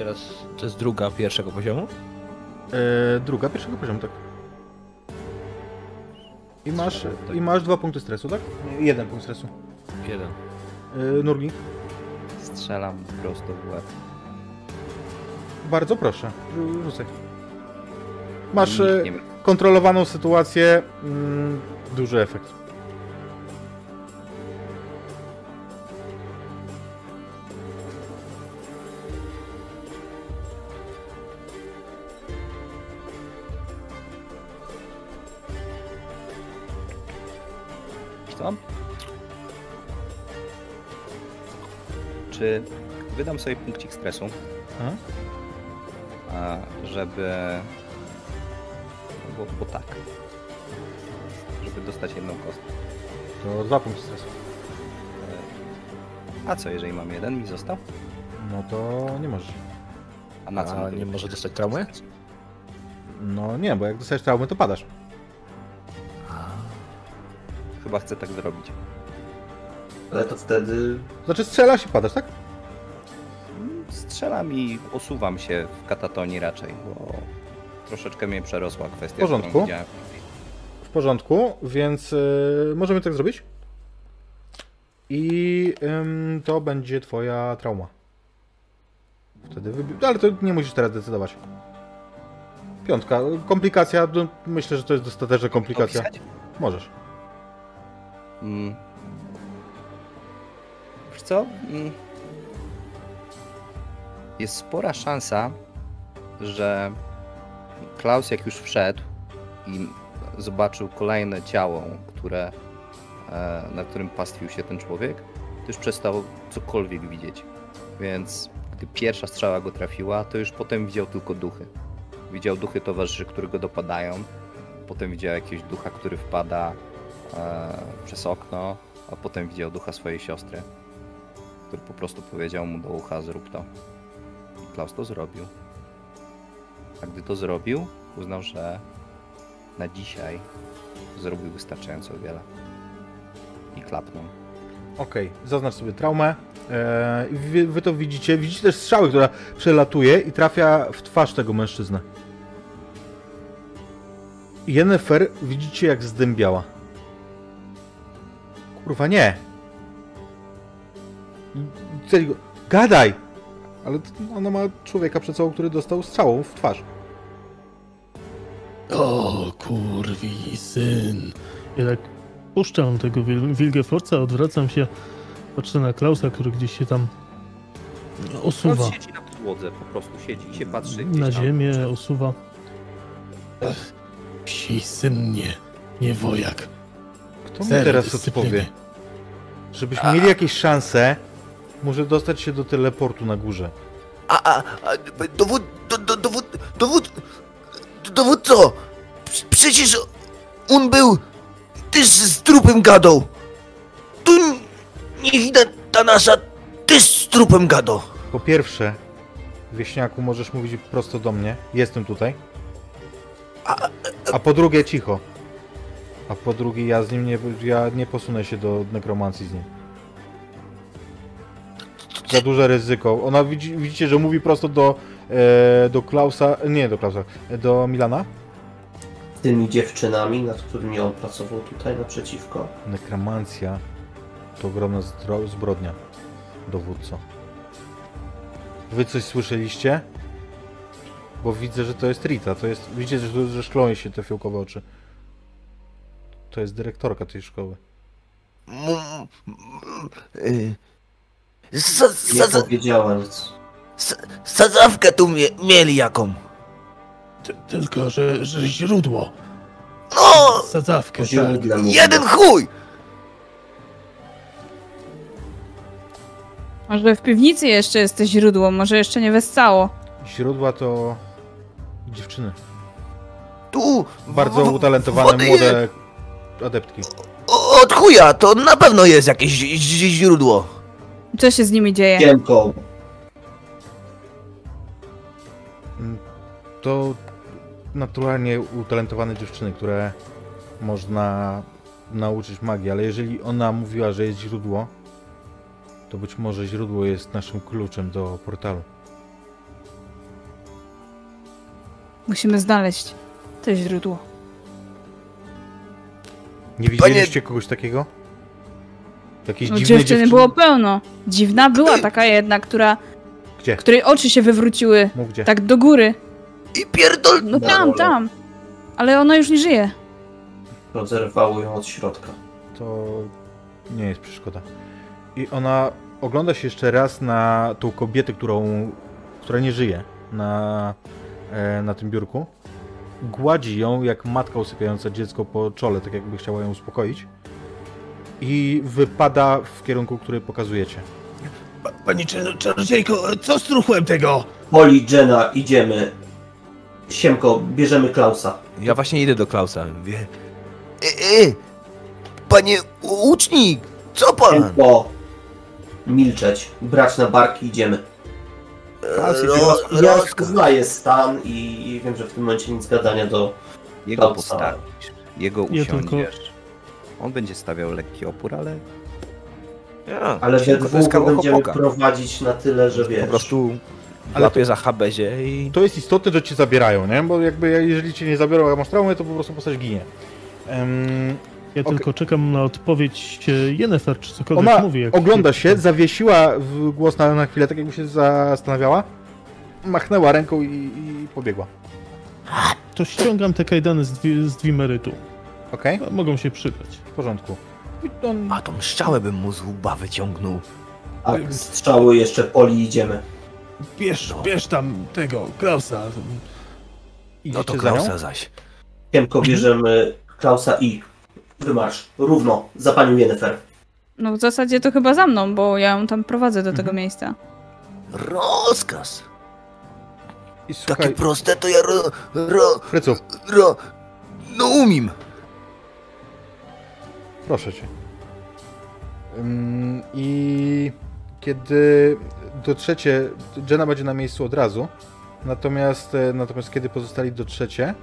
Teraz to jest druga pierwszego poziomu? e, druga, pierwszego poziomu, tak. I masz, I masz dwa punkty stresu, tak? Nie, jeden punkt stresu. Jeden. E, Nurgi, Strzelam prosto w łeb. bardzo proszę, rzu- rzucaj. Masz e, nie ma- kontrolowaną sytuację, mm, duży efekt. Czy wydam sobie punkcik stresu, a żeby... Bo, bo tak. Żeby dostać jedną kostkę. To dwa punkty stresu. A co, jeżeli mam jeden, mi został? No to nie możesz. A na co? A nie może dostać traumy? No nie, bo jak dostajesz traumy, to padasz. Chyba chcę tak zrobić. Ale to wtedy Znaczy strzelasz i padasz, tak? Strzelam i osuwam się w katatonii raczej, bo troszeczkę mnie przerosła kwestia, W porządku. W porządku, więc y, możemy tak zrobić. I ym, to będzie twoja trauma. Wtedy wybi- Ale to nie musisz teraz decydować. Piątka. Komplikacja. Myślę, że to jest dostateczna komplikacja. Opisać? Możesz. Mm. Co? Mm. Jest spora szansa, że Klaus jak już wszedł i zobaczył kolejne ciało, które, e, na którym pastwił się ten człowiek, to już przestał cokolwiek widzieć. Więc gdy pierwsza strzała go trafiła, to już potem widział tylko duchy. Widział duchy towarzyszy, które go dopadają. Potem widział jakiegoś ducha, który wpada e, przez okno, a potem widział ducha swojej siostry, który po prostu powiedział mu do ucha zrób to. I Klaus to zrobił. A gdy to zrobił, uznał, że na dzisiaj zrobił wystarczająco wiele. I klapnął. Okej, zaznacz sobie traumę. E, i wy, wy to widzicie. Widzicie też strzały, która przelatuje i trafia w twarz tego mężczyznę. Jennifer widzicie jak zdębiała. Kurwa, nie. Celi go- Gadaj! Ale ona ma człowieka przed sobą, który dostał strzałą w twarz. O, kurwi, syn. Ja tak puszczam tego Wil- Wilgefortza, odwracam się, patrzę na Klausa, który gdzieś się tam osuwa Klaus siedzi na podłodze, po prostu siedzi i się patrzy na tam. ziemię, osuwa. Ech, Psi syn nie, nie wojak. Kto mi teraz dyscypliny. odpowie? Żebyśmy mieli jakieś szanse, może dostać się do teleportu na górze. A, a, a dowód, do, do, dowód, dowód, dowódco! Prze- Przecież on był też z trupem gadał. Tu nie widać ta nasza też z trupem gadał. Po pierwsze, wieśniaku, możesz mówić prosto do mnie. Jestem tutaj. A po drugie, cicho. A po drugie, ja z nim nie, ja nie posunę się do nekromancji z nim. Za duże ryzyko. Ona widzi, widzicie, że mówi prosto do, e, do Klausa, nie do Klausa, do Milana. tymi dziewczynami, nad którymi on pracował tutaj naprzeciwko. Nekromancja to ogromna zdro- zbrodnia, dowódco. Wy coś słyszeliście? Bo widzę, że to jest Rita, to jest... Widzicie, że, że szkloją się te fiołkowe oczy. To jest dyrektorka tej szkoły. M- m- y, Nie za- Sadzawkę tu mie, mieli jaką. Ty, tylko, że, że źródło. No! Sadzawkę, tak. źródle mówię. Jeden chuj! Może w piwnicy jeszcze jest to źródło, może jeszcze nie wessało. Źródła to dziewczyny. Tu! Bardzo w- utalentowane, wody młode adeptki. O- Od chuja, to na pewno jest jakieś ź- ź- źródło. Co się z nimi dzieje? Ciemko. To naturalnie utalentowane dziewczyny, które można nauczyć magii, ale jeżeli ona mówiła, że jest źródło, to być może źródło jest naszym kluczem do portalu. Musimy znaleźć to źródło. Nie widzieliście kogoś takiego? Jakiejś No, dziwnej dziewczyny dziewczyny? było pełno. Dziwna była taka jedna, która, Gdzie? której oczy się wywróciły Mów gdzie. tak do góry. I pierdol... No tam, tam. Ale ona już nie żyje. Rozerwało ją od środka. To nie jest przeszkoda. I ona ogląda się jeszcze raz na tą kobietę, którą, która nie żyje na, e, na tym biurku. Gładzi ją jak matka usypiająca dziecko po czole, tak jakby chciała ją uspokoić. I wypada w kierunku, który pokazujecie. Pa, pani czar- czarodziejko, co z truchłem tego? Poli, Jenna, idziemy. Siemko, bierzemy Klausa. Ja właśnie idę do Klausa. Wie, E, e, panie łucznik, co pan? Siemko. Milczeć. Brać na barki, idziemy. Klaus Ro, Ja, znaję stan i, i wiem, że w tym momencie nic gadania do Jego Klausa. postawisz, jego Ja usiądziesz. On będzie stawiał lekki opór, ale Ja. Ale we to dwóch będziemy chłopaka. prowadzić na tyle, że wiesz. po prostu Ale łapię za habezie i... To jest istotne, że cię zabierają, nie? Bo jakby jeżeli cię nie zabiorą, a masz traumę, to po prostu postać ginie. Em, Ja Okej. tylko czekam na odpowiedź Yennefer, czy cokolwiek Ona mówi. Jak ogląda się, zawiesiła w głos na, na chwilę, tak jakby się zastanawiała. Machnęła ręką i, i pobiegła. To ściągam te kajdany z, dwi, z dwimerytu. Okej? A Mogą się przydać. W porządku. I on... A tą strzałę bym mu z łba wyciągnął. A strzały jeszcze Poli, idziemy. Bierz, bierz tam tego, Klausa. No Idziecie to za nią? Klausa zaś. Siemko, bierzemy Klausa i wymarsz. Równo, za panią Jennifer. No w zasadzie to chyba za mną, bo ja ją tam prowadzę do Mhm. tego miejsca. Rozkaz. I Takie słuchaj, proste to ja ro... ro... Frycu, ro... No umiem. Proszę cię. I kiedy dotrzecie, Jenna będzie na miejscu od razu, natomiast, e, natomiast kiedy pozostali dotrzecie,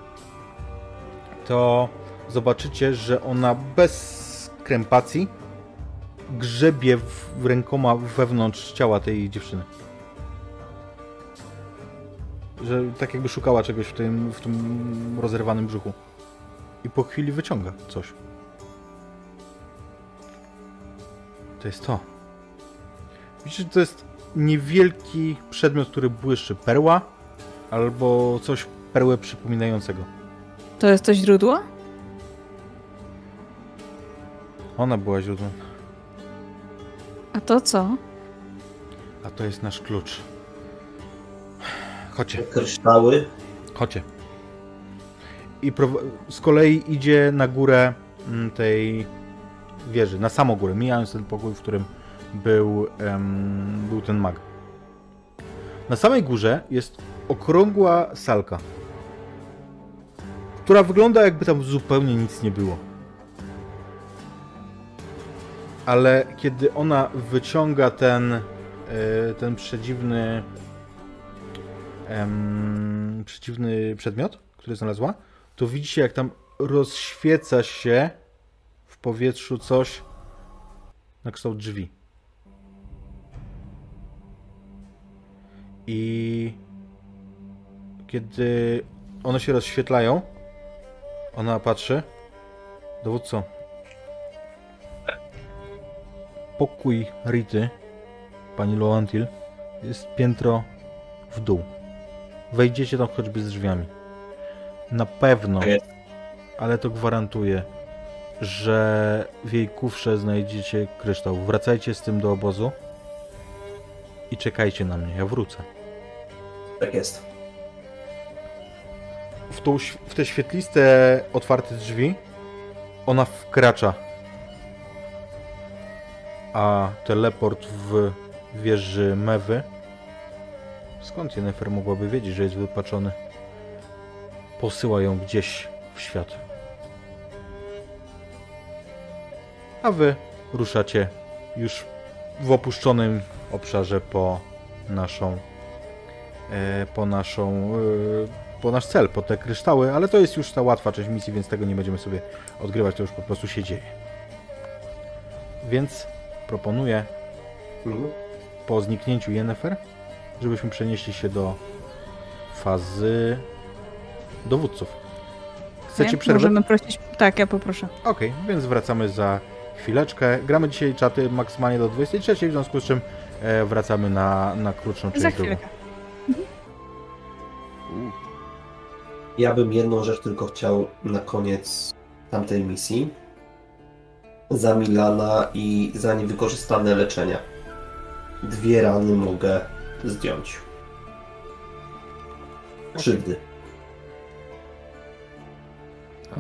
to zobaczycie, że ona bez krępacji grzebie w rękoma wewnątrz ciała tej dziewczyny. Że tak jakby szukała czegoś w tym, w tym rozerwanym brzuchu. I po chwili wyciąga coś. To jest to. Widzicie, że to jest niewielki przedmiot, który błyszczy. Perła albo coś perłę przypominającego. To jest to źródło? Ona była źródłem. A to co? A to jest nasz klucz. Chodźcie, Kryształy. chodźcie. I z kolei idzie na górę mm, tej wieży, na samą górę, mijając ten pokój, w którym był, był ten mag. Na samej górze jest okrągła salka, która wygląda jakby tam zupełnie nic nie było. Ale kiedy ona wyciąga ten, e, ten przedziwny, em, przeciwny przedmiot, który znalazła, to widzicie jak tam rozświeca się powietrzu coś na kształt drzwi. I kiedy one się rozświetlają, ona patrzy. Dowódco. Pokój Rity, pani Loantil, jest piętro w dół. Wejdziecie tam choćby z drzwiami. Na pewno, ale to gwarantuję, że w jej kufrze znajdziecie kryształ. Wracajcie z tym do obozu i czekajcie na mnie. Ja wrócę. Tak jest. w, tą, w te świetliste, otwarte drzwi ona wkracza. A teleport w wieży Mewy. Skąd Yennefer mogłaby wiedzieć, że jest wypaczony? posyła ją gdzieś w świat. A wy ruszacie już w opuszczonym obszarze po naszą e, po naszą e, po nasz cel, po te kryształy, ale to jest już ta łatwa część misji, więc tego nie będziemy sobie odgrywać, to już po prostu się dzieje. Więc proponuję Mhm. po zniknięciu Yennefer, żebyśmy przenieśli się do fazy dowódców. Chcecie przerwę? Możemy prosić. Tak, ja poproszę. Okej, więc wracamy za chwileczkę. Gramy dzisiaj czaty maksymalnie do 23, w związku z czym e, wracamy na, na krótszą część Za drugą. chwilkę. Ja bym jedną rzecz tylko chciał na koniec tamtej misji. Za Milana i za niewykorzystane leczenia. Dwie rany mogę zdjąć. Krzywdy.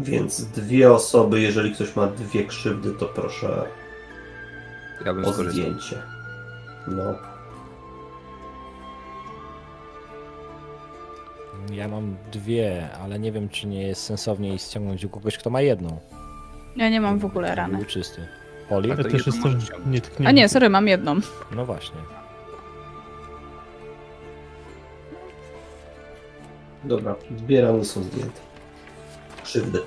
Więc dwie osoby, jeżeli ktoś ma dwie krzywdy, to proszę Ja bym o skorzystał. zdjęcie. No. Ja mam dwie, ale nie wiem, czy nie jest sensowniej ściągnąć u kogoś, kto ma jedną. Ja nie mam w ogóle rany. Był czysty. Poli? A Ja to też jestem nietknięty. A nie, sorry, mam jedną. No właśnie. Dobra, dwie rany są zdjęte. Krzywdy.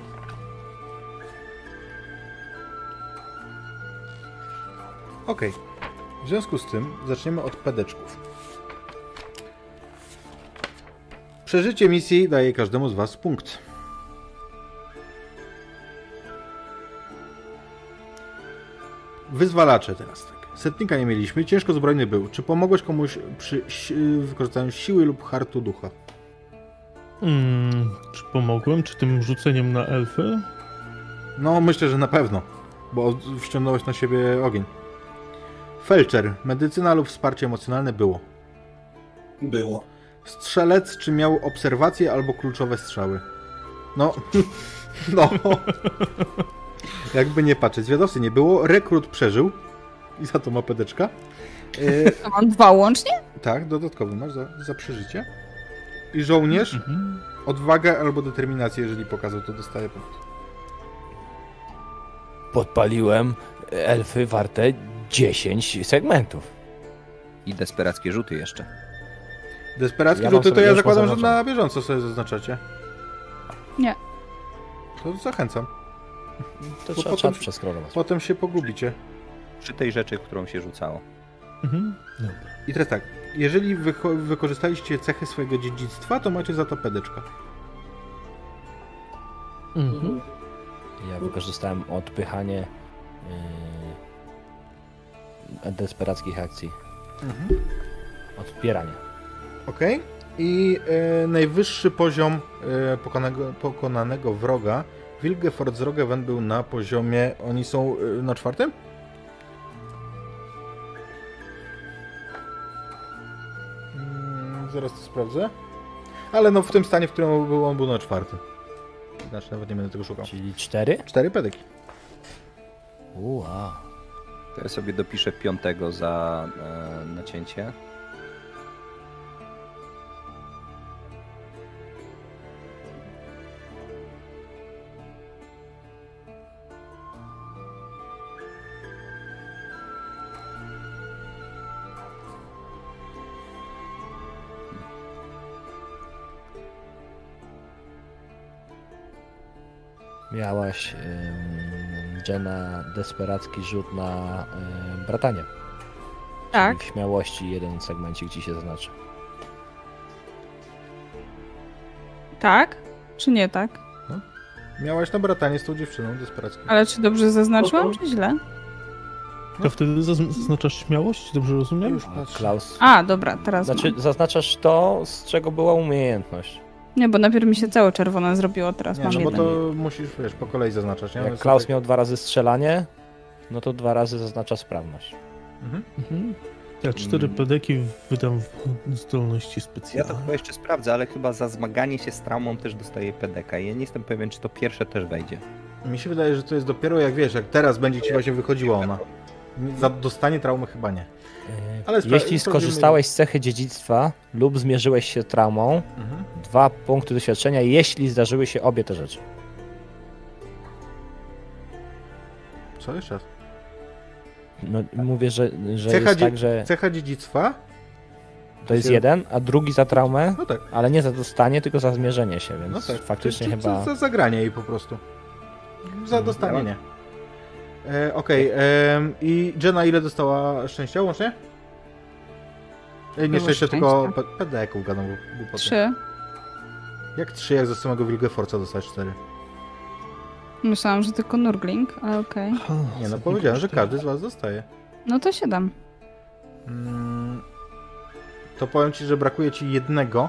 Okej. W związku z tym zaczniemy od pedeczków. Przeżycie misji daje każdemu z Was punkt. Wyzwalacze teraz tak. Setnika nie mieliśmy, ciężko zbrojny był. Czy pomogłeś komuś przy si- wykorzystaniu siły lub hartu ducha? Mm, czy pomogłem? Czy tym rzuceniem na elfy? No, myślę, że na pewno, bo wściągnąłeś na siebie ogień. Felczer, medycyna lub wsparcie emocjonalne było. Było. Strzelec, czy miał obserwacje albo kluczowe strzały? No, no. Jakby nie patrzeć, zwiadowcy nie było, rekrut przeżył i za to ma pedeczka. Yy, mam dwa łącznie? tak, dodatkowo masz za, za przeżycie. I żołnierz, Mhm. odwagę albo determinację, jeżeli pokazał, to dostaje punkt. Podpaliłem elfy warte 10 segmentów. I desperackie rzuty jeszcze. Desperackie Ja rzuty to ja zakładam, że na bieżąco sobie zaznaczacie. Nie. To zachęcam. To Bo trzeba potem- przeskrolować. Potem się pogubicie. Przy tej rzeczy, którą się rzucało. Mhm. Dobra. I teraz tak, jeżeli wykorzystaliście cechy swojego dziedzictwa, to macie za to pedeczka. Mhm. Ja wykorzystałem odpychanie yy, desperackich akcji. Odpieranie. Ok. I e, najwyższy poziom e, pokonanego, pokonanego wroga Wilgefort z Rogeven był na poziomie. Oni są e, na czwartym? Zaraz to sprawdzę. Ale no w tym stanie, w którym był on był na czwartym. Znaczy nawet nie będę tego szukał. Czyli 4? Cztery pedeki. Ua. To ja sobie dopiszę piątego za e, nacięcie. Miałaś ym, Jenna desperacki rzut na ym, bratanie. Tak. Czyli w śmiałości jeden segmencik ci się zaznaczy. Tak? Czy nie tak? Miałaś na bratanie z tą dziewczyną desperacką. Ale czy dobrze zaznaczyłam, czy źle? To wtedy zazn- zaznaczasz śmiałość, dobrze rozumiem? Już patrz. Klaus. A, dobra, teraz Znaczy, mam. zaznaczasz to, z czego była umiejętność. Nie, bo najpierw mi się całe czerwone zrobiło, teraz Nie, mam no bo jeden. to musisz, wiesz, po kolei zaznaczać, nie? Jak Klaus tak- miał dwa razy strzelanie, no to dwa razy zaznacza sprawność. Mhm. Mhm. Ja cztery Mm. pedeki wydam w zdolności Ja to specjalne. chyba jeszcze sprawdzę, ale chyba za zmaganie się z traumą też dostaję PDK. Ja nie jestem pewien, czy to pierwsze też wejdzie. Mi się wydaje, że to jest dopiero jak wiesz, jak teraz będzie ci właśnie wychodziła ona. Za dostanie traumy chyba nie. E, Ale Jeśli skorzystałeś z cechy dziedzictwa lub zmierzyłeś się traumą, Mhm. dwa punkty doświadczenia, jeśli zdarzyły się obie te rzeczy. Co jeszcze raz? No, mówię, że, że Cecha, jest tak, że cecha dziedzictwa? to jest jeden, a drugi za traumę, No tak. ale nie za dostanie, tylko za zmierzenie się, więc No tak. faktycznie Czy- czy chyba... Za, za zagranie jej po prostu. Za Mhm. dostanie nie. E, Okej, em, i Jenna ile dostała szczęścia łącznie? E, nie szczęścia, tylko pedeków gadam głupoty. Trzy. Jak trzy, jak za samego Wilgefortza dostać cztery? Myślałam, że tylko Nurgling, ale okej. Aha, Nie no, powiedziałem, że każdy z was dostaje. No to siedem. Mm, to powiem ci, że brakuje ci jednego,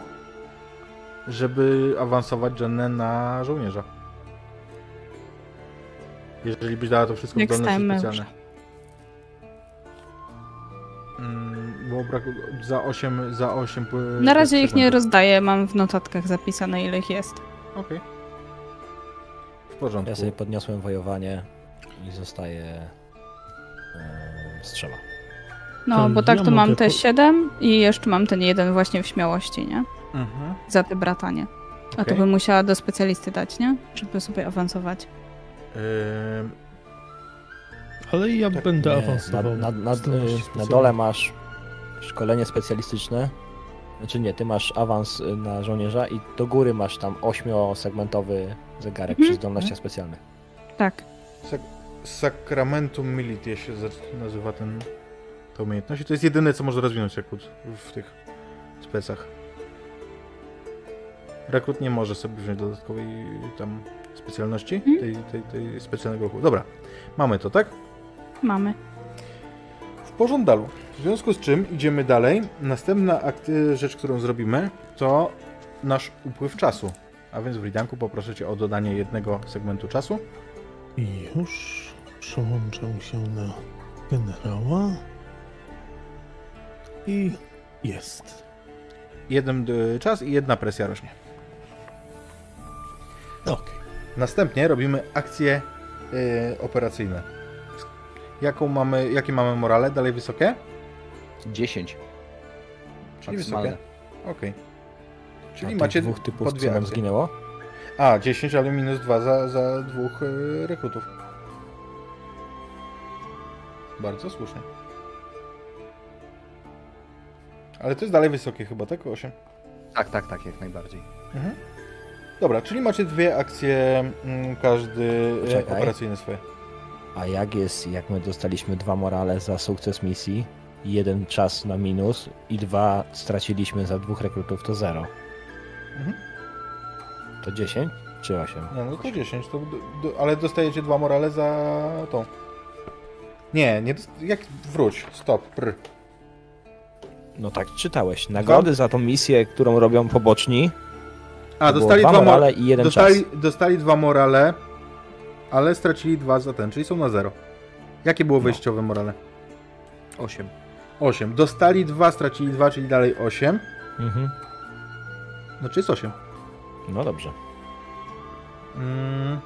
żeby awansować Jennę na żołnierza. Jeżeli byś dała to wszystko w zdolności specjalne. Mm, Bo brak... za 8 za 8 Na razie ich nie rozdaję, mam w notatkach zapisane ile ich jest. Okej. W porządku. Ja sobie podniosłem wojowanie i zostaje e, strzela. No, To bo tak ja to mam te po- siedem i jeszcze mam ten jeden właśnie w śmiałości, nie? Mhm. Za te bratanie. A to Okej. bym musiała do specjalisty dać, nie? Żeby sobie awansować. Ale ja Tak, będę Nie, awansował. na, na, na, na specjalne. dole masz szkolenie specjalistyczne. Znaczy nie, ty masz awans y, na żołnierza i do góry masz tam ośmiosegmentowy zegarek Mhm. przy zdolnościach specjalnych. Tak. Sacramentum Militia się nazywa ten, ta umiejętność i to jest jedyne, co może rozwinąć rekrut w tych specach. Rekrut nie może sobie wziąć dodatkowej tam specjalności, Mhm. tej, tej, tej specjalnego ruchu. Dobra, mamy to, tak? Mamy. W pożądalu. W związku z czym idziemy dalej. Następna akty, rzecz, którą zrobimy, to nasz upływ czasu. A więc w Ridanku poproszę Cię o dodanie jednego segmentu czasu. I już przełączam się na generała. I jest. Jeden y, czas i jedna presja rośnie. Okej. Następnie robimy akcje y, operacyjne. Jaką mamy, jakie mamy morale? Dalej wysokie? 10. Czyli Maksymalne. wysokie. Okej. Czyli macie dwóch typów, po co dwie nam akcje. zginęło? A, 10, ale minus 2 za, za dwóch y, rekrutów. Bardzo słusznie. Ale to jest dalej wysokie chyba, tak? 8. Tak, tak, tak, jak najbardziej. Mhm. Dobra, czyli macie dwie akcje, mm, każdy e, Czekaj. operacyjne swoje. A jak jest, jak my dostaliśmy dwa morale za sukces misji, jeden czas na minus i dwa straciliśmy za dwóch rekrutów, to zero. Mhm. To 10 czy 8? No, no to 10, to, do, ale dostajecie dwa morale za tą. Nie, nie, jak wróć, stop, pr. No tak, czytałeś. Nagrody za tą misję, którą robią poboczni. A, dostali dwa dwa morale i jeden dostali, czas. dostali dwa morale, ale stracili dwa za ten, czyli są na zero. Jakie było No. wyjściowe morale? 8. 8. Dostali dwa, stracili dwa, czyli dalej 8. Mhm. Znaczy jest 8. No dobrze. Mm.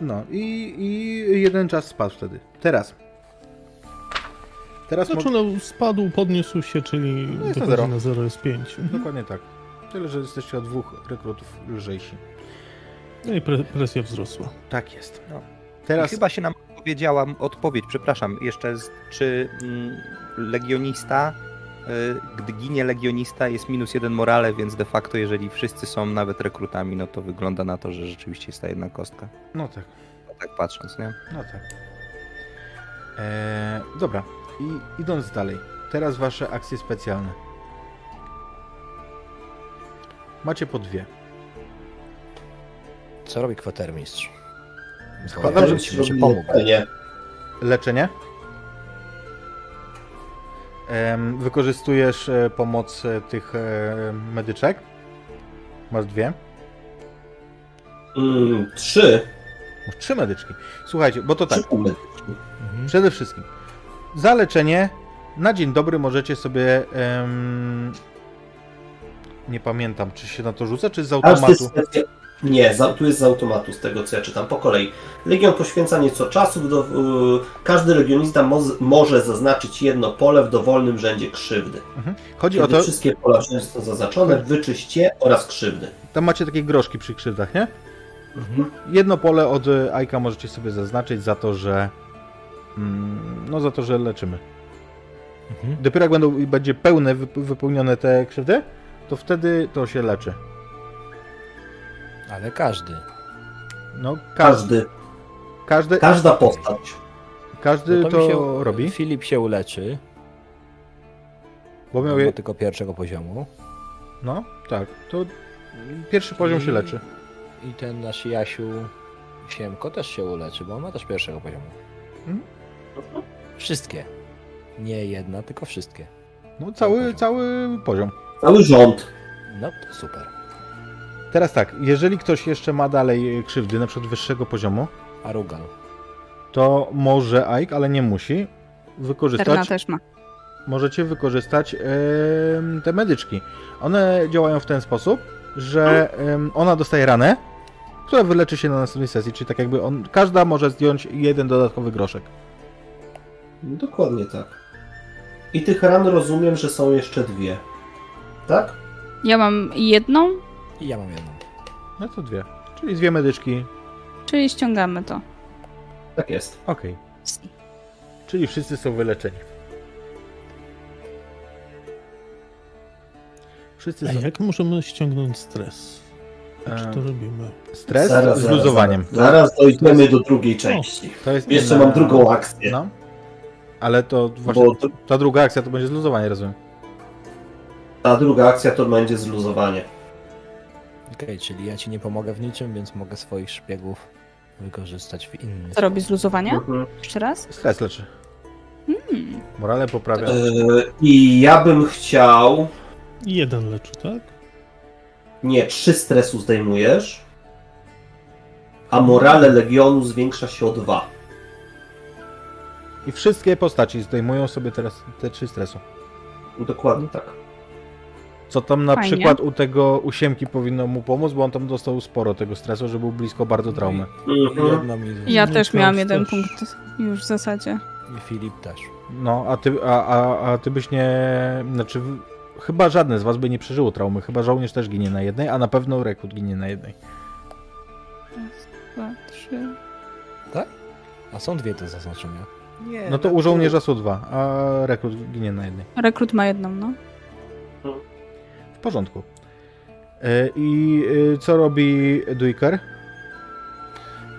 No i, i jeden czas spadł wtedy. Teraz. Teraz Znaczy mo- no, spadł, podniósł się, czyli No jest na zero. na 0 jest 5. Dokładnie tak. Tyle, że jesteście od dwóch rekrutów lżejsi. No i pre presja wzrosła. Tak jest. No. Teraz I chyba się nam powiedziała odpowiedź, przepraszam, jeszcze, z, czy mm, legionista, y, gdy ginie legionista jest minus jeden morale, więc de facto jeżeli wszyscy są nawet rekrutami, no to wygląda na to, że rzeczywiście jest ta jedna kostka. No tak, Tak patrząc, nie? no tak. Eee, dobra. I idąc dalej. Teraz wasze akcje specjalne. Macie po dwie. Co robi kwatermistrz? Zakładam, że ci będzie pomógł. Nie. Leczenie. Em, wykorzystujesz e, pomoc e, tych e, medyczek. Masz dwie. Mm, trzy. Masz trzy medyczki. Słuchajcie, bo to tak. Mhm. Przede wszystkim. Za leczenie na dzień dobry możecie sobie. em, nie pamiętam, czy się na to rzuca, czy z automatu. Nie, tu jest z automatu, z tego co ja czytam, po kolei. Legion poświęca nieco czasu, do, każdy legionista może zaznaczyć jedno pole w dowolnym rzędzie krzywdy. Mhm. Chodzi o Kiedy to, wszystkie pola są zaznaczone, wyczyście oraz krzywdy. tam macie takie groszki przy krzywdach, nie? Mhm. Jedno pole od y, Aika możecie sobie zaznaczyć za to, że mm, no za to, że leczymy. Mhm. Dopiero jak będą, będzie pełne, wyp- wypełnione te krzywdy, to wtedy to się leczy. Ale każdy. No, każdy. Każdy, Każdy, każda postać. każdy No to, mi się, robi, Filip się uleczy, bo miał je... tylko pierwszego poziomu. No, tak. To pierwszy poziom się I- leczy. I ten nasz Jasiu Siemko też się uleczy, bo on ma też pierwszego poziomu. Mhm. Wszystkie. Nie jedna, tylko wszystkie. No, cały, poziom. cały poziom. Cały rząd. No to super. Teraz tak, jeżeli ktoś jeszcze ma dalej krzywdy, na przykład wyższego poziomu, Arugal. to może Aik, ale nie musi Terna wykorzystać. też ma. Możecie wykorzystać em, te medyczki. One działają w ten sposób, że em, ona dostaje ranę, która wyleczy się na następnej sesji, czyli tak jakby on, każda może zdjąć jeden dodatkowy groszek. Dokładnie tak. I tych ran rozumiem, że są jeszcze dwie. Tak? Ja mam jedną, I ja mam jedną. No to dwie. Czyli dwie medyczki. czyli ściągamy to. Tak jest. Okej. Czyli wszyscy są wyleczeni. Wszyscy A są. jak możemy ściągnąć stres? Jak Eee, to robimy? Stres Zaraz, z zaraz, luzowaniem. Zaraz, zaraz dojdziemy do drugiej części. To jest Jeszcze inna- mam drugą akcję. No. Ale to właśnie. Bo to, Ta druga akcja to będzie zluzowanie, rozumiem. Ta druga akcja to będzie zluzowanie. Okej, czyli ja ci nie pomogę w niczym, więc mogę swoich szpiegów wykorzystać w inny Co robi zluzowanie? Mhm. Jeszcze raz? Stres leczy. Hmm. Morale poprawia. E, I ja bym chciał. Jeden leczy, tak? Nie, trzy stresu zdejmujesz. A morale legionu zwiększa się o dwa. I wszystkie postaci zdejmują sobie teraz te trzy stresu. Dokładnie tak. Co tam na Fajnie. przykład u tego u Siemki powinno mu pomóc, bo on tam dostał sporo tego stresu, że był blisko bardzo traumy. Mhm. Mi Ja No też to miałam też. jeden punkt już w zasadzie. i Filip też. No, a ty, a, a, a ty byś nie. Znaczy, w- chyba żadne z was by nie przeżyło traumy. Chyba żołnierz też ginie na jednej, a na pewno rekrut ginie na jednej. Raz, dwa, trzy. A są dwie te zaznaczenia. Nie, No to u żołnierza są dwa, a rekrut ginie na jednej. Rekrut ma jedną, no. Porządku. E, I e, co robi Duiker?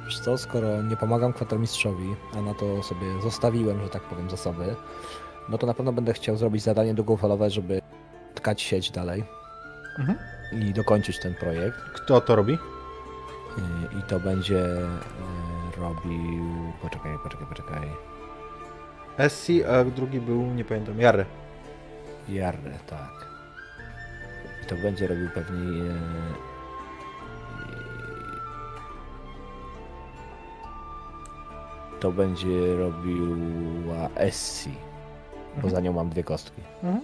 Wiesz co, skoro nie pomagam kwatermistrzowi, a na to sobie zostawiłem, że tak powiem, zasoby, no to na pewno będę chciał zrobić zadanie długofalowe, żeby tkać sieć dalej Mhm. i dokończyć ten projekt. Kto to robi? I- I to będzie e, robił... Poczekaj, poczekaj, poczekaj. SC, a drugi był, nie pamiętam, Jarre. Jarre, tak. I to będzie robił pewnie... E, i- to będzie robiła Essie, bo za nią mam dwie kostki. Mhm.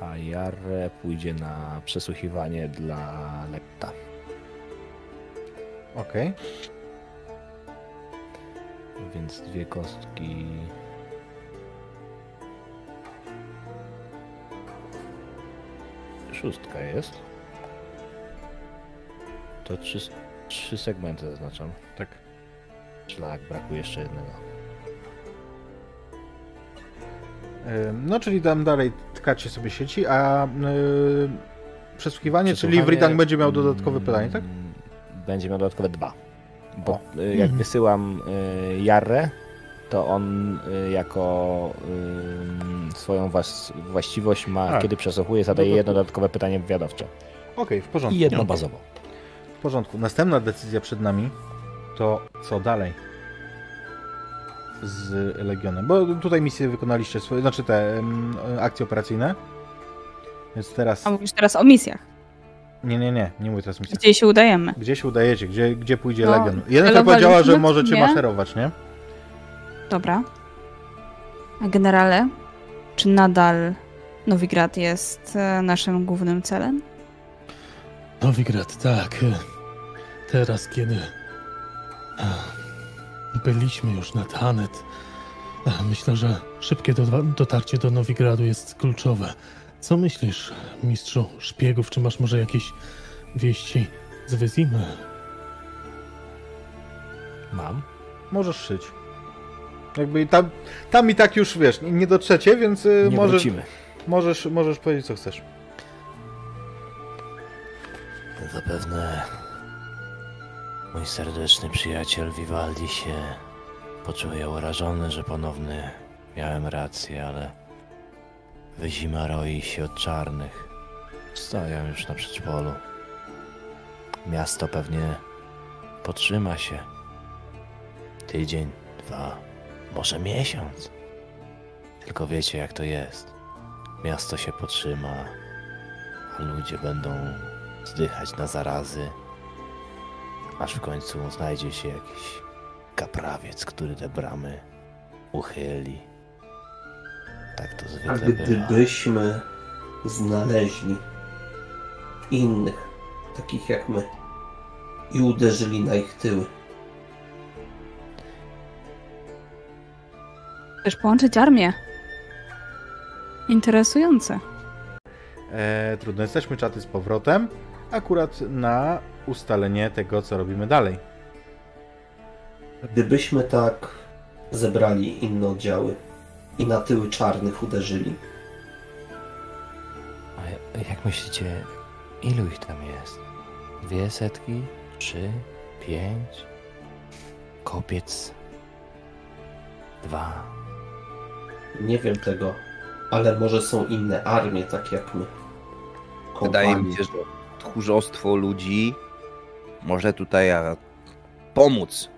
A Jarre pójdzie na przesłuchiwanie dla Lekta. Okej. Więc dwie kostki. Szóstka jest. To trzy, trzy segmenty zaznaczam. Tak. Szlak, brakuje jeszcze jednego. E, No, czyli tam dalej tkacie sobie sieci, a e, przesłuchiwanie, czyli Wridang będzie miał dodatkowe mm, pytanie, tak? Będzie miał dodatkowe dwa. Bo O. y, jak Mhm. wysyłam y, Jarrę, to on y, jako y, swoją włas- właściwość ma, A. kiedy przesłuchuje, zadaje No jedno dodatkowe pytanie wywiadowcze. Okej, w porządku. I jedno No. bazowo. W porządku. Następna decyzja przed nami to co dalej z Legionem. Bo tutaj misje wykonaliście swoje, znaczy te em, akcje operacyjne. Więc teraz. A mówisz teraz o misjach. Nie, nie, nie, nie mówię teraz o misjach. Gdzie się udajemy? Gdzie się udajecie? Gdzie, gdzie pójdzie No, Legion? Jeden celowaliśmy, powiedziała, że czy możecie nie? maszerować, nie? Dobra. A generale, czy nadal Nowigrad jest e, naszym głównym celem? Nowigrad, tak. Teraz, kiedy ach, byliśmy już nad Hanet, myślę, że szybkie do, dotarcie do Nowigradu jest kluczowe. Co myślisz, mistrzu szpiegów? Czy masz może jakieś wieści z Wyzimy? Mam. Możesz szyć. Jakby i tam, tam i tak już wiesz, nie dotrzecie, więc y, Nie możesz, wrócimy. możesz, możesz powiedzieć co chcesz. Zapewne mój serdeczny przyjaciel Vivaldi się poczuje urażony, że ponownie miałem rację, ale wyzima roi się od czarnych. Stoją już na przedszpolu. Miasto pewnie potrzyma się. Tydzień, dwa, może miesiąc. Tylko wiecie jak to jest. Miasto się potrzyma, a ludzie będą zdychać na zarazy, aż w końcu znajdzie się jakiś kaprawiec, który te bramy uchyli. Tak to A zwykle bywa. gdybyśmy znaleźli innych, takich jak my, i uderzyli na ich tyły, Chcesz połączyć armię? Interesujące. E, trudno, jesteśmy czaty z powrotem, akurat na ustalenie tego, co robimy dalej. gdybyśmy tak zebrali inne oddziały i na tyły czarnych uderzyli, A jak myślicie, ilu ich tam jest? Dwie setki? Trzy? Pięć? Kopiec? Dwa? Nie wiem tego, ale może są inne armie, tak jak my. Wydaje Kompanie. mi się, że tchórzostwo ludzi może tutaj pomóc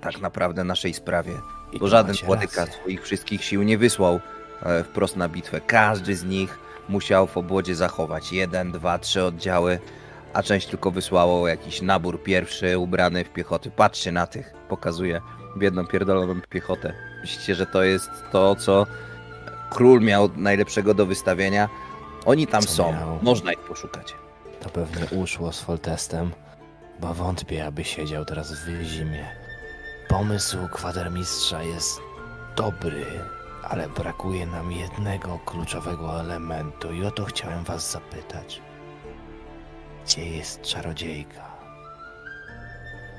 tak naprawdę naszej sprawie. Bo żaden rację. swoich wszystkich sił nie wysłał e, wprost na bitwę. Każdy z nich musiał w obwodzie zachować jeden, dwa, trzy oddziały, a część tylko wysłało jakiś nabór pierwszy ubrany w piechoty. Patrzcie na tych, pokazuje w jedną pierdoloną piechotę. Myślicie, że to jest to, co król miał najlepszego do wystawienia? Oni tam Co są, miał? można ich poszukać. To pewnie uszło z Foltestem, bo wątpię, aby siedział teraz w zimie. Pomysł kwatermistrza jest dobry, ale brakuje nam jednego kluczowego elementu i o to chciałem was zapytać. Gdzie jest czarodziejka?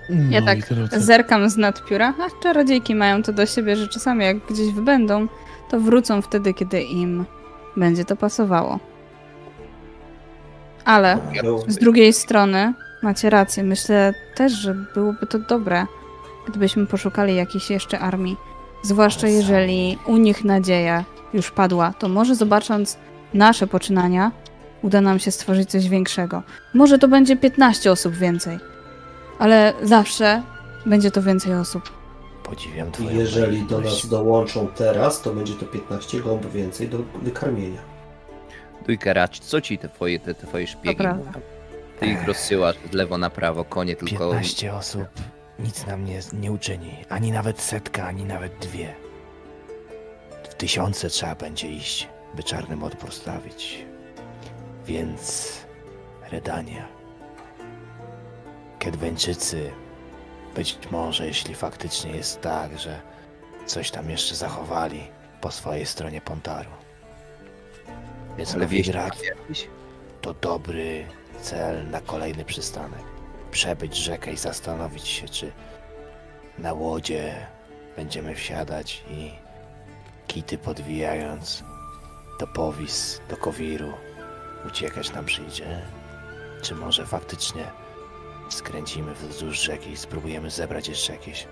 Ja Moi tak drodzy, zerkam z nadpióra, a czarodziejki mają to do siebie, że czasami jak gdzieś wybędą, to wrócą wtedy, kiedy im będzie to pasowało. Ale z drugiej strony macie rację, myślę też, że byłoby to dobre, gdybyśmy poszukali jakiejś jeszcze armii. Zwłaszcza jeżeli u nich nadzieja już padła, to może zobacząc nasze poczynania, uda nam się stworzyć coś większego. Może to będzie 15 osób więcej, ale zawsze będzie to więcej osób. Podziwiam I twoją jeżeli do nas dołączą teraz, to będzie to 15 gąb więcej do wykarmienia. Dujkaracz, co ci te twoje, te, te twoje szpiegi prawda. mówią? Ty ich rozsyłasz z lewo na prawo, konie tylko... 15 osób nic nam nie, nie uczyni. Ani nawet setka, ani nawet dwie. W tysiące trzeba będzie iść, by czarnym odpór stawić. Więc Redania. Kedweńczycy. Być może, jeśli faktycznie jest tak, że coś tam jeszcze zachowali po swojej stronie Pontaru. Więc Ale Nowigrad to dobry cel na kolejny przystanek. Przebyć rzekę i zastanowić się, czy na łodzie będziemy wsiadać i kity podwijając do powis, do kowiru uciekać nam przyjdzie. Czy może faktycznie skręcimy wzdłuż rzeki i spróbujemy zebrać jeszcze jakieś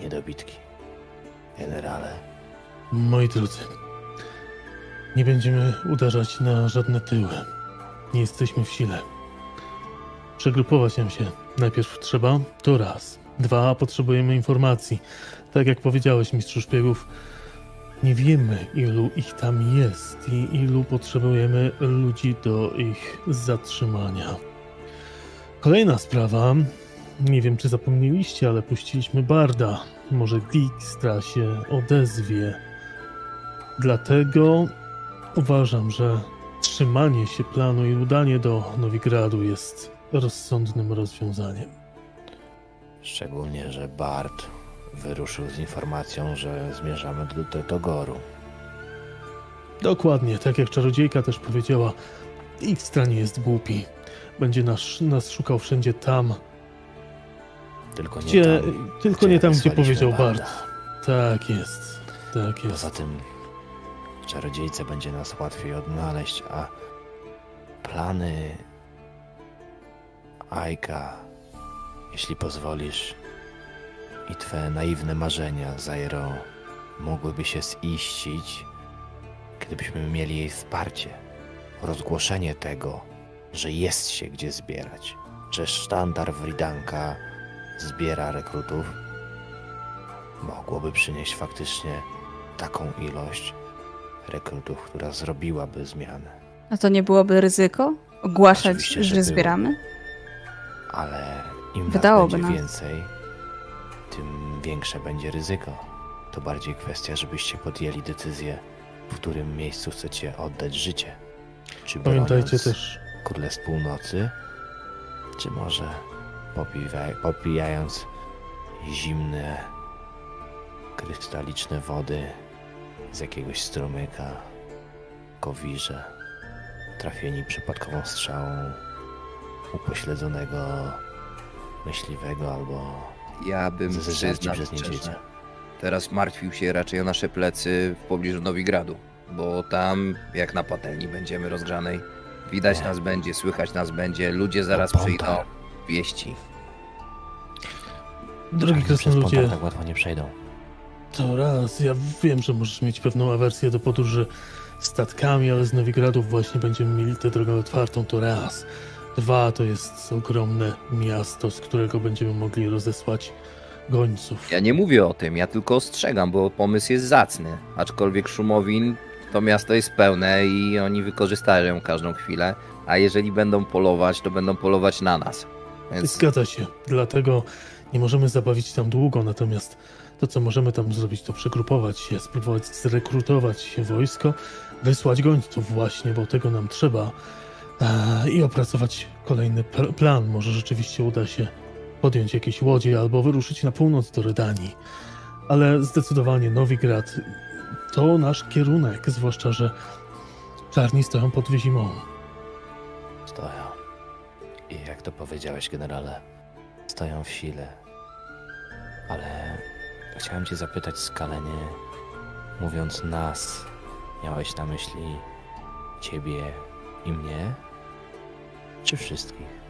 niedobitki. Generale, moi drodzy, nie będziemy uderzać na żadne tyły. Nie jesteśmy w sile. Przegrupować nam się najpierw trzeba, to raz. Dwa, potrzebujemy informacji. Tak jak powiedziałeś, mistrzu szpiegów, nie wiemy ilu ich tam jest i ilu potrzebujemy ludzi do ich zatrzymania. Kolejna sprawa. Nie wiem, czy zapomnieliście, ale puściliśmy Barda. Może Dijkstra się odezwie. Dlatego Uważam, że trzymanie się planu i udanie do Nowigradu jest rozsądnym rozwiązaniem. Szczególnie, że Bart wyruszył z informacją, że zmierzamy do, do, do Goru. Dokładnie, tak jak czarodziejka też powiedziała, ich stranie jest głupi. Będzie nas, nas szukał wszędzie tam, Tylko nie gdzie, tam, tylko nie tam, gdzie powiedział Barda. Bart. Tak jest, tak jest. Poza tym czarodziejce będzie nas łatwiej odnaleźć, a plany Ajka, jeśli pozwolisz, i twe naiwne marzenia, Zairo, mogłyby się ziścić, gdybyśmy mieli jej wsparcie, rozgłoszenie tego, że jest się gdzie zbierać, że sztandar Wridanka zbiera rekrutów, mogłoby przynieść faktycznie taką ilość rekrutów, która zrobiłaby zmianę. A to nie byłoby ryzyko? Ogłaszać, Oczywiście, że, że zbieramy? Ale im Wydałoby nas będzie nas. więcej, tym większe będzie ryzyko. To bardziej kwestia, żebyście podjęli decyzję, w którym miejscu chcecie oddać życie. Czy Pamiętajcie broniąc też, Królestw Północy, czy może popijając zimne, krystaliczne wody z jakiegoś strumyka, kowirze, trafieni przypadkową strzałą upośledzonego myśliwego albo Ja bym przyznał przez niedźwiedzia. teraz martwił się raczej o nasze plecy w pobliżu Nowigradu, bo tam jak na patelni będziemy rozgrzanej. Widać nas będzie, słychać nas będzie, ludzie zaraz przyjdą. Wieści. drogi Oni przez Pontar tak łatwo nie przejdą. to raz, ja wiem, że możesz mieć pewną awersję do podróży statkami, ale z Nowigradów właśnie będziemy mieli tę drogę otwartą, to raz. Dwa, to jest ogromne miasto, z którego będziemy mogli rozesłać gońców. Ja nie mówię o tym, ja tylko ostrzegam, bo pomysł jest zacny. Aczkolwiek Szumowin to miasto jest pełne i oni wykorzystają każdą chwilę. A jeżeli będą polować, to będą polować na nas. Więc Zgadza się, dlatego nie możemy zabawić tam długo, natomiast to, co możemy tam zrobić, to przegrupować się, spróbować zrekrutować wojsko, wysłać gońców właśnie, bo tego nam trzeba e, i opracować kolejny pl- plan. Może rzeczywiście uda się podjąć jakieś łodzie albo wyruszyć na północ do Redanii. Ale zdecydowanie Nowigrad to nasz kierunek, zwłaszcza, że czarni stoją pod wyzimą. Stoją. I jak to powiedziałeś, generale, stoją w sile. Ale chciałem cię zapytać, Skalenie, mówiąc nas, miałeś na myśli ciebie i mnie? Czy wszystkich?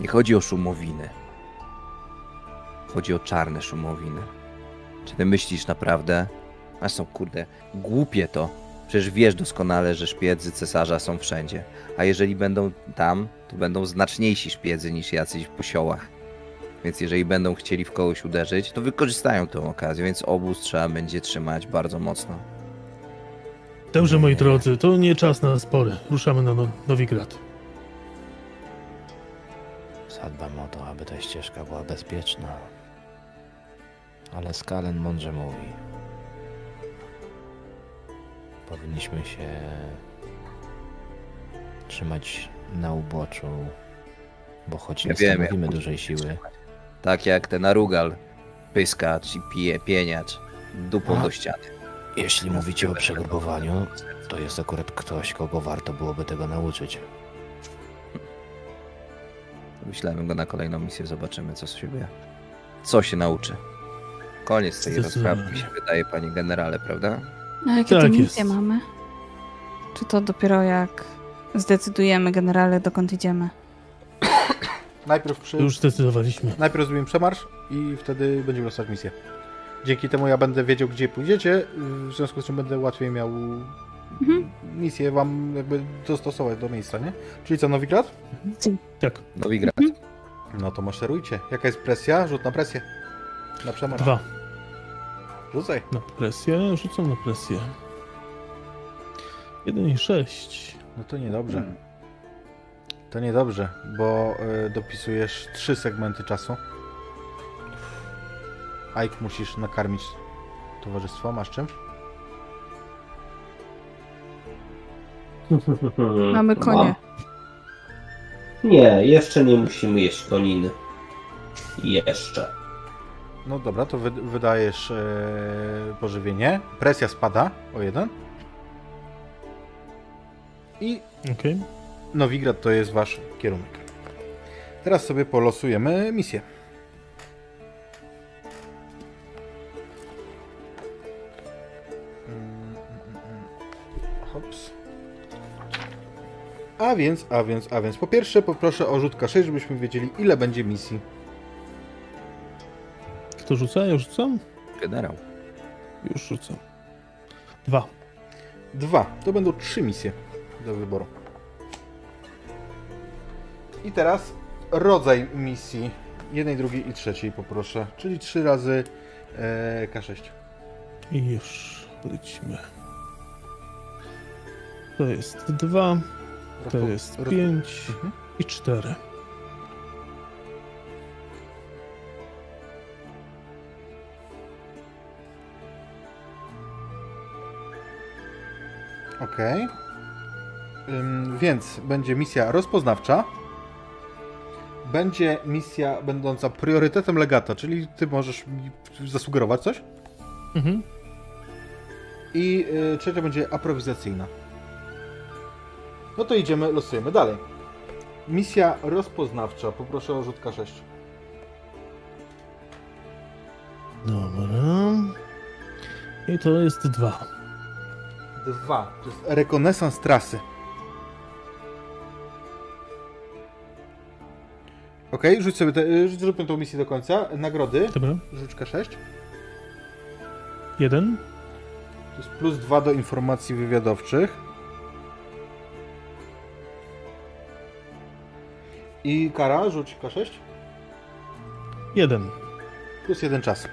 Nie chodzi o szumowiny. Chodzi o czarne szumowiny. Czy ty myślisz naprawdę? A są kurde, głupie to. Przecież wiesz doskonale, że szpiedzy cesarza są wszędzie. A jeżeli będą tam, to będą znaczniejsi szpiedzy niż jacyś po siołach. Więc jeżeli będą chcieli w kogoś uderzyć, to wykorzystają tę okazję, więc obóz trzeba będzie trzymać bardzo mocno. Dobrze, moi drodzy, to nie czas na spory. Ruszamy na no- Nowigrad. Zadbam o to, aby ta ścieżka była bezpieczna. Ale Skalen mądrze mówi. Powinniśmy się trzymać na uboczu, bo choć Ja nie stanowimy jak dużej siły, Tak jak ten narugal, pyskacz i pije, pieniacz, dupą A. do ściany. jeśli mówicie o przegrupowaniu, to jest akurat ktoś, kogo warto byłoby tego nauczyć. Wyślemy go na kolejną misję, zobaczymy co z siebie. Co się nauczy. Koniec tej rozprawki się wydaje, panie generale, prawda? A jakie Tak to jest. misje mamy? Czy to dopiero jak zdecydujemy generale, dokąd idziemy? Najpierw, przy... Już zdecydowaliśmy. Najpierw zrobimy przemarsz i wtedy będziemy losować misję. Dzięki temu ja będę wiedział, gdzie pójdziecie, w związku z czym będę łatwiej miał Mhm. misję wam jakby dostosować do miejsca, nie? Czyli co, Nowigrad? Tak, Nowigrad. No to maszerujcie. Jaka jest presja? Rzut na presję. Na przemarsz. dwa. Rzucaj. Na presję, rzucam na presję. Jeden i sześć. No to niedobrze. To niedobrze, bo y, dopisujesz trzy segmenty czasu. Ike, musisz nakarmić towarzystwo. Masz czym? Mamy konie. Mam. Nie, jeszcze nie musimy jeść koniny. Jeszcze. No dobra, to wy, wydajesz e, pożywienie. Presja spada o jeden. I Okej. Nowigrad to jest wasz kierunek. Teraz sobie polosujemy misję. A więc, a więc, a więc. Po pierwsze poproszę o rzut K6, żebyśmy wiedzieli ile będzie misji. Kto rzuca? Ja rzucam? Generał. Już rzucam. Dwa. Dwa. To będą trzy misje do wyboru. I teraz rodzaj misji. Jednej, drugiej i trzeciej poproszę. Czyli trzy razy e, K6. I już lecimy. To jest dwa, to jest roz- pięć Mhm. i cztery. Okej. Ym, Więc będzie misja rozpoznawcza. Będzie misja będąca priorytetem legata, czyli ty możesz mi zasugerować coś. Mhm. I y, trzecia będzie aprowizacyjna. No to idziemy, losujemy dalej. Misja rozpoznawcza. Poproszę o rzut K6. Dobra. I to jest dwa. Dwa. To jest rekonesans trasy. Okej, rzuć sobie te, rzuć- zróbmy tą misję do końca. Nagrody. Dobra. Rzuć K6. Jeden. To jest plus dwa do informacji wywiadowczych. I kara, rzuć K6. Jeden. Plus jeden czas.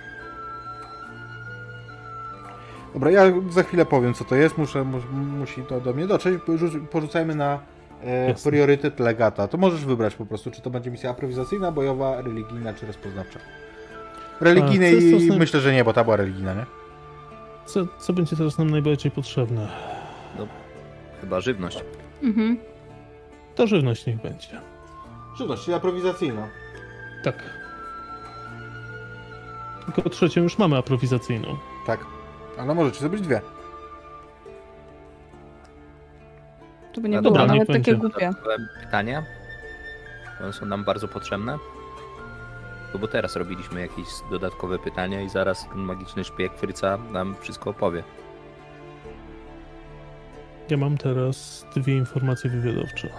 Dobra, ja za chwilę powiem, co to jest. Muszę, mu, musi to do mnie dotrzeć. Porzu- Porzucajmy na e, priorytet legata. To możesz wybrać po prostu, czy to będzie misja aprowizacyjna, bojowa, religijna, czy rozpoznawcza. Religijnej A, to- myślę, że nie, bo ta była religijna, nie? Co, co będzie teraz nam najbardziej potrzebne? Chyba żywność. Mhm. To żywność niech będzie. Żywność, czyli aprowizacyjna. Tak. Tylko trzecią już mamy aprowizacyjną. Tak. Ale możecie zrobić dwie. To by nie No było dobra, nawet niech takie będzie. głupie. Pytania. One są nam bardzo potrzebne. No bo teraz robiliśmy jakieś dodatkowe pytania i zaraz ten magiczny szpieg Fryca nam wszystko opowie. Ja mam teraz dwie informacje wywiadowcze.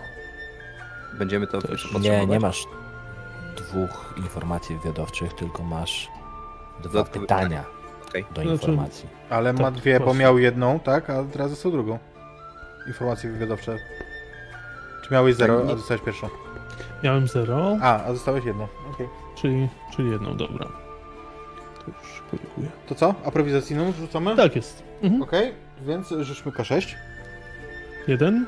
Będziemy to Też. potrzebować. Nie, nie masz dwóch informacji wywiadowczych, tylko masz dwa Dodatkowe pytania Okej. do Znaczy- informacji. Ale ma dwie, bo miał jedną, tak? A teraz został drugą. Informacje wywiadowcze. Czy miałeś zero, a dostałeś pierwszą? Miałem zero, A, a dostałeś jedną. Okej. czyli, czyli jedną, dobra. To już koryguję. To co? Aprowizacyjną rzucamy? Tak jest. Mhm. Okej, więc rzućmy K6. Jeden.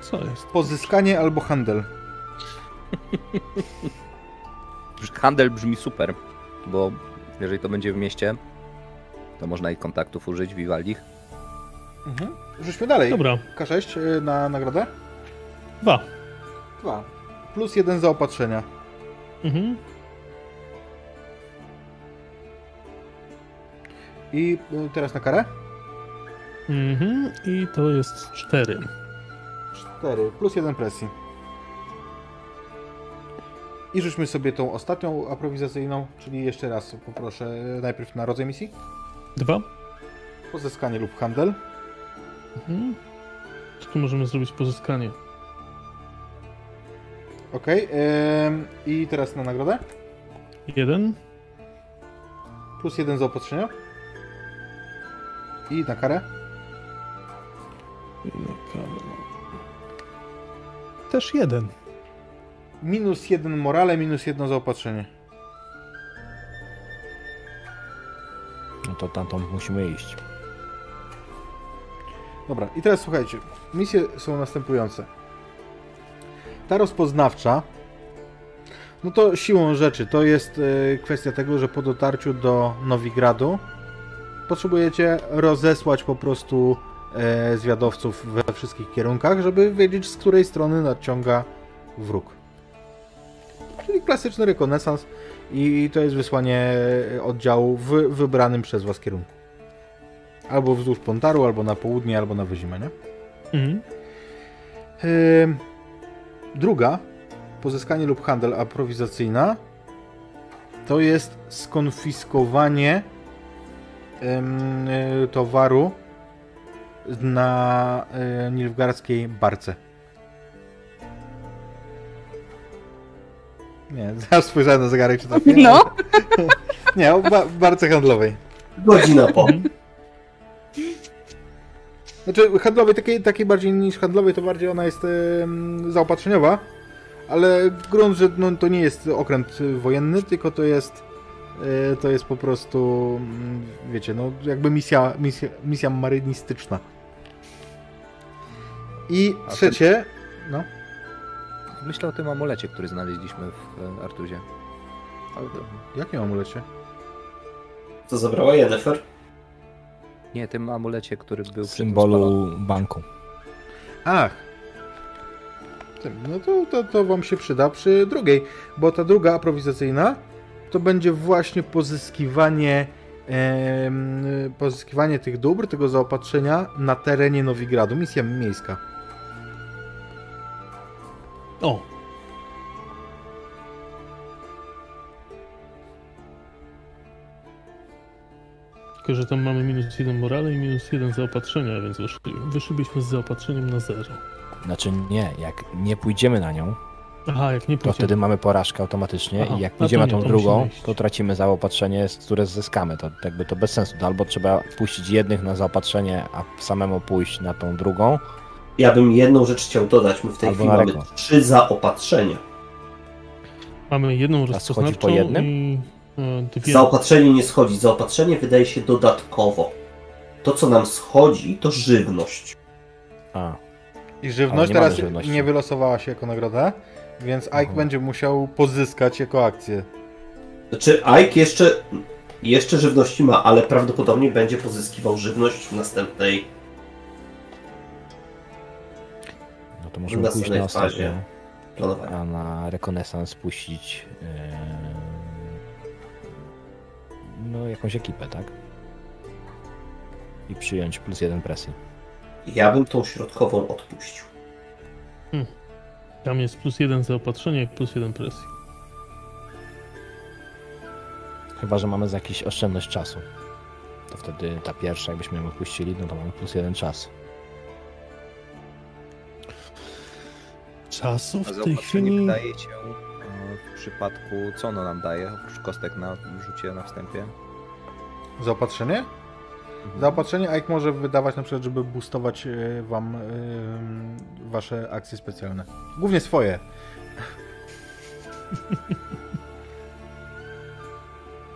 Co jest? Pozyskanie albo handel. Handel brzmi super, bo jeżeli to będzie w mieście, to można ich kontaktów użyć, Vivaldich. Mhm. Rzućmy dalej. Dobra, K6 y, na nagrodę. dwa. Dwa. Plus jeden zaopatrzenia. Mhm. I y, teraz na karę? Mhm. I to jest cztery. Cztery. Plus jeden presji. I rzućmy sobie tą ostatnią aprowizacyjną, czyli jeszcze raz poproszę y, najpierw na rodzaj misji. Dwa. Pozyskanie lub handel. Mhm. Czy tu możemy zrobić pozyskanie? Okej. ym, I teraz na nagrodę. Jeden. Plus jeden zaopatrzenia. I na karę. I na kawę. Też jeden. Minus jeden morale, minus jedno zaopatrzenie. No to tam to musimy iść. Dobra, i teraz słuchajcie. Misje są następujące. Ta rozpoznawcza No to siłą rzeczy, to jest e, kwestia tego, że po dotarciu do Nowigradu potrzebujecie rozesłać po prostu zwiadowców we wszystkich kierunkach, żeby wiedzieć, z której strony nadciąga wróg. Czyli klasyczny rekonesans i to jest wysłanie oddziału w wybranym przez was kierunku. Albo wzdłuż Pontaru, albo na południe, albo na wyzimę, nie? Mhm. Ym, Druga, pozyskanie lub handel aprowizacyjna, to jest skonfiskowanie y, towaru na y, barce. Nie, zaraz spojrzałem na zegarek, czy trafiłem. No. Nie, o ba barce handlowej. Godzina po. Znaczy handlowej, takiej, takiej bardziej niż handlowej, to bardziej ona jest em, zaopatrzeniowa, ale grunt, że no, to nie jest okręt wojenny, tylko to jest e, to jest po prostu mm, wiecie, no jakby misja, misja, misja marynistyczna. I A trzecie, no, Myślę o tym amulecie, który znaleźliśmy w e, Artuzie. Ale to... jakie amulecie? Co zabrała Yennefer? Nie, tym amulecie, który był tym Symbolu banku. Ach. Tym, No to, to, to wam się przyda przy drugiej, bo ta druga aprowizacyjna to będzie właśnie pozyskiwanie pozyskiwanie tych dóbr, tego zaopatrzenia na terenie Nowigradu, misja miejska. O, tylko że tam mamy minus jeden morale i minus jeden zaopatrzenia, więc wyszli, wyszlibyśmy z zaopatrzeniem na zero. Znaczy nie, jak nie pójdziemy na nią, Aha, jak nie to wtedy mamy porażkę automatycznie Aha, i jak pójdziemy na tą to drugą, to tracimy zaopatrzenie, z- które zyskamy. To jakby to bez sensu. To albo trzeba puścić jednych na zaopatrzenie, a samemu pójść na tą drugą. Ja bym jedną rzecz chciał dodać. My w tej Albo chwili na mamy trzy zaopatrzenia. Mamy jedną schodzi po rozpoznawczą jednym? i e, dwie. Zaopatrzenie nie schodzi. Zaopatrzenie wydaje się dodatkowo. To, co nam schodzi, to żywność. A, I żywność nie mamy teraz żywności. nie wylosowała się jako nagroda, więc Ike Mhm. będzie musiał pozyskać jako akcję. Znaczy, Ike jeszcze, jeszcze żywności ma, ale prawdopodobnie będzie pozyskiwał żywność w następnej. To możemy Na pójść na fazie. ostatnią, a na rekonesans puścić e, no jakąś ekipę, tak? I przyjąć plus jeden presji. Ja bym tą środkową odpuścił. Tam jest plus jeden zaopatrzenie, plus jeden presji. Chyba, że mamy za jakiś oszczędność czasu. To wtedy ta pierwsza, jakbyśmy ją opuścili, no to mamy plus jeden czas. Czasu w tej zaopatrzenie chwili... wydaje się e, w przypadku, co ono nam daje, oprócz kostek na rzucie na wstępie? Zaopatrzenie? Mhm. Zaopatrzenie Ike może wydawać na przykład, żeby boostować e, wam e, wasze akcje specjalne. Głównie swoje.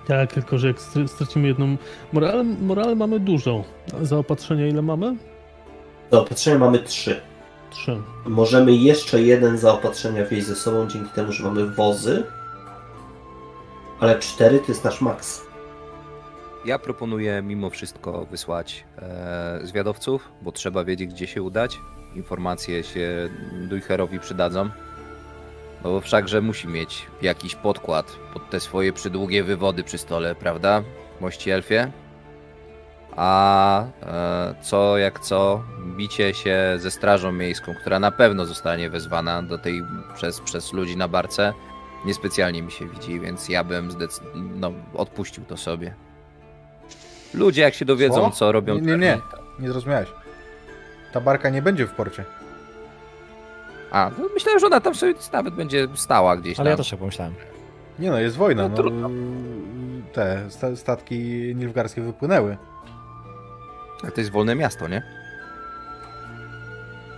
Tak, tylko że jak str- stracimy jedną... Morale, morale mamy dużo. A Zaopatrzenia ile mamy? Zaopatrzenia mamy trzy. Trzy. Możemy jeszcze jeden zaopatrzenia wieźć ze sobą dzięki temu, że mamy wozy. Ale cztery to jest nasz maks. Ja proponuję mimo wszystko wysłać e, zwiadowców, bo trzeba wiedzieć, gdzie się udać. Informacje się Dujherowi przydadzą. No bo wszakże musi mieć jakiś podkład pod te swoje przydługie wywody przy stole, prawda? Mości Elfie? A e, co jak co, bicie się ze strażą miejską, która na pewno zostanie wezwana do tej przez, przez ludzi na barce, niespecjalnie mi się widzi, więc ja bym zdecyd- no, odpuścił to sobie. Ludzie jak się dowiedzą, Co? co, robią... Nie, nie, nie. Nie zrozumiałeś. Ta barka nie będzie w porcie. A, no myślałem, że ona tam sobie nawet będzie stała gdzieś Ale ja tam. też tak pomyślałem. Nie no, jest wojna. No, No, te sta- statki nilfgarskie wypłynęły. A to jest wolne miasto, nie?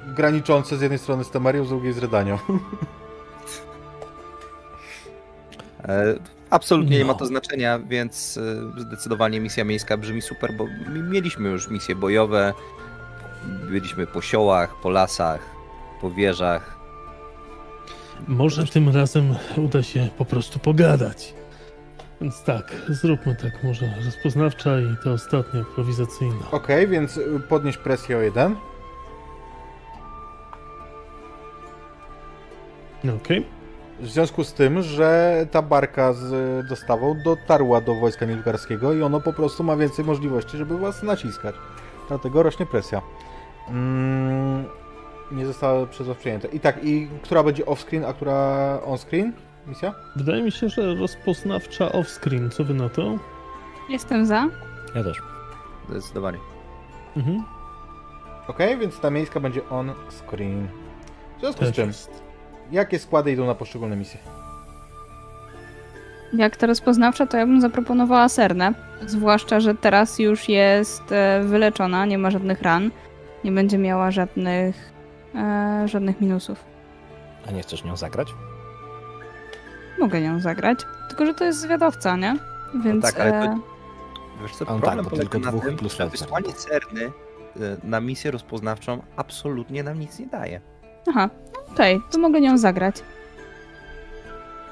Graniczące z jednej strony z Temerią, z drugiej z Redanią. E, absolutnie nie ma No. to znaczenia, więc e, zdecydowanie misja miejska brzmi super, bo mi- mieliśmy już misje bojowe. Byliśmy po siołach, po lasach, po wieżach. Może tym razem uda się po prostu pogadać. Więc tak, zróbmy tak, może rozpoznawcza i ta ostatnia, prowizacyjna. Okej, więc y, podnieś presję o jeden. Okej. W związku z tym, że ta barka z dostawą dotarła do wojska nilfgaardzkiego i ono po prostu ma więcej możliwości, żeby was naciskać. Dlatego rośnie presja. Mm, nie została przez was przyjęte. I tak, i która będzie off-screen, a która on-screen? Misja? Wydaje mi się, że rozpoznawcza off-screen, co wy na to? Jestem za. Ja też. Zdecydowanie. Mhm. Okej, więc ta miejska będzie on-screen. W związku z czym, jakie składy idą na poszczególne misje? Jak to rozpoznawcza, to ja bym zaproponowała Sernę. Zwłaszcza, że teraz już jest e, wyleczona, nie ma żadnych ran. Nie będzie miała żadnych, e, żadnych minusów. A nie chcesz nią zagrać? Mogę nią zagrać. Tylko, że to jest zwiadowca, nie? Więc. tak, ale to- e, Wiesz co, no problem tak, bo polega tylko na dwóch tym, plus że wysłanie Cerny y, na misję rozpoznawczą absolutnie nam nic nie daje. Aha, okej, to mogę nią zagrać.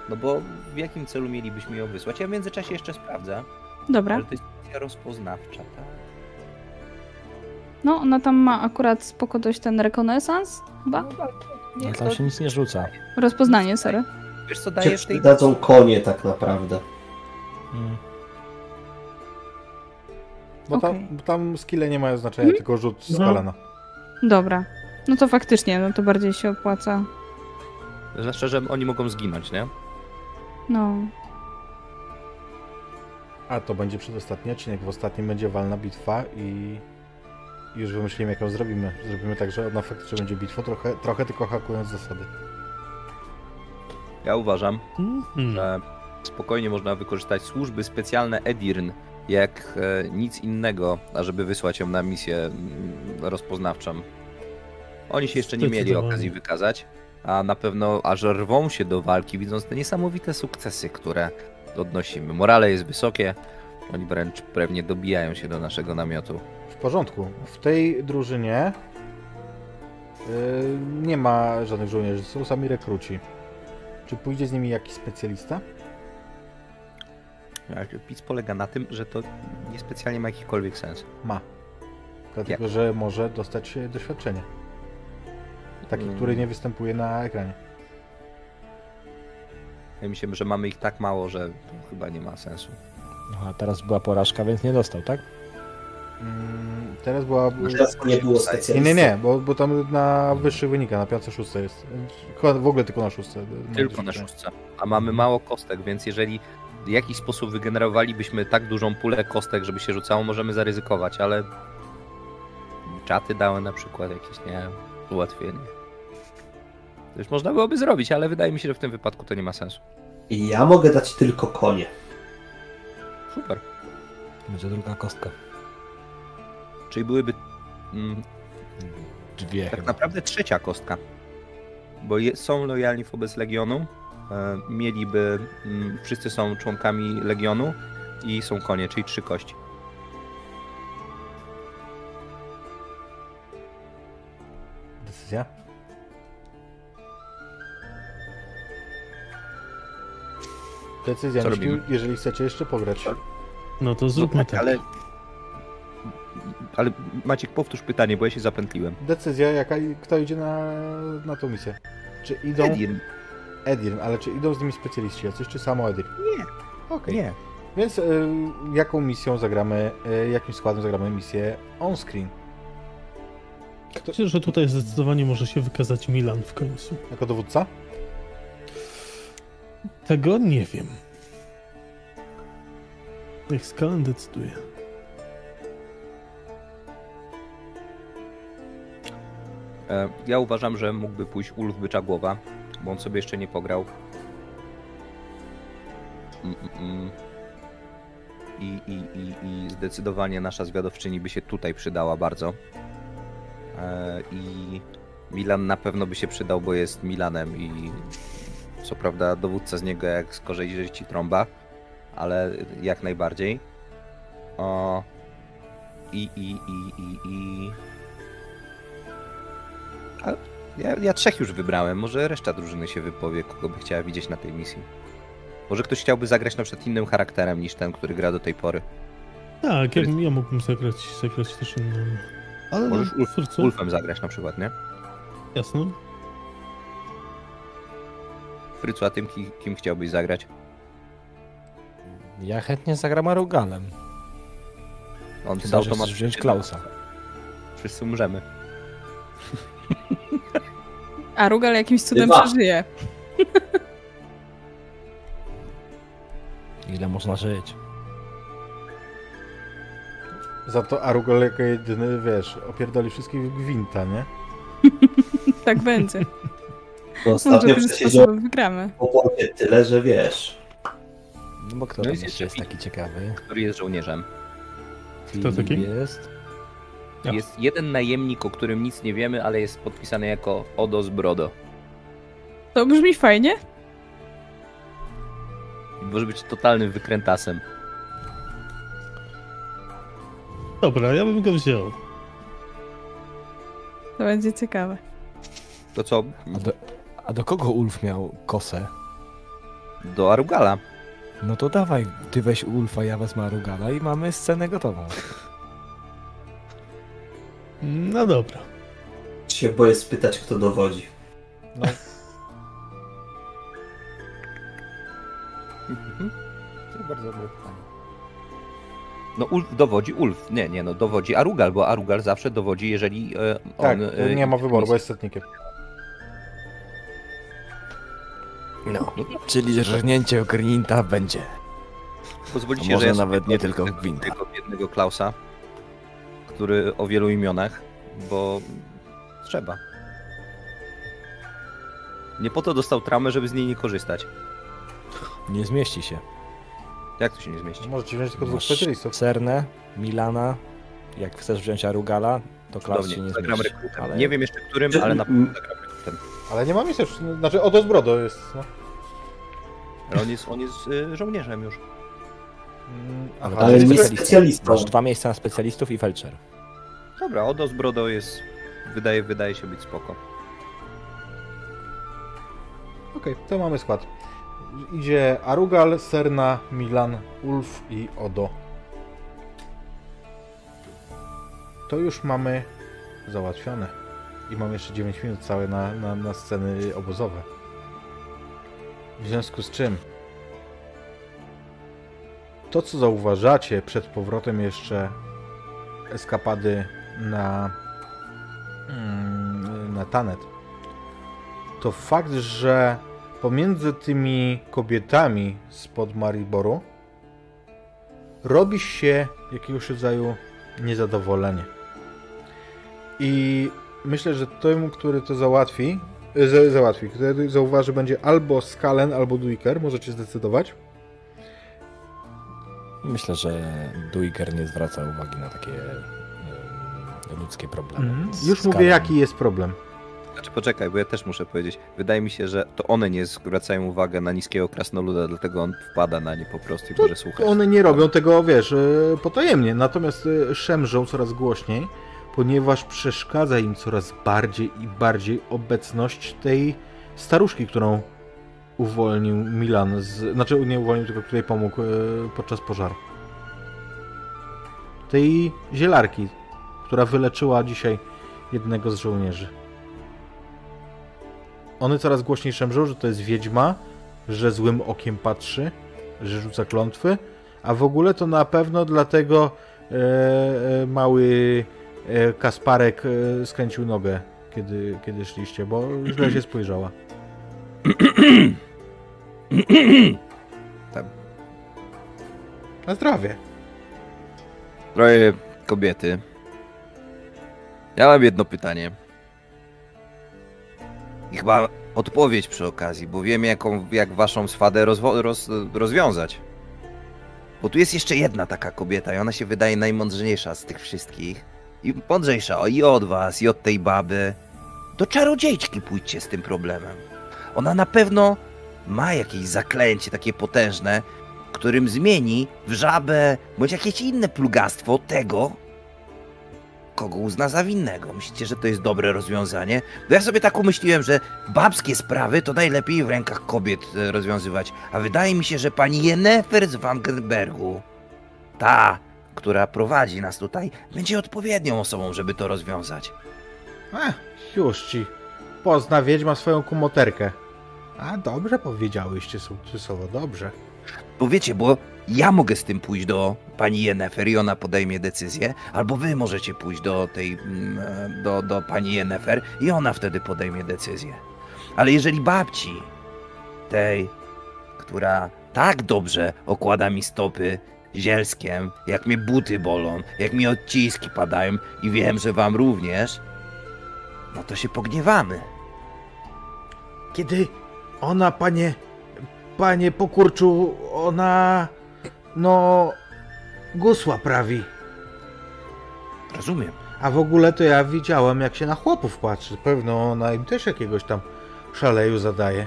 No bo w jakim celu mielibyśmy ją wysłać? Ja w międzyczasie jeszcze sprawdzę, Dobra. ale to jest misja rozpoznawcza, tak? No, ona tam ma akurat spoko dość ten rekonesans, chyba? No, tam się nic nie rzuca. Rozpoznanie, sorry. Wiesz co daje tej... przydadzą konie tak naprawdę. Mm. Bo tam, Okej. bo tam skille nie mają znaczenia, tylko rzut z No. kolana. Dobra. No to faktycznie, no to bardziej się opłaca. Zwłaszcza, że oni mogą zginąć, nie? No. A to będzie przedostatni odcinek. W ostatnim będzie walna bitwa i już wymyślimy, jak ją zrobimy. Zrobimy tak, że ona faktycznie będzie bitwą, trochę, trochę tylko hakując zasady. Ja uważam, Mhm. że spokojnie można wykorzystać służby specjalne Edirn jak e, nic innego, ażeby wysłać ją na misję mm, rozpoznawczą. Oni się jeszcze nie mieli okazji wykazać, a na pewno aż rwą się do walki, widząc te niesamowite sukcesy, które odnosimy. Morale jest wysokie, oni wręcz pewnie dobijają się do naszego namiotu. W porządku. W tej drużynie yy, nie ma żadnych żołnierzy, są sami rekruci. Czy pójdzie z nimi jakiś specjalista? Pic polega na tym, że to niespecjalnie ma jakikolwiek sens. Ma. Dlatego, Jak? że może dostać doświadczenie. Taki, Mm. który nie występuje na ekranie. Ja myślę, że mamy ich tak mało, że to chyba nie ma sensu. No, a teraz była porażka, więc nie dostał, tak? Mm, teraz była... Teraz nie było Nie, specjalisty. nie, nie, bo, bo tam na wyższych wynika, na 5-6 jest. Chyba w ogóle tylko na 6. Tylko na szóstce. A mamy mało kostek, więc jeżeli w jakiś sposób wygenerowalibyśmy tak dużą pulę kostek, żeby się rzucało, możemy zaryzykować, ale czaty dały na przykład jakieś, nie wiem, ułatwienie. To już można byłoby zrobić, ale wydaje mi się, że w tym wypadku to nie ma sensu. I ja mogę dać tylko konie. Super. Będzie druga kostka. Czyli byłyby mm, Dwie tak chyba. naprawdę trzecia kostka. Bo je, są lojalni wobec Legionu, e, mieliby, mm, wszyscy są członkami Legionu i są konie, czyli trzy kości. Decyzja? Decyzja, Co robimy? jeżeli chcecie jeszcze pograć. No to zróbmy No tak. ale... Ale Maciek, powtórz pytanie, bo ja się zapętliłem. Decyzja, jaka, kto idzie na, na tą misję. Czy idą... Edirn. Edirn, ale czy idą z nimi specjaliści jacyś, czy samo Edirn? Nie. Okej. Nie. Więc y, jaką misją zagramy, y, jakim składem zagramy misję on-screen? Myślę, że tutaj zdecydowanie może się wykazać Milan w końcu. Jako dowódca? Tego nie wiem. Niech Skalen decyduje. Ja uważam, że mógłby pójść Ulf Byczagłowa, bo on sobie jeszcze nie pograł. I, i, i, I zdecydowanie nasza zwiadowczyni by się tutaj przydała bardzo. E, I Milan na pewno by się przydał, bo jest Milanem i co prawda dowódca z niego jak z korzei ci trąba, ale jak najbardziej. O, I, i, i, i, i Ja, ja trzech już wybrałem, może reszta drużyny się wypowie, kogo by chciała widzieć na tej misji. Może ktoś chciałby zagrać na przykład innym charakterem niż ten, który gra do tej pory. Tak, ja, ja mógłbym zagrać, zagrać też innym. Ale Możesz Ulf- Ulfem zagrać na przykład, nie? Jasne. Frycu, a tym kim, kim chciałbyś zagrać? Ja chętnie zagram Arugalem. On z Chyba, chcesz automatem wziąć Klausa. Wszyscy umrzemy. A Rugal jakimś cudem Dwa. przeżyje. Ile można żyć? Za to Arugol jako jedyny, wiesz, opierdoli wszystkich w gwinta, nie? Tak będzie. No, ostatnio wygramy. obozie tyle, że wiesz. No bo kto No jest jest taki ciekawy? Który jest żołnierzem. Kto taki? Jest. Ja. Jest jeden najemnik, o którym nic nie wiemy, ale jest podpisany jako Odos Brodo. To brzmi fajnie. Może być totalnym wykrętasem. Dobra, ja bym go wziął. To będzie ciekawe. To co? A do, a do kogo Ulf miał kosę? Do Arugala. No to dawaj, ty weź Ulfa, ja wezmę Arugala i mamy scenę gotową. No dobra. Się boję spytać, kto dowodzi. Mhm. To jest bardzo dobre pytanie. No Ulf dowodzi, Ulf. Nie, nie, no dowodzi Arugal, bo Arugal zawsze dowodzi, jeżeli e, on... Tak, e, nie ma wyboru, bo jest setnikiem. No, czyli rżnięcie Ogrinta będzie. Pozwolicie, że ja nawet nie tylko Gwinta. Tego biednego Klausa, który o wielu imionach, bo trzeba. Nie po to dostał tramę, żeby z niej nie korzystać. Nie zmieści się. Jak to się nie zmieści? Możecie wziąć tylko dwóch Masz specjalistów. Cernę, Milana. Jak chcesz wziąć Arugala, to Klaus się nie zagram zmieści. rekrutem. Ale Nie wiem jeszcze którym, ale na pewno zagram rekrutem. Ale nie ma miejsca już, znaczy Odos Brodo jest, no. Ale on jest, on jest y, żołnierzem już. Mm, Ale aha, Ale nie jest specjalistą. Masz dwa miejsca na specjalistów i felczer. Dobra, Odos Brodo jest... Wydaje, wydaje się być spoko. Okej, to mamy skład. Idzie Arugal, Serna, Milan, Ulf i Odo. To już mamy załatwione. I mam jeszcze 9 minut całe na, na, na sceny obozowe. W związku z czym to, co zauważacie przed powrotem jeszcze eskapady na, mm, na Tanet, to fakt, że pomiędzy tymi kobietami spod Mariboru robi się jakiegoś rodzaju niezadowolenie. I myślę, że temu, który to załatwi, e, za- załatwi, który zauważy, będzie albo Skalen, albo Duiker, możecie zdecydować. Myślę, że Duiker nie zwraca uwagi na takie ludzkie problemy. Z Już mówię, jaki jest problem. Znaczy poczekaj, bo ja też muszę powiedzieć. Wydaje mi się, że to one nie zwracają uwagę na niskiego krasnoluda, dlatego on wpada na nie po prostu i może słuchać. One nie robią tego, wiesz, e, potajemnie, natomiast e, szemrzą coraz głośniej, ponieważ przeszkadza im coraz bardziej i bardziej obecność tej staruszki, którą uwolnił Milan, z, znaczy nie uwolnił, tylko której pomógł e, podczas pożaru. Tej zielarki, która wyleczyła dzisiaj jednego z żołnierzy. One coraz głośniej szemrzą, że to jest wiedźma, że złym okiem patrzy, że rzuca klątwy, a w ogóle to na pewno dlatego e, e, mały e, Kasparek e, skręcił nogę, kiedy, kiedy szliście, bo źle się spojrzała. Tam. Na zdrowie. Drogie kobiety. Ja mam jedno pytanie. I chyba odpowiedź przy okazji, bo wiem jaką, jak waszą swadę rozwo- roz, rozwiązać. Bo tu jest jeszcze jedna taka kobieta i ona się wydaje najmądrzejsza z tych wszystkich. I mądrzejsza o, i od was, i od tej baby. Do czarodziejczki pójdźcie z tym problemem. Ona na pewno ma jakieś zaklęcie takie potężne, którym zmieni w żabę bądź jakieś inne plugastwo tego, kogo uzna za winnego. Myślicie, że to jest dobre rozwiązanie? Bo ja sobie tak umyśliłem, że babskie sprawy to najlepiej w rękach kobiet e, rozwiązywać. A wydaje mi się, że pani Jennefer z Wangenbergu, ta, która prowadzi nas tutaj, będzie odpowiednią osobą, żeby to rozwiązać. Ech, już ci. Pozna wiedźma swoją kumoterkę. A dobrze powiedziałyście sukcesowo, dobrze. Bo wiecie, bo ja mogę z tym pójść do pani Jennefer i ona podejmie decyzję, albo wy możecie pójść do tej, mm, do, do pani Jennefer i ona wtedy podejmie decyzję. Ale jeżeli babci, tej, która tak dobrze okłada mi stopy zielskiem, jak mnie buty bolą, jak mi odciski padają i wiem, że wam również, no to się pogniewamy. Kiedy ona, panie, panie pokurczu, ona, no, gusła prawi. Rozumiem. A w ogóle to ja widziałem, jak się na chłopów patrzy. Pewno ona im też jakiegoś tam szaleju zadaje.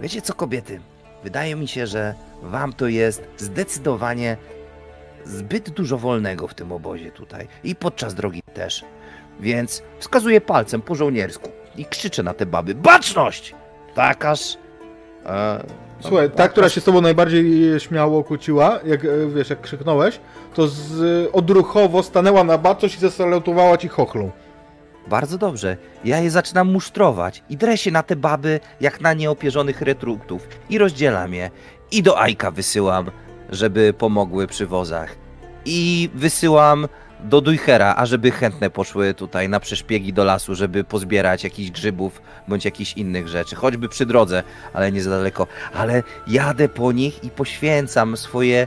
Wiecie co, kobiety? Wydaje mi się, że wam to jest zdecydowanie zbyt dużo wolnego w tym obozie tutaj i podczas drogi też. Więc wskazuję palcem po żołniersku i krzyczę na te baby: Baczność! Takaż. E, Słuchaj, ta, która się z tobą najbardziej śmiało kłóciła, jak e, wiesz, jak krzyknąłeś, to z, odruchowo stanęła na baczność i zasalutowała ci chochlą. Bardzo dobrze. Ja je zaczynam musztrować i drę się na te baby jak na nieopierzonych retruktów i rozdzielam je. I do Ajka wysyłam, żeby pomogły przy wozach. I wysyłam do Dujchera, ażeby chętne poszły tutaj na przeszpiegi do lasu, żeby pozbierać jakichś grzybów bądź jakichś innych rzeczy, choćby przy drodze, ale nie za daleko. Ale jadę po nich i poświęcam swoje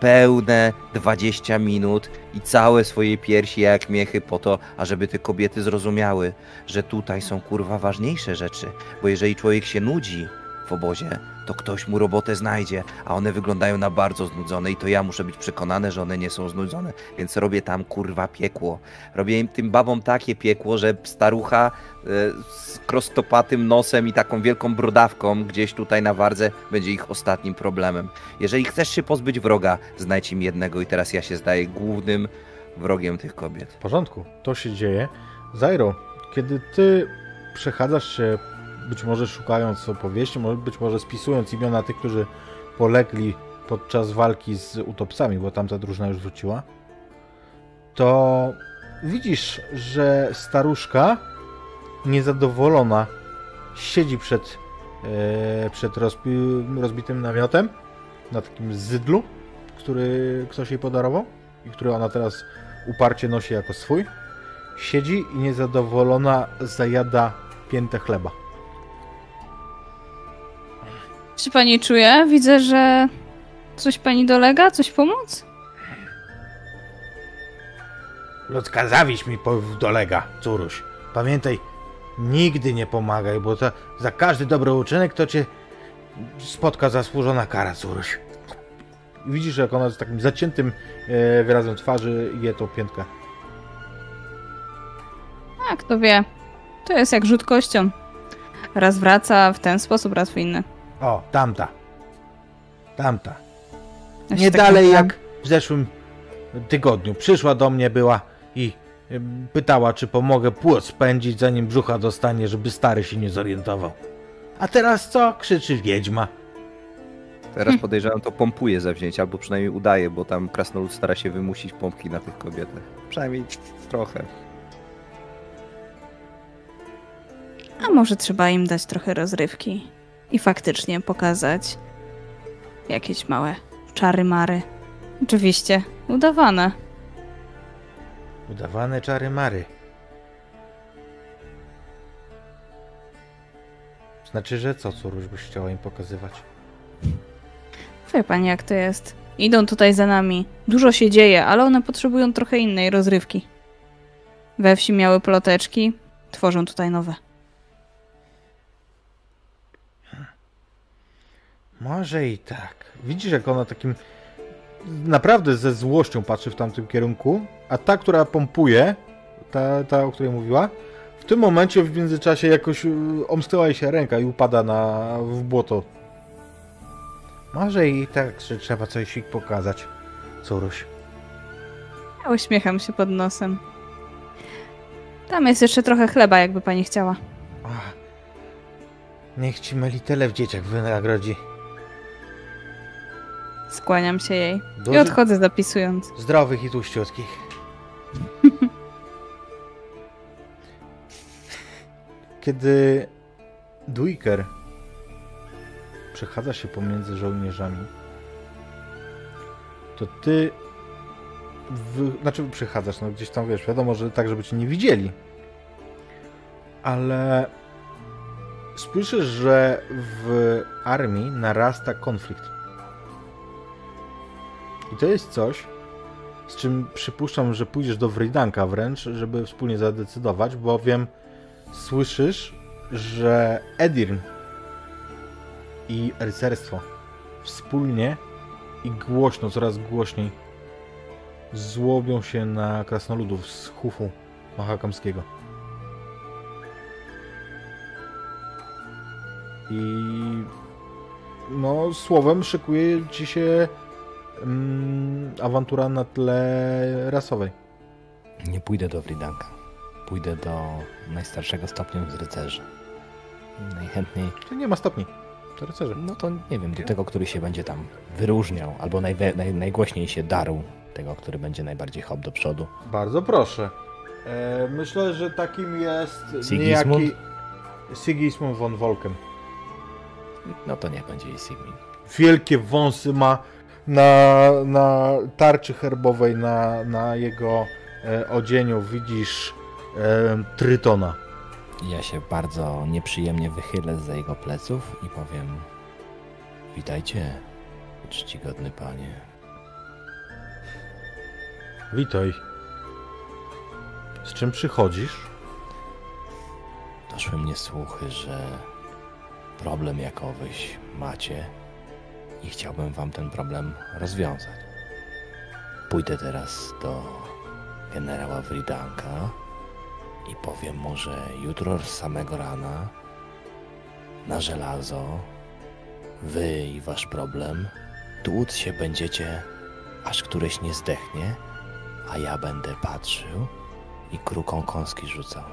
pełne 20 minut i całe swoje piersi jak miechy po to, ażeby te kobiety zrozumiały, że tutaj są kurwa ważniejsze rzeczy, bo jeżeli człowiek się nudzi w obozie, to ktoś mu robotę znajdzie, a one wyglądają na bardzo znudzone i to ja muszę być przekonany, że one nie są znudzone, więc robię tam kurwa piekło. Robię im tym babom takie piekło, że starucha e, z krostopatym nosem i taką wielką brodawką gdzieś tutaj na wardze będzie ich ostatnim problemem. Jeżeli chcesz się pozbyć wroga, znajdź im jednego i teraz ja się zdaję głównym wrogiem tych kobiet. W porządku, to się dzieje. Zairo, kiedy ty przechadzasz się, być może szukając opowieści, być może spisując imiona tych, którzy polegli podczas walki z utopcami, bo tamta drużyna już wróciła, to widzisz, że staruszka niezadowolona siedzi przed, e, przed rozbi rozbitym namiotem na takim zydlu, który ktoś jej podarował i który ona teraz uparcie nosi jako swój. Siedzi i niezadowolona zajada piętę chleba. Czy pani czuje? Widzę, że coś pani dolega? Coś pomóc? Ludzka zawiść mi dolega, córuś. Pamiętaj, nigdy nie pomagaj, bo to za każdy dobry uczynek to cię spotka zasłużona kara, córuś. Widzisz, jak ona z takim zaciętym e, wyrazem twarzy je tą piętkę. A, kto wie. To jest jak rzut kością. Raz wraca w ten sposób, raz w inny. O, tamta. Tamta. Ja Nie tak dalej myślałam. jak w zeszłym tygodniu. Przyszła do mnie, była i pytała, czy pomogę płot spędzić, zanim brzucha dostanie, żeby stary się nie zorientował. A teraz co? Krzyczy wiedźma. Teraz podejrzewam, to pompuje zawzięcie, albo przynajmniej udaje, bo tam krasnolud stara się wymusić pompki na tych kobietach. Przynajmniej trochę. A może trzeba im dać trochę rozrywki i faktycznie pokazać jakieś małe czary-mary. Oczywiście, udawane. Udawane czary mary. Znaczy, że co, córuś byś chciała im pokazywać? Wie pani, jak to jest. Idą tutaj za nami. Dużo się dzieje, ale one potrzebują trochę innej rozrywki. We wsi miały ploteczki, tworzą tutaj nowe. Może i tak. Widzisz, jak ona takim naprawdę ze złością patrzy w tamtym kierunku, a ta, która pompuje, ta, ta o której mówiła, w tym momencie w międzyczasie jakoś y, omsknęła jej się ręka i upada na, w błoto. Może i tak, że trzeba coś ich pokazać, córuś. Ja uśmiecham się pod nosem. Tam jest jeszcze trochę chleba, jakby pani chciała. Ach, niech ci Melitele w dzieciach wynagrodzi. Skłaniam się jej. I odchodzę zapisując. Zdrowych i tłuściutkich. Kiedy Duiker przechadza się pomiędzy żołnierzami, to ty w, znaczy przechadzasz, no gdzieś tam wiesz, wiadomo, że tak, żeby cię nie widzieli. Ale słyszysz, że w armii narasta konflikt. I to jest coś, z czym przypuszczam, że pójdziesz do Wrydanka wręcz, żeby wspólnie zadecydować, bowiem słyszysz, że Edirn i rycerstwo wspólnie i głośno, coraz głośniej złobią się na krasnoludów z Hufu Mahakamskiego. I no, słowem szykuje ci się mm, awantura na tle rasowej. Nie pójdę do Wridanka. Pójdę do najstarszego stopnia z rycerzy. Najchętniej, To nie ma stopni. To rycerze. no to nie wiem, do tego, który się będzie tam wyróżniał, albo najwe, naj, najgłośniej się darł. Tego, który będzie najbardziej hop do przodu. Bardzo proszę. E, myślę, że takim jest Sigismund? niejaki Sigismund von Volken. No to niech będzie i Sigmund. Wielkie wąsy ma na, na tarczy herbowej, na, na jego e, odzieniu widzisz e, Trytona. Ja się bardzo nieprzyjemnie wychylę za jego pleców i powiem: Witajcie, czcigodny panie. Witaj. Z czym przychodzisz? Doszły mnie słuchy, że problem jakowyś macie i chciałbym wam ten problem rozwiązać. Pójdę teraz do generała Wridanka i powiem mu, że jutro z samego rana na żelazo wy i wasz problem tłuc się będziecie, aż któreś nie zdechnie, a ja będę patrzył i kruką kąski rzucał.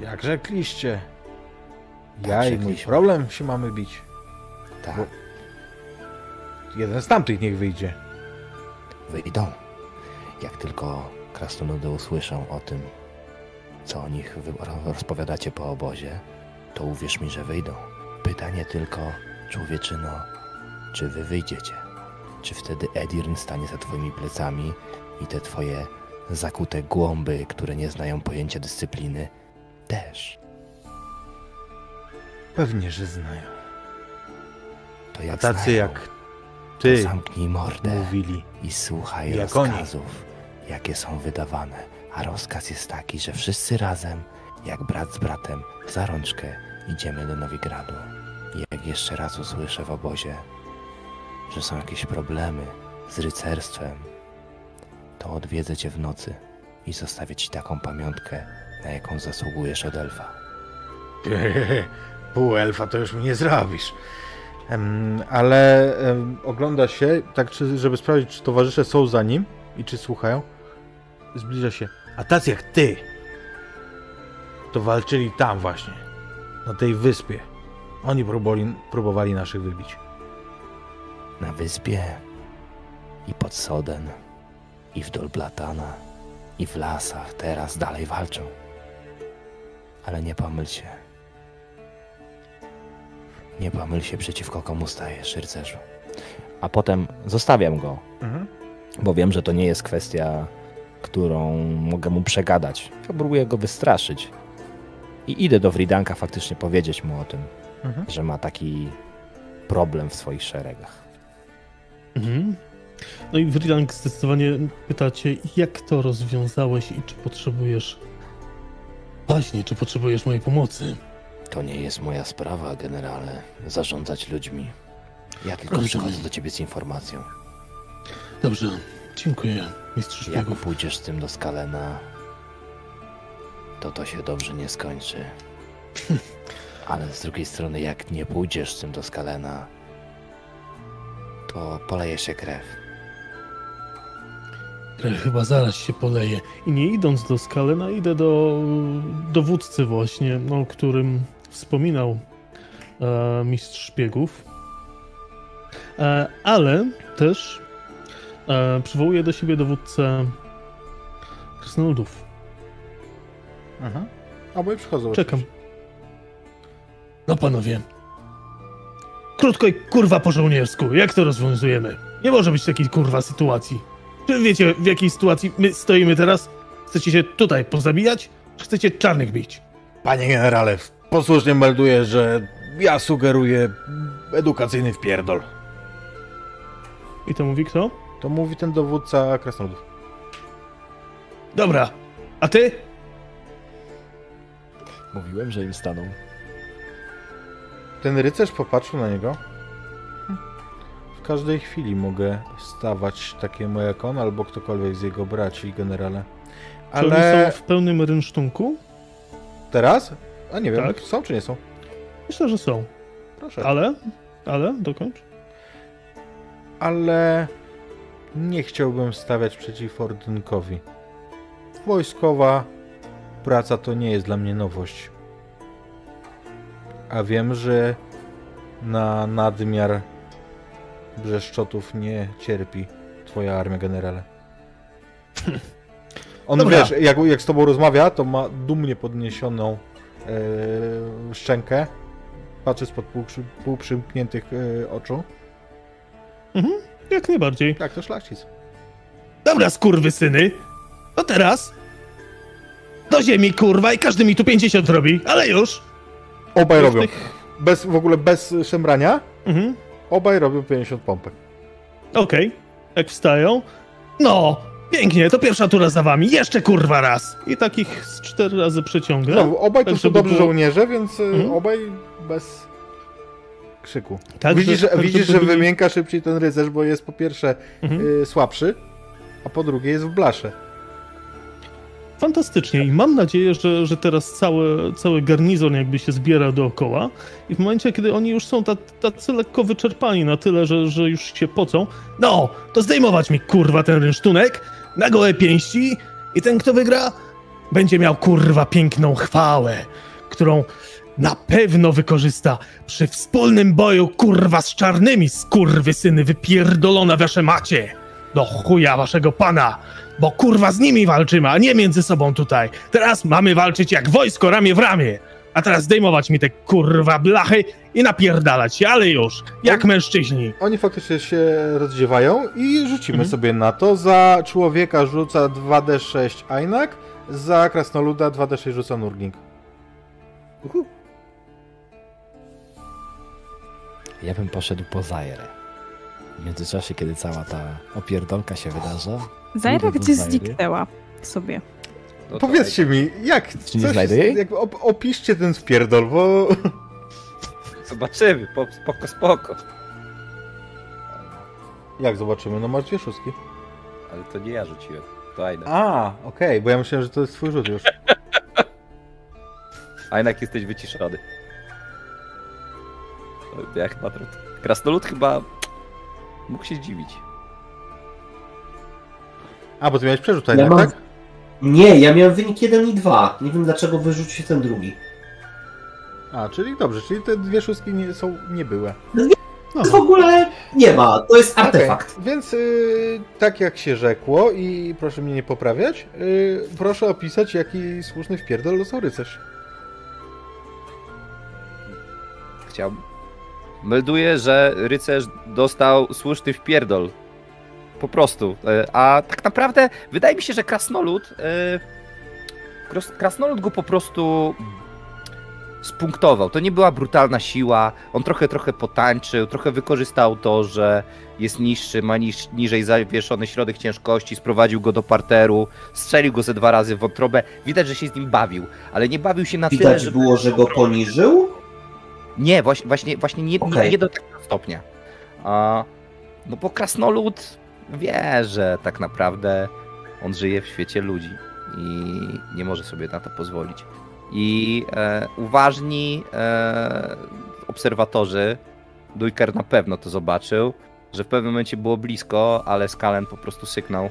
Jak rzekliście. Tak Ja i mój problem się mamy bić. Tak. Bo- Jeden z tamtych niech wyjdzie. wyjdą. Jak tylko krasnoludy usłyszą o tym, co o nich rozpowiadacie po obozie, to uwierz mi, że wyjdą. Pytanie tylko, człowieczyno, czy wy wyjdziecie? Czy wtedy Edirn stanie za twoimi plecami i te twoje zakute głąby, które nie znają pojęcia dyscypliny, też? Pewnie, że znają. To jak Tacy znają, jak ty zamknij mordę. mówili. i słuchaj Jak oni. rozkazów, jakie są wydawane. A rozkaz jest taki, że wszyscy razem, jak brat z bratem, za rączkę idziemy do Nowigradu. I jak jeszcze raz usłyszę w obozie, że są jakieś problemy z rycerstwem, to odwiedzę cię w nocy i zostawię ci taką pamiątkę, na jaką zasługujesz od elfa. Pół elfa to już mi nie zrobisz. Ale ogląda się, tak żeby sprawdzić, czy towarzysze są za nim i czy słuchają. Zbliża się. A tacy jak ty, to walczyli tam właśnie, na tej wyspie. Oni próbowali, próbowali naszych wybić. Na wyspie i pod Soden i w Dolblatana i w lasach teraz dalej walczą. Ale nie pomyl się. Nie pomyl się przeciwko komu stajesz, rycerzu. A potem zostawiam go, Mhm. bo wiem, że to nie jest kwestia, którą mogę mu przegadać. Ja próbuję go wystraszyć. I idę do Wridanka faktycznie powiedzieć mu o tym, Mhm. że ma taki problem w swoich szeregach. Mhm. No i Wrilang zdecydowanie pyta cię, jak to rozwiązałeś i czy potrzebujesz... Właśnie, czy potrzebujesz mojej pomocy? To nie jest moja sprawa, generale, zarządzać ludźmi. Ja tylko przychodzę do ciebie z informacją. Dobrze, dziękuję, mistrz Jak szpiegów. pójdziesz z tym do Skalena, to to się dobrze nie skończy. Ale z drugiej strony, jak nie pójdziesz z tym do Skalena, to poleje się krew. krew chyba zaraz się poleje. I nie idąc do Skalena, idę do dowódcy właśnie, no, o którym wspominał e, mistrz szpiegów. E, ale też e, przywołuję do siebie dowódcę krasnoludów. Mhm. Oboje przychodzą. Czekam. oczywiście. No panowie. Krótko i kurwa po żołniersku. Jak to rozwiązujemy? Nie może być takiej kurwa sytuacji. Czy wiecie w jakiej sytuacji my stoimy teraz? Chcecie się tutaj pozabijać? Czy chcecie czarnych bić? Panie generale, posłusznie melduję, że ja sugeruję edukacyjny wpierdol. I to mówi kto? To mówi ten dowódca krasnoludów. Dobra. A ty? Mówiłem, że im staną. Ten rycerz popatrzył na niego. W każdej chwili mogę stawać takiemu jak on, albo ktokolwiek z jego braci, generale. Czy oni Ale są w pełnym rynsztunku? teraz? A nie wiem, Tak. są czy nie są? Myślę, że są. Proszę. Ale? Ale? Dokończ. ale nie chciałbym stawiać przeciw Ordynkowi. Wojskowa praca to nie jest dla mnie nowość. A wiem, że na nadmiar brzeszczotów nie cierpi twoja armia, generale. On, Dobra. wiesz, jak, jak z tobą rozmawia, to ma dumnie podniesioną e, szczękę. Patrzy spod półprzy, półprzymkniętych e, oczu. Jak najbardziej. Tak, to szlachcic. Dobra, skurwysyny. To teraz do ziemi, kurwa, i każdy mi tu 50 robi, ale już. Obaj Już robią. tych- Bez, w ogóle bez szemrania. Mhm. Obaj robią 50 pompek. Okej, jak wstają. No, pięknie, to pierwsza tura za wami, jeszcze kurwa raz. I takich z cztery razy przeciągę. No, obaj to tak, są żeby dobrzy było- żołnierze, więc y, Mhm. obaj bez krzyku. Tak, widzisz, że, tak, widzisz, że wymięka szybciej ten rycerz, bo jest po pierwsze Mhm. y, słabszy, a po drugie jest w blasze. Fantastycznie i mam nadzieję, że, że teraz cały, cały garnizon jakby się zbiera dookoła i w momencie, kiedy oni już są ta- tacy lekko wyczerpani na tyle, że, że już się pocą, no, to zdejmować mi kurwa ten rynsztunek na gołe pięści i ten, kto wygra, będzie miał kurwa piękną chwałę, którą na pewno wykorzysta przy wspólnym boju kurwa z czarnymi skurwysyny wypierdolone wasze macie do chuja waszego pana bo kurwa z nimi walczymy, a nie między sobą tutaj. Teraz mamy walczyć jak wojsko ramię w ramię. A teraz zdejmować mi te kurwa blachy i napierdalać się, ale już, jak mężczyźni. Oni faktycznie się rozdziewają i rzucimy Mhm. sobie na to. Za człowieka rzuca 2d6 Ainak, za krasnoluda 2d6 rzuca Nurgling. Ja bym poszedł po Zairę. W międzyczasie, kiedy cała ta opierdolka się wydarza, Zaira gdzieś zniknęła sobie. No Powiedzcie mi, jak? Czy nie coś- znajdę jej? Jakby op opiszcie ten spierdol, bo... Zobaczymy, po, spoko, spoko. Jak zobaczymy? No masz dwie szóstki. Ale to nie ja rzuciłem, to Ajna. A, okej, bo ja myślałem, że to jest twój rzut już. A jednak jesteś wyciszony. To Jak patrol. Krasnolud chyba mógł się zdziwić. A, bo ty miałeś przerzut Ja mam- tak? Nie, ja miałem wynik 1 i 2. Nie wiem dlaczego wyrzucił ten drugi. A, czyli dobrze, czyli te dwie szóstki nie są niebyłe. W ogóle nie ma, to jest artefakt. Okej, Więc y, tak jak się rzekło i proszę mnie nie poprawiać, y, proszę opisać jaki słuszny wpierdol dostał rycerz. Chciałbym. Melduję, że rycerz dostał słuszny wpierdol. Po prostu. E, A tak naprawdę wydaje mi się, że krasnolud. e, Krasnolud go po prostu spunktował. To nie była brutalna siła. On trochę, trochę potańczył, trochę wykorzystał to, że jest niższy, ma niż, niżej zawieszony środek ciężkości, sprowadził go do parteru, strzelił go ze dwa razy w wątrobę. Widać, że się z nim bawił, ale nie bawił się na tyle, Widać żeby... było, że go poniżył. Nie, właśnie, właśnie, właśnie nie, nie, Okej. nie do takiego stopnia. A, no bo krasnolud wie, że tak naprawdę on żyje w świecie ludzi i nie może sobie na to pozwolić. I e, uważni e, obserwatorzy, Dujker na pewno to zobaczył, że w pewnym momencie było blisko, ale Skalen po prostu syknął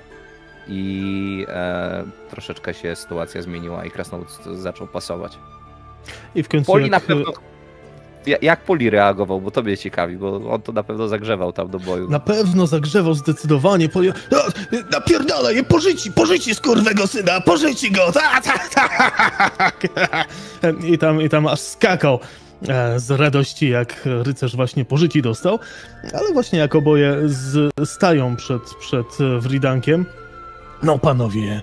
i e, troszeczkę się sytuacja zmieniła i krasnolud zaczął pasować. I w końcu Poli jak, na pewno... Ja- Jak Poli reagował, bo to mnie ciekawi, bo on to na pewno zagrzewał tam do boju. Na pewno zagrzewał zdecydowanie. No, napierdala je, pożyci, pożyci skurwego syna, pożyci go! Ta, ta, tak! I tam, I tam aż skakał e, z radości, jak rycerz właśnie pożyci dostał. Ale właśnie jak oboje z, stają przed, przed Wridankiem. No panowie,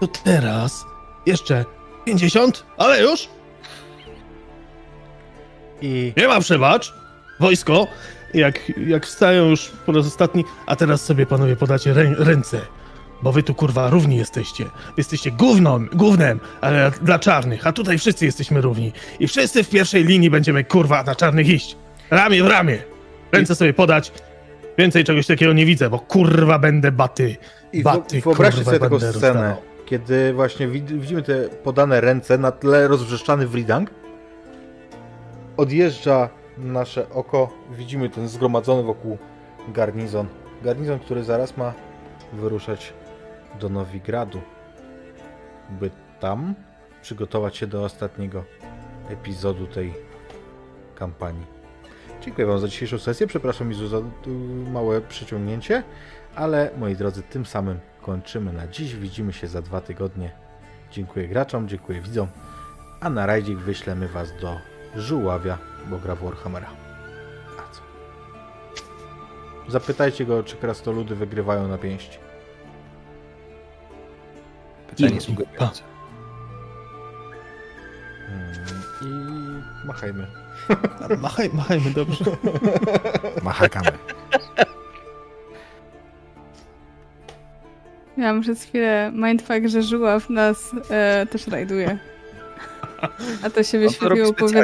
to teraz jeszcze 50, ale już I nie ma przebacz. Wojsko, jak, jak wstają już po raz ostatni, a teraz sobie panowie podacie rę, ręce. Bo wy tu kurwa równi jesteście. Wy Jesteście gówną, gównem, ale dla czarnych, a tutaj wszyscy jesteśmy równi. I wszyscy w pierwszej linii będziemy kurwa na czarnych iść. Ramię w ramię. Ręce sobie podać. Więcej czegoś takiego nie widzę, bo kurwa będę baty. I Baty, wyobraźcie kurwa, sobie taką scenę, rozdawał. kiedy właśnie wid- widzimy te podane ręce na tle rozwrzeszczany Wridang. Odjeżdża nasze oko, widzimy ten zgromadzony wokół garnizon. Garnizon, który zaraz ma wyruszać do Nowigradu, by tam przygotować się do ostatniego epizodu tej kampanii. Dziękuję Wam za dzisiejszą sesję. Przepraszam Izu za tu małe przyciągnięcie, ale moi drodzy, tym samym kończymy na dziś. Widzimy się za dwa tygodnie. Dziękuję graczom, dziękuję widzom, a na rajdzik wyślemy Was do Żuławia, bo gra w Warhammera. A co? Zapytajcie go, czy krasnoludy wygrywają na pięści. Pytanie sugerujące. Mm, I machajmy. Machaj, machajmy, dobrze. Machakamy. Miałam przez chwilę mindfuck, że Żuław nas e, też rajduje. A to się wyświetliło specjalnie.